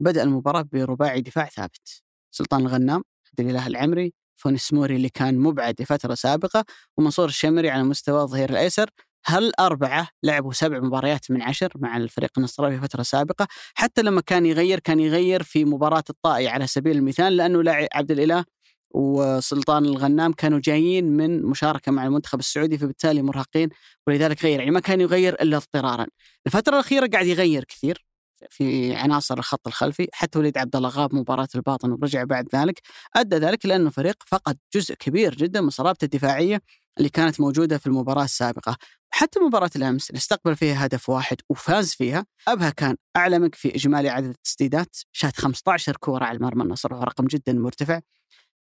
[SPEAKER 1] بدأ المباراة برباعي دفاع ثابت. سلطان الغنام، عبد الإله العمري، فوني السموري اللي كان مبعد لفترة سابقة ومنصور الشمري على مستوى الظهير الأيسر. هالأربعة لعبوا سبع مباريات من عشر مع الفريق النصراوي في فترة سابقة. حتى لما كان يغير كان يغير في مباراة الطائي على سبيل المثال لأنه عبد الإله وسلطان الغنام كانوا جايين من مشاركة مع المنتخب السعودي فبالتالي مرهقين ولذلك غير يعني ما كان يغير إلا اضطرارا. الفترة الأخيرة قاعد يغير كثير في عناصر الخط الخلفي حتى وليد عبد الله غاب مباراة الباطن ورجع بعد ذلك. أدى ذلك لأنه فريق فقد جزء كبير جدا من صلابته الدفاعية اللي كانت موجودة في المباراة السابقة. حتى مباراة الأمس اللي استقبل فيها هدف واحد وفاز فيها أبها كان أعلى منك في إجمالي عدد التسديدات شات 15 كورة على المرمى النصر وهو رقم جدا مرتفع.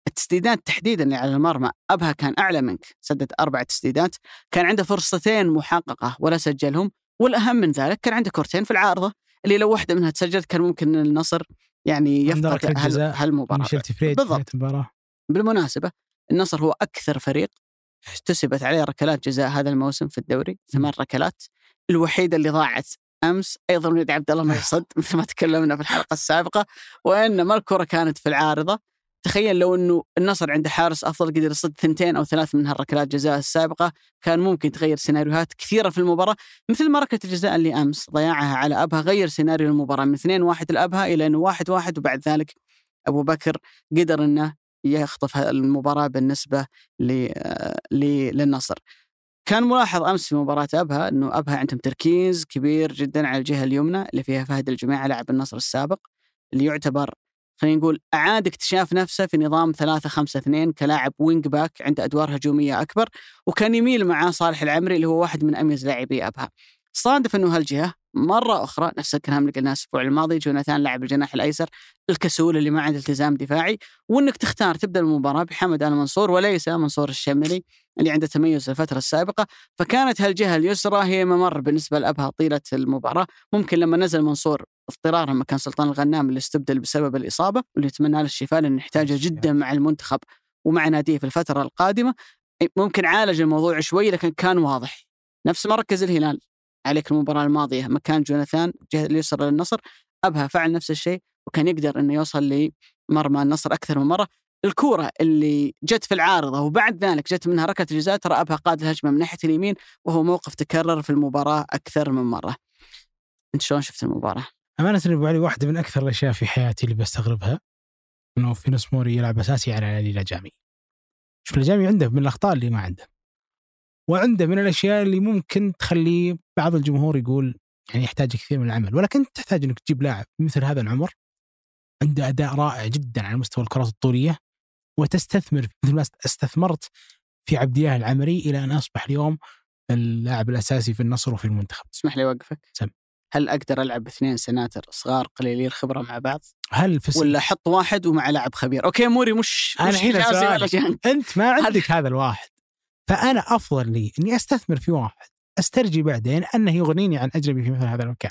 [SPEAKER 1] التسديدات تحديدا اللي على المرمى أبها كان أعلى منك سدد أربع تسديدات كان عنده فرصتين محققة ولا سجلهم والأهم من ذلك كان عنده كورتين في العارضة اللي لو واحدة منها تسجلت كان ممكن النصر يعني يفقد
[SPEAKER 3] ركلة
[SPEAKER 1] هال-
[SPEAKER 3] جزاء
[SPEAKER 1] هالمباراة.
[SPEAKER 3] ميشيل تفريد
[SPEAKER 1] بالضبط.
[SPEAKER 3] المباراة.
[SPEAKER 1] بالمناسبة النصر هو أكثر فريق احتسبت عليه ركلات جزاء هذا الموسم في الدوري ثمان ركلات الوحيدة اللي ضاعت أمس أيضا وليد عبد الله ما يصد مثل ما تكلمنا في الحلقة السابقة وإنما الكرة كانت في العارضة. تخيل لو إنه النصر عنده حارس أفضل قدر يصد ثنتين أو ثلاث من هالركلات جزاء السابقة كان ممكن تغير سيناريوهات كثيرة في المباراة مثل ما ركلة الجزاء اللي أمس ضياعها على أبها غير سيناريو المباراة من 2 1 لأبها إلى إنه 1 1 وبعد ذلك أبو بكر قدر إنه يخطف المباراة بالنسبة آه، للنصر. كان ملاحظ أمس في مباراة أبها إنه أبها عندهم تركيز كبير جدا على الجهة اليمنى اللي فيها فهد الجماعه لاعب النصر السابق اللي يعتبر خلينا نقول أعاد اكتشاف نفسه في نظام 3 5 2 كلاعب wing back عنده أدوار هجومية أكبر وكان يميل معاه صالح العمري اللي هو واحد من أميز لاعبي أبها. صادف إنه هالجهة مرة أخرى نفس الكلام اللي قلناه الأسبوع الماضي جوناثان لاعب الجناح الأيسر الكسول اللي ما عنده التزام دفاعي وإنك تختار تبدأ المباراة بحمد آل منصور وليس منصور الشمري اللي عنده تميز الفترة السابقة. فكانت هالجهة اليسرى هي ممر بالنسبة لأبها طيلة المباراة. ممكن لما نزل منصور اضطرارا مكان سلطان الغنام اللي استبدل بسبب الإصابة واللي نتمنى له الشفاء لأنه يحتاجه جدا مع المنتخب ومع ناديه في الفترة القادمة. ممكن عالج الموضوع شوي لكن كان واضح. نفس ما ركز الهلال. عليك المباراة الماضية مكان جوناثان جهة اليسرى للنصر أبها فعل نفس الشيء وكان يقدر إنه يوصل لمرمى النصر أكثر من مرة الكورة اللي جت في العارضة وبعد ذلك جت منها ركلة جزاء ترى أبها قاد الهجمة من ناحية اليمين وهو موقف تكرر في المباراة أكثر من مرة. أنت شلون شفت المباراة؟
[SPEAKER 3] أمانة ابو علي واحدة من أكثر الأشياء في حياتي اللي بستغربها إنه في ناس موري يلعب أساسي على علي لجامي. شوف لجامي عنده من الأخطاء اللي ما عنده. وعنده من الأشياء اللي ممكن تخلي بعض الجمهور يقول يعني يحتاج كثير من العمل ولكن تحتاج إنك تجيب لاعب مثل هذا العمر عنده أداء رائع جدا على مستوى الكرات الطولية وتستثمر مثل ما استثمرت في عبد الله العمري إلى أن أصبح اليوم اللاعب الأساسي في النصر وفي المنتخب.
[SPEAKER 1] اسمح لي أوقفك.
[SPEAKER 3] سم.
[SPEAKER 1] هل أقدر ألعب اثنين سناتر صغار قليلي الخبرة مع بعض؟
[SPEAKER 3] هل في
[SPEAKER 1] ولا أحط واحد ومع لاعب خبير؟ أوكي موري مش مش
[SPEAKER 3] هنا. أنت ما عندك هذا الواحد فأنا أفضل لي إني أستثمر في واحد أسترجي بعدين أنه يغنيني عن أجنبي في مثل هذا المكان.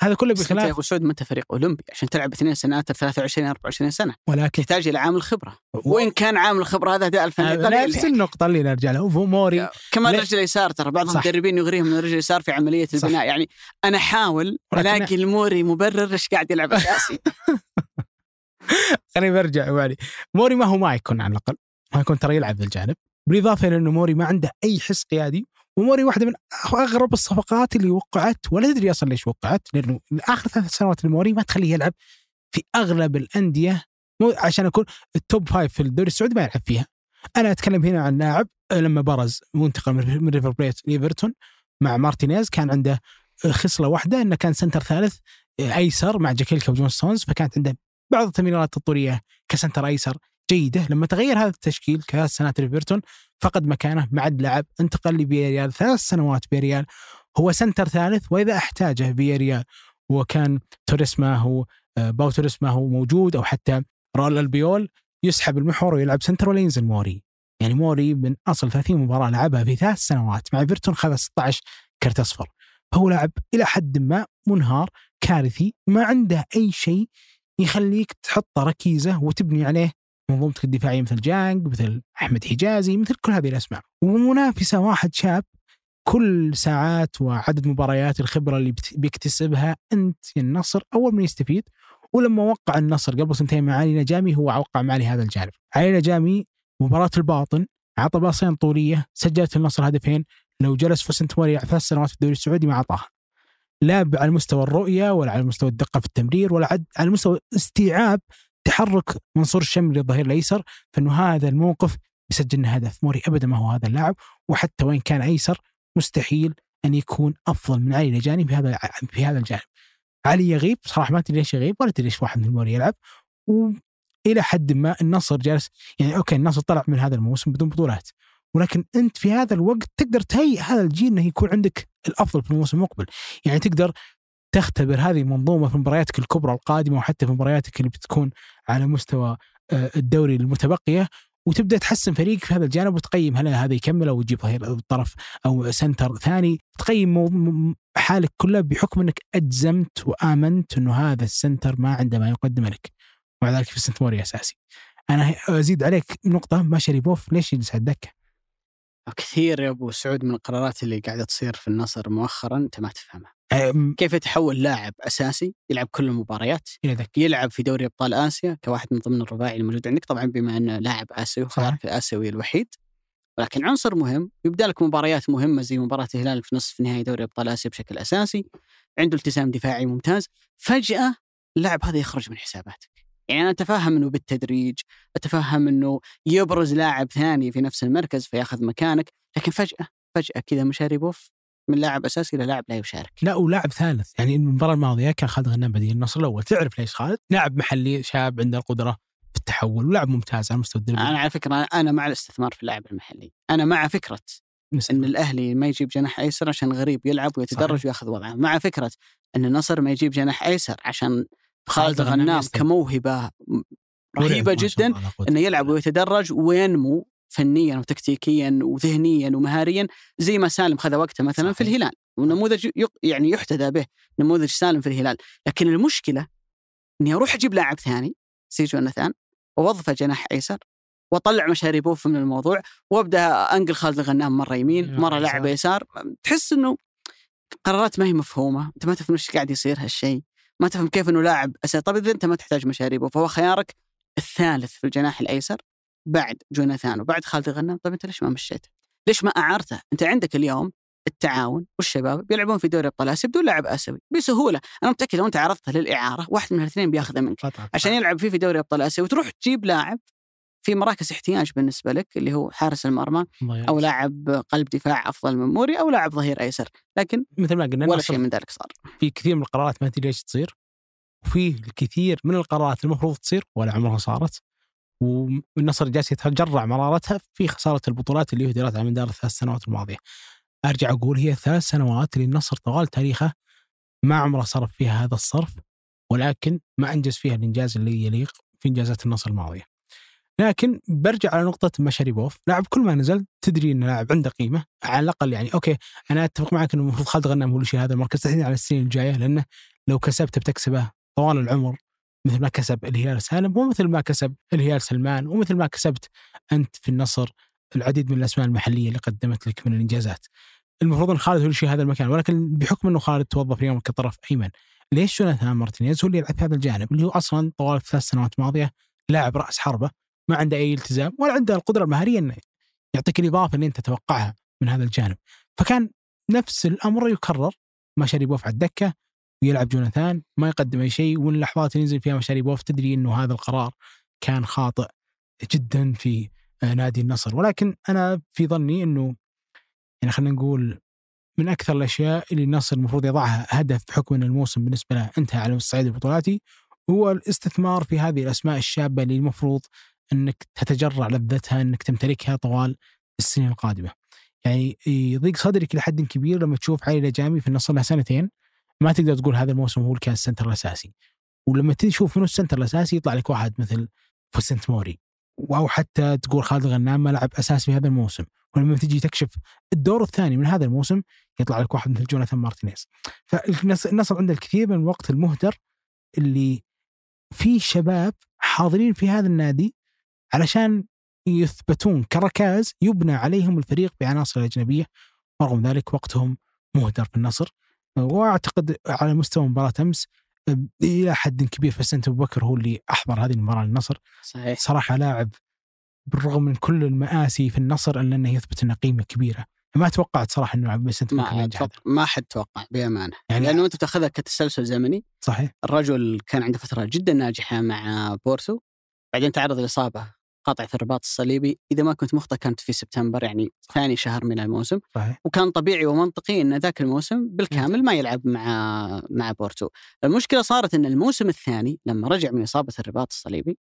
[SPEAKER 3] هذا كله
[SPEAKER 1] أنت يا
[SPEAKER 3] بخلاف
[SPEAKER 1] أبو سعود ما أنت فريق أولمبي عشان تلعب اثنين سناتر 23 24 سنة
[SPEAKER 3] ولكن
[SPEAKER 1] تحتاج إلى عامل خبرة وإن كان عامل الخبره هذا اداء الفني قليل
[SPEAKER 3] نفس
[SPEAKER 1] يعني.
[SPEAKER 3] النقطة اللي نرجع لها هو موري
[SPEAKER 1] كمان
[SPEAKER 3] ليه؟
[SPEAKER 1] رجل يسار ترى بعض
[SPEAKER 3] صح.
[SPEAKER 1] المدربين يغريهم من رجل يسار في عملية
[SPEAKER 3] صح.
[SPEAKER 1] البناء يعني أنا احاول الاقي الموري مبرر إيش قاعد يلعب أساسي
[SPEAKER 3] خليني برجع وعلي موري ما هو مايكون على الأقل مايكون ترى يلعب ذا الجانب بالاضافة إلى إنه موري ما عنده أي حس قيادي وموري واحدة من أغرب الصفقات اللي وقعت ولا ادري أصلا ليش وقعت لأنه آخر ثلاث سنوات لموري ما تخليه يلعب في أغلب الأندية مو عشان اكون ال top five في الدوري السعودي ما يلعب فيها. أنا أتكلم هنا عن لاعب لما برز وانتقل من ريفر بليت لإيفرتون مع مارتينيز كان عنده خصلة واحدة إنه كان center ثالث أيسر مع جاكيلكا وجون ستونز فكانت عنده بعض التمريرات الطولية ك center أيسر جيده لما تغير هذا التشكيل كثلاث سنوات لإيفرتون فقد مكانه ما عاد لعب انتقل لفياريال ثلاث سنوات فياريال هو center ثالث وإذا احتاجه فياريال وكان توريسما هو آه، باو توريسما هو موجود أو حتى راؤول ألبيول يسحب المحور ويلعب center ولا ينزل موري يعني موري من أصل 30 مباراة لعبها في ثلاث سنوات مع ايفرتون خذ 16 كرت أصفر. فهو لاعب إلى حد ما منهار كارثي ما عنده أي شيء يخليك تحط ركيزة وتبني عليه منظومتك الدفاعية مثل جانج مثل أحمد حجازي مثل كل هذه الأسماء. ومنافسة واحد شاب كل ساعات وعدد مباريات الخبرة اللي بيكتسبها أنت النصر أول من يستفيد. ولما وقع النصر قبل سنتين مع علي نجامي هو وقع مع علي هذا الجانب. علي نجامي مباراة الباطن عطى باصين طولية سجلت النصر هدفين. لو جلس في سنت موري ثلاث سنوات في الدوري السعودي ما اعطاها لا على مستوى الرؤية ولا على مستوى الدقة في التمرير ولا على مستوى استيعاب تحرك منصور الشمري الظهير الأيسر فإنه هذا الموقف بيسجل لنا هدف موري ابدا ما هو هذا اللاعب وحتى وين كان أيسر مستحيل أن يكون أفضل من علي نجاني في هذا في هذا الجانب. علي يغيب صراحة ما تدري ليش يغيب ولا تدري ليش واحد من موري يلعب وإلى حد ما النصر جالس يعني okay النصر طلع من هذا الموسم بدون بطولات ولكن أنت في هذا الوقت تقدر تهيئ هذا الجيل إنه يكون عندك الأفضل في الموسم المقبل، يعني تقدر تختبر هذه المنظومة في مبارياتك الكبرى القادمة وحتى في مبارياتك اللي بتكون على مستوى آه، الدوري المتبقية وتبدأ تحسن فريقك في هذا الجانب وتقيم هل هذا يكمل أو ظهير طرف أو center ثاني. تقيم حالك كلها بحكم أنك أجزمت وآمنت أنه هذا ال center ما عنده ما يقدم لك. ومع ذلك في سنت موري أساسي. أنا أزيد عليك نقطة ما شريبوف ليش يجلس على الدكة؟
[SPEAKER 1] كثير يا أبو سعود من القرارات اللي قاعدة تصير في النصر مؤخرا أنت ما تفهمها.
[SPEAKER 3] أم،
[SPEAKER 1] كيف يتحول لاعب أساسي يلعب كل المباريات
[SPEAKER 3] إلى ذكي
[SPEAKER 1] يلعب في دوري أبطال آسيا كواحد من ضمن الرباعي الموجود عندك طبعا بما أنه لاعب
[SPEAKER 3] آسيوي.
[SPEAKER 1] خارق الآسيوي الوحيد. ولكن عنصر مهم يبدأ لك مباريات مهمة زي مباراة الهلال في نصف نهائي دوري أبطال آسيا بشكل أساسي عنده التزام دفاعي ممتاز فجأة اللاعب هذا يخرج من حساباتك. يعني أنا أتفهم إنه بالتدريج أتفهم إنه يبرز لاعب ثاني في نفس المركز فياخذ مكانك لكن فجأة فجأة كذا مشاريبوف من لاعب أساسي إلى لاعب لا يشارك.
[SPEAKER 3] لا ولاعب ثالث. يعني المباراة الماضية كان خالد غنام بديل النصر الأول. تعرف ليش خالد؟ لاعب محلي شاب عنده القدرة في التحول ولاعب ممتاز على مستوى الدربي.
[SPEAKER 1] أنا على فكرة أنا مع الاستثمار في اللاعب المحلي. أنا مع فكرة إن الأهلي ما يجيب جناح أيسر عشان غريب يلعب ويتدرج
[SPEAKER 3] صحيح.
[SPEAKER 1] وياخذ وضعه. مع فكرة إن النصر ما يجيب جناح أيسر عشان خالد
[SPEAKER 3] غنام. كموهبة رهيبة
[SPEAKER 1] جدا
[SPEAKER 3] إنه
[SPEAKER 1] يلعب. ويتدرج وينمو فنيا وتكتيكيا وذهنيا ومهاريا زي ما سالم خذ وقته مثلا في
[SPEAKER 3] صحيح.
[SPEAKER 1] الهلال. ونموذج يعني يحتذى به نموذج سالم في الهلال. لكن المشكلة إني أروح أجيب لاعب ثاني زي جوناثان وأوظفه جناح أيسر وأطلع مشاريبوف من الموضوع وأبدأ أنقل خالد الغنام مرة يمين
[SPEAKER 3] مرة
[SPEAKER 1] لاعب يسار. تحس إنه قرارات ما هي مفهومة. أنت ما تفهم إيش قاعد يصير هالشيء. ما تفهم كيف إنه لاعب أساسي طيب إذا أنت ما تحتاج مشاريبه فهو خيارك الثالث في الجناح الأيسر بعد جوناثان وبعد خالد الغنام طيب أنت ليش ما مشيته؟ ليش ما أعرته؟ أنت عندك اليوم التعاون والشباب بيلعبون في دوري ابطال آسيا بدون لاعب آسيوي بسهولة، أنا متأكد لو أنت عرضته للإعارة واحد من الاثنين بياخذه منك. عشان يلعب فيه في دوري أبطال آسيا وتروح تجيب لاعب في مراكز احتياج بالنسبة لك اللي هو حارس المرمى
[SPEAKER 3] أو.
[SPEAKER 1] لاعب قلب دفاع أفضل من موري أو لاعب ظهير أيسر، لكن
[SPEAKER 3] مثل ما قلنا
[SPEAKER 1] ولا شيء من ذلك صار.
[SPEAKER 3] في كثير من القرارات ما تدري إيش تصير وفي الكثير من القرارات المفروض تصير ولا عمرها صارت والنصر جالس يتجرع مرارتها في خسارة البطولات اللي هدرت على مدار الثلاث سنوات الماضية. أرجع أقول هي ثلاث سنوات اللي النصر طوال تاريخه ما عمره صرف فيها هذا الصرف ولكن ما أنجز فيها الإنجاز اللي يليق في إنجازات النصر الماضية. لكن برجع على نقطة مشاريبوف، لاعب كل ما نزل تدري إنه لاعب عنده قيمة، على الأقل يعني أوكي أنا أتفق معك إنه المفروض خالد غنام هو هذا المركز. تحديدا على السنين الجاية لأنه لو كسبته بتكسبه طوال العمر مثل ما كسب الهلال سالم ومثل ما كسب الهلال سلمان ومثل ما كسبت أنت في النصر العديد من الأسماء المحلية اللي قدمت لك من الإنجازات. المفروض إن خالد هو اللي هذا المكان ولكن بحكم إنه خالد توظف اليوم كطرف أيمن ليش جوناثان مارتينيز هو اللي يلعب في هذا الجانب؟ اللي هو أصلا طوال الثلاث سنوات الماضية لاعب رأس حربة. ما عنده أي التزام ولا عنده القدرة المهارية إنه يعطيك الإضافة اللي أنت تتوقعها من هذا الجانب. فكان نفس الأمر يكرر مشاريبوف على الدكة ويلعب جوناثان ما يقدم أي شيء واللحظات اللي ينزل فيها مشاريبوف تدري إنه هذا القرار كان خاطئ جدا في آه، نادي النصر ولكن أنا في ظني إنه يعني خلينا نقول من أكثر الأشياء اللي النصر المفروض يضعها هدف بحكم إن الموسم بالنسبة له انتهى على الصعيد البطولاتي هو الاستثمار في هذه الأسماء الشابة اللي المفروض إنك تتجرع لذتها إنك تمتلكها طوال السنين القادمة. يعني يضيق صدرك لحد كبير لما تشوف علي لاجامي في النصر له سنتين ما تقدر تقول هذا الموسم هو اللي كان ال center الأساسي. ولما تشوف منو ال center الأساسي يطلع لك واحد مثل فونيس موري أو حتى تقول خالد غنام ما لعب أساسي في هذا الموسم ولما تجي تكشف الدور الثاني من هذا الموسم يطلع لك واحد مثل جوناثان مارتينيز فالنصر عنده الكثير من الوقت المهدر اللي في شباب حاضرين في هذا النادي علشان يثبتون كركايز يبنى عليهم الفريق بعناصر أجنبية ورغم ذلك وقتهم مهدر في النصر. وأعتقد على مستوى مباراة أمس إلى حد كبير فسنت أبو بكر هو اللي أحضر هذه المباراة للنصر.
[SPEAKER 1] صحيح.
[SPEAKER 3] صراحة لاعب بالرغم من كل المآسي في النصر إلا أنه يثبت أنه قيمة كبيرة. ما توقعت صراحة إنه بوكر
[SPEAKER 1] ما. أتوقع ما حد توقع بأمانة.
[SPEAKER 3] يعني
[SPEAKER 1] لأنه أنت بتأخذها كتسلسل زمني.
[SPEAKER 3] صحيح.
[SPEAKER 1] الرجل كان عنده فترة جدا ناجحة مع بورتو بعدين تعرض لإصابة. قطعه الرباط الصليبي. إذا ما كنت مخطئ كانت في سبتمبر يعني ثاني شهر من الموسم.
[SPEAKER 3] صحيح.
[SPEAKER 1] وكان طبيعي ومنطقي إن ذاك الموسم بالكامل ما يلعب مع مع بورتو. المشكلة صارت إن الموسم الثاني لما رجع من إصابة الرباط الصليبي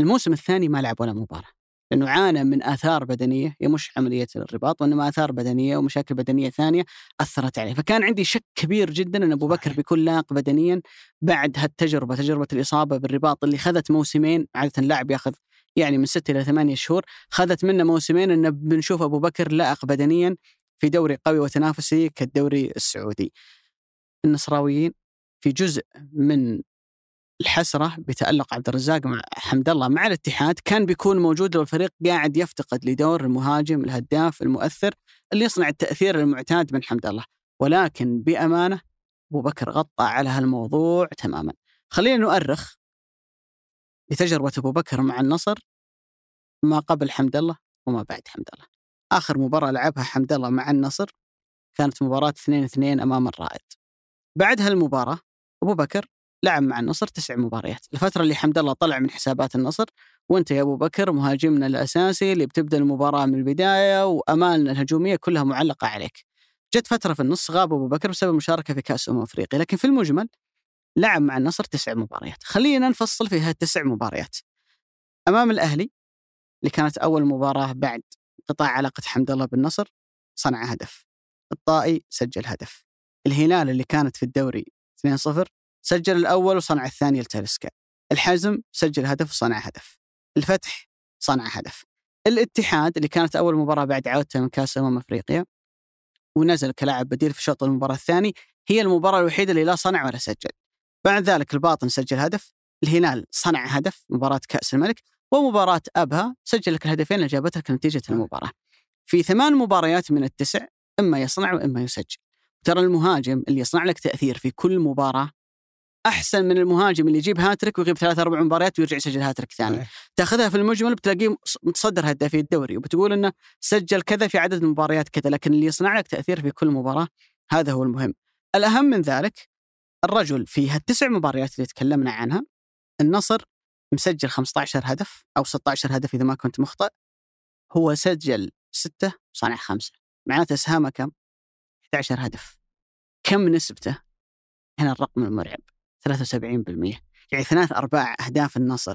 [SPEAKER 1] الموسم الثاني ما لعب ولا مباراة. لأنه عانى من آثار بدنية يمش عملية الرباط وإنما آثار بدنية ومشاكل بدنية ثانية أثرت عليه، فكان عندي شك كبير جدا إن أبو بكر. بيكون لاق بدنيا بعد هالتجربة تجربة الإصابة بالرباط اللي خذت موسمين عادة اللاعب ياخذ يعني من ستة إلى ثمانية شهور، خذت منه موسمين إن بنشوف أبو بكر لائق بدنيا في دوري قوي وتنافسي كالدوري السعودي. النصراويين في جزء من الحسرة بتألق عبد الرزاق مع حمد الله مع الاتحاد كان بيكون موجود لو الفريق قاعد يفتقد لدور المهاجم الهداف المؤثر اللي يصنع التأثير المعتاد من حمد الله ولكن بأمانة أبو بكر غطى على هالموضوع تماما خلينا نؤرخ لتجربة أبو بكر مع النصر ما قبل حمد الله وما بعد حمد الله. آخر مباراة لعبها حمد الله مع النصر كانت مباراة 2 2 أمام الرائد. بعد هالمباراة أبو بكر لعب مع النصر تسع مباريات. الفترة اللي حمد الله طلع من حسابات النصر وأنت يا أبو بكر مهاجمنا الأساسي اللي بتبدأ المباراة من البداية وأمالنا الهجومية كلها معلقة عليك. جت فترة في النص غاب أبو بكر بسبب مشاركة في كأس أمم أفريقيا، لكن في المجمل لعب مع النصر تسع مباريات، خلينا نفصل في هالتسع مباريات. أمام الأهلي اللي كانت أول مباراة بعد قطاع علاقة حمد الله بالنصر صنع هدف. الطائي سجل هدف. الهلال اللي كانت في الدوري 2-0 سجل الأول وصنع الثاني لتاليسكا الحزم سجل هدف وصنع هدف الفتح صنع هدف الاتحاد اللي كانت أول مباراة بعد عودته من كأس أمم أفريقيا ونزل كلاعب بديل في شوط المباراة الثاني هي المباراة الوحيدة اللي لا صنع ولا سجل بعد ذلك الباطن سجل هدف الهلال صنع هدف مباراة كأس الملك ومباراة أبها سجل لك الهدفين اللي جابتها كنتيجة المباراة. في ثمان مباريات من التسع إما يصنع وإما يسجل. ترى المهاجم اللي يصنع لك تأثير في كل مباراة أحسن من المهاجم اللي يجيب هاتريك ويغيب ثلاث أربع مباريات ويرجع يسجل هاتريك ثاني. تاخذها في المجمل بتلاقيه متصدر هدافي الدوري وبتقول إنه سجل كذا في عدد مباريات كذا لكن اللي يصنع لك تأثير في كل مباراة هذا هو المهم. الأهم من ذلك الرجل في هالتسع مباريات اللي تكلمنا عنها النصر مسجل 15 هدف أو 16 هدف إذا ما كنت مخطئ هو سجل ستة وصنع خمسة معناته اسهامه كم؟ 11 هدف. كم نسبته؟ هنا الرقم المرعب 73% يعني ثلاث أرباع أهداف النصر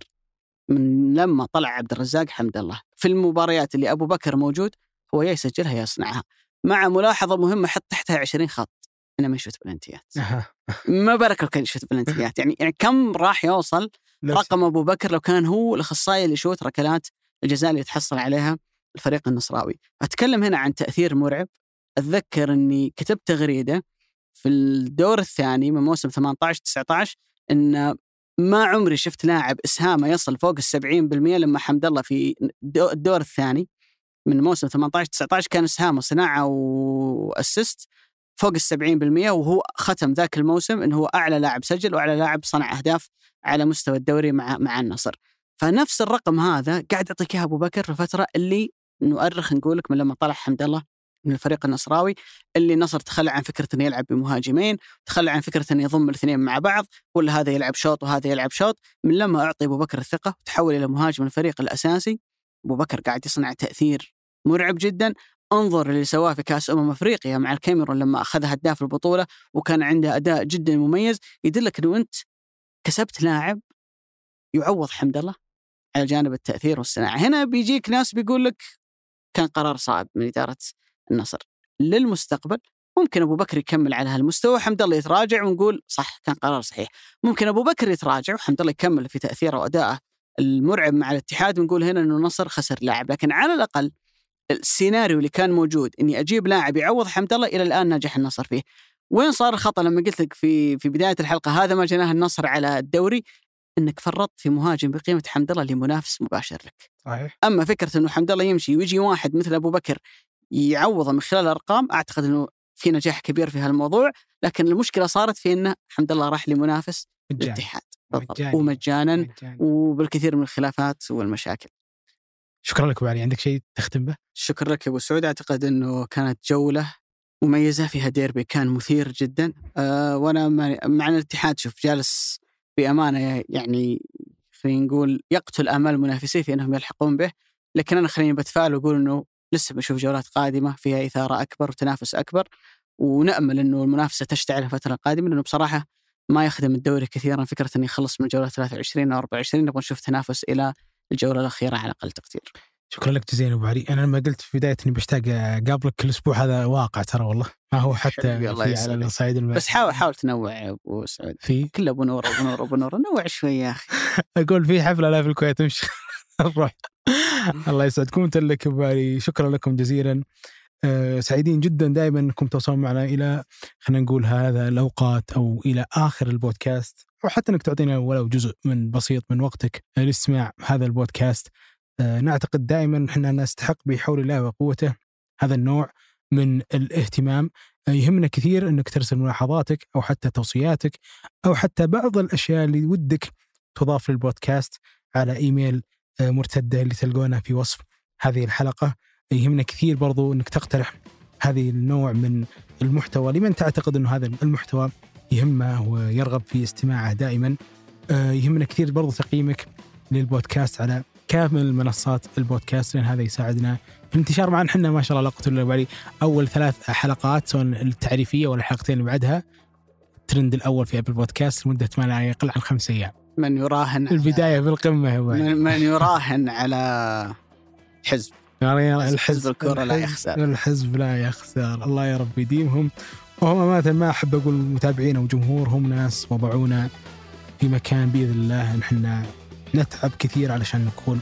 [SPEAKER 1] من لما طلع عبد الرزاق حمد الله. في المباريات اللي أبو بكر موجود هو يا يسجلها يا يصنعها. مع ملاحظة مهمة حط تحتها 20 خط. انه ما يشوت بلنتيات. ما بالك لو كان يشوت بلنتيات. يعني يعني كم راح يوصل رقم أبو بكر لو كان هو الأخصائي اللي يشوت ركلات الجزاء اللي يتحصل عليها الفريق النصراوي. أتكلم هنا عن تأثير مرعب. أتذكر إني كتبت تغريدة في الدور الثاني من موسم 18 19 إن ما عمري شفت لاعب اسهامه يصل فوق ال 70% لما حمد الله في دو- الدور الثاني من موسم 18 19 كان اسهامه صناعه و assist فوق ال 70% وهو ختم ذاك الموسم إنه هو أعلى لاعب سجل وأعلى لاعب صنع أهداف على مستوى الدوري مع مع النصر. فنفس الرقم هذا قاعد يعطيك إياه أبو بكر في الفترة اللي نؤرخ نقول لك من لما طلع حمد الله من الفريق النصراوي اللي النصر تخلى عن فكرة إنه يلعب بمهاجمين، تخلى عن فكرة إنه يضم الاثنين مع بعض، ولا هذا يلعب شوط وهذا يلعب شوط، من لما أعطي أبو بكر الثقة وتحول إلى مهاجم الفريق الأساسي، أبو بكر قاعد يصنع تأثير مرعب جدا، أنظر اللي سواه في كأس أمم أفريقيا مع الكاميرون لما أخذ هداف البطولة وكان عنده أداء جدا مميز، يدلك إنه أنت كسبت لاعب يعوض حمد الله على جانب التأثير والصناعة، هنا بيجيك ناس بيقول لك كان قرار صعب من إدارة النصر. للمستقبل ممكن أبو بكر يكمل على هالمستوى وحمد الله يتراجع ونقول صح كان قرار صحيح. ممكن أبو بكر يتراجع وحمد الله يكمل في تأثيره وادائه المرعب مع الاتحاد ونقول هنا إنه النصر خسر لاعب لكن على الأقل السيناريو اللي كان موجود إني أجيب لاعب يعوض حمد الله إلى الآن نجح النصر فيه. وين صار الخطأ؟ لما قلت لك في في بداية الحلقة هذا ما جناه النصر على الدوري إنك فرطت في مهاجم بقيمة حمد الله اللي منافس مباشر لك.
[SPEAKER 3] صحيح.
[SPEAKER 1] أما فكرة إنه حمد الله يمشي ويجي واحد مثل أبو بكر يعوضه من خلال الأرقام أعتقد إنه في نجاح كبير في هالموضوع. لكن المشكلة صارت في إنه حمد الله راح لمنافس
[SPEAKER 3] مجاني.
[SPEAKER 1] الاتحاد. بالضبط. ومجانا
[SPEAKER 3] مجاني.
[SPEAKER 1] وبالكثير من الخلافات والمشاكل.
[SPEAKER 3] شكرا لك ابو علي عندك شيء تختم به؟
[SPEAKER 1] شكرا لك يا أبو سعود. أعتقد إنه كانت جولة مميزة فيها ديربي كان مثير جدا. أه وأنا مع الاتحاد شوف جالس بأمانة يعني خلينا نقول يقتل آمال منافسيه في أنهم يلحقون به. لكن أنا خليني بتفائل وأقول إنه لسه بنشوف جولات قادمة فيها إثارة أكبر وتنافس أكبر. ونأمل إنه المنافسة تشتعل الفترة القادمة لأنه بصراحة ما يخدم الدوري كثيرا فكرة انه يخلص من جولة 23 أو 24 نبغى نشوف تنافس إلى الجولة الأخيرة على أقل تقدير.
[SPEAKER 3] شكرا لك جزيلا أبو علي. أنا لما قلت في بداية إني بشتاق اقابلك الأسبوع هذا واقع ترى والله. ما هو حتى. على الصعيد الم...
[SPEAKER 1] بس حاول حاول تنوع يا أبو سعود.
[SPEAKER 3] في؟
[SPEAKER 1] كله أبو نور أبو نور أبو نور. نوع شوي يا أخي.
[SPEAKER 3] أقول في حفلة لا في الكويت امشي نروح. الله يسعدكم لك أبو علي. شكرا لكم جزيلا. أه سعيدين جدا دائما أنكم توصلون معنا إلى خلينا نقول هذا الأوقات أو إلى آخر البودكاست. أو حتى إنك تعطينا ولو جزء من بسيط من وقتك لاستماع هذا البودكاست. أه نعتقد دائما إحنا نستحق بحول الله وقوته هذا النوع من الاهتمام. أه يهمنا كثير إنك ترسل ملاحظاتك أو حتى توصياتك أو حتى بعض الأشياء اللي ودك تضاف للبودكاست على إيميل آه، مرتدة اللي تلقونه في وصف هذه الحلقة. يهمنا كثير برضو إنك تقترح هذه النوع من المحتوى لمن تعتقد إنه هذا المحتوى يهمه ويرغب في استماعه دائما. آه، يهمنا كثير برضو تقييمك للبودكاست على كامل منصات البودكاست لأن هذا يساعدنا في الانتشار. مع أن إحنا ما شاء الله لا قوه إلا بالله أول ثلاث حلقات سواء التعريفية ولا الحلقتين اللي بعدها. الترند الأول في أبل بودكاست لمدة ما لا يقل عن خمس أيام.
[SPEAKER 1] من يراهن
[SPEAKER 3] البداية أبو علي.
[SPEAKER 1] من, من يراهن على حزب.
[SPEAKER 3] يعني
[SPEAKER 1] حزب
[SPEAKER 3] الحزب
[SPEAKER 1] الكرة لا يخسر.
[SPEAKER 3] الحزب لا يخسر. الله يا رب يديمهم. وهم امانه ما أحب أقول متابعين وجمهور هم ناس وضعونا في مكان بإذن الله إن إحنا نتعب كثير علشان نكون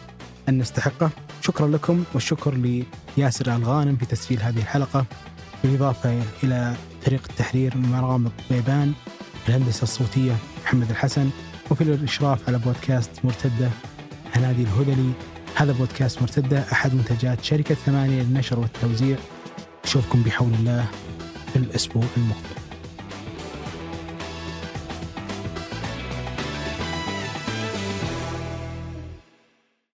[SPEAKER 3] أن نستحقه. شكرا لكم والشكر لياسر الغانم في تسجيل هذه الحلقة بالإضافة إلى فريق التحرير مرام الطيبان الهندسة الصوتية محمد الحسن وفي الإشراف على بودكاست مرتدة هنادي الهذلي. هذا بودكاست مرتدة أحد منتجات شركة ثمانية للنشر والتوزيع. أشوفكم بحول الله. الأسبوع المقبل.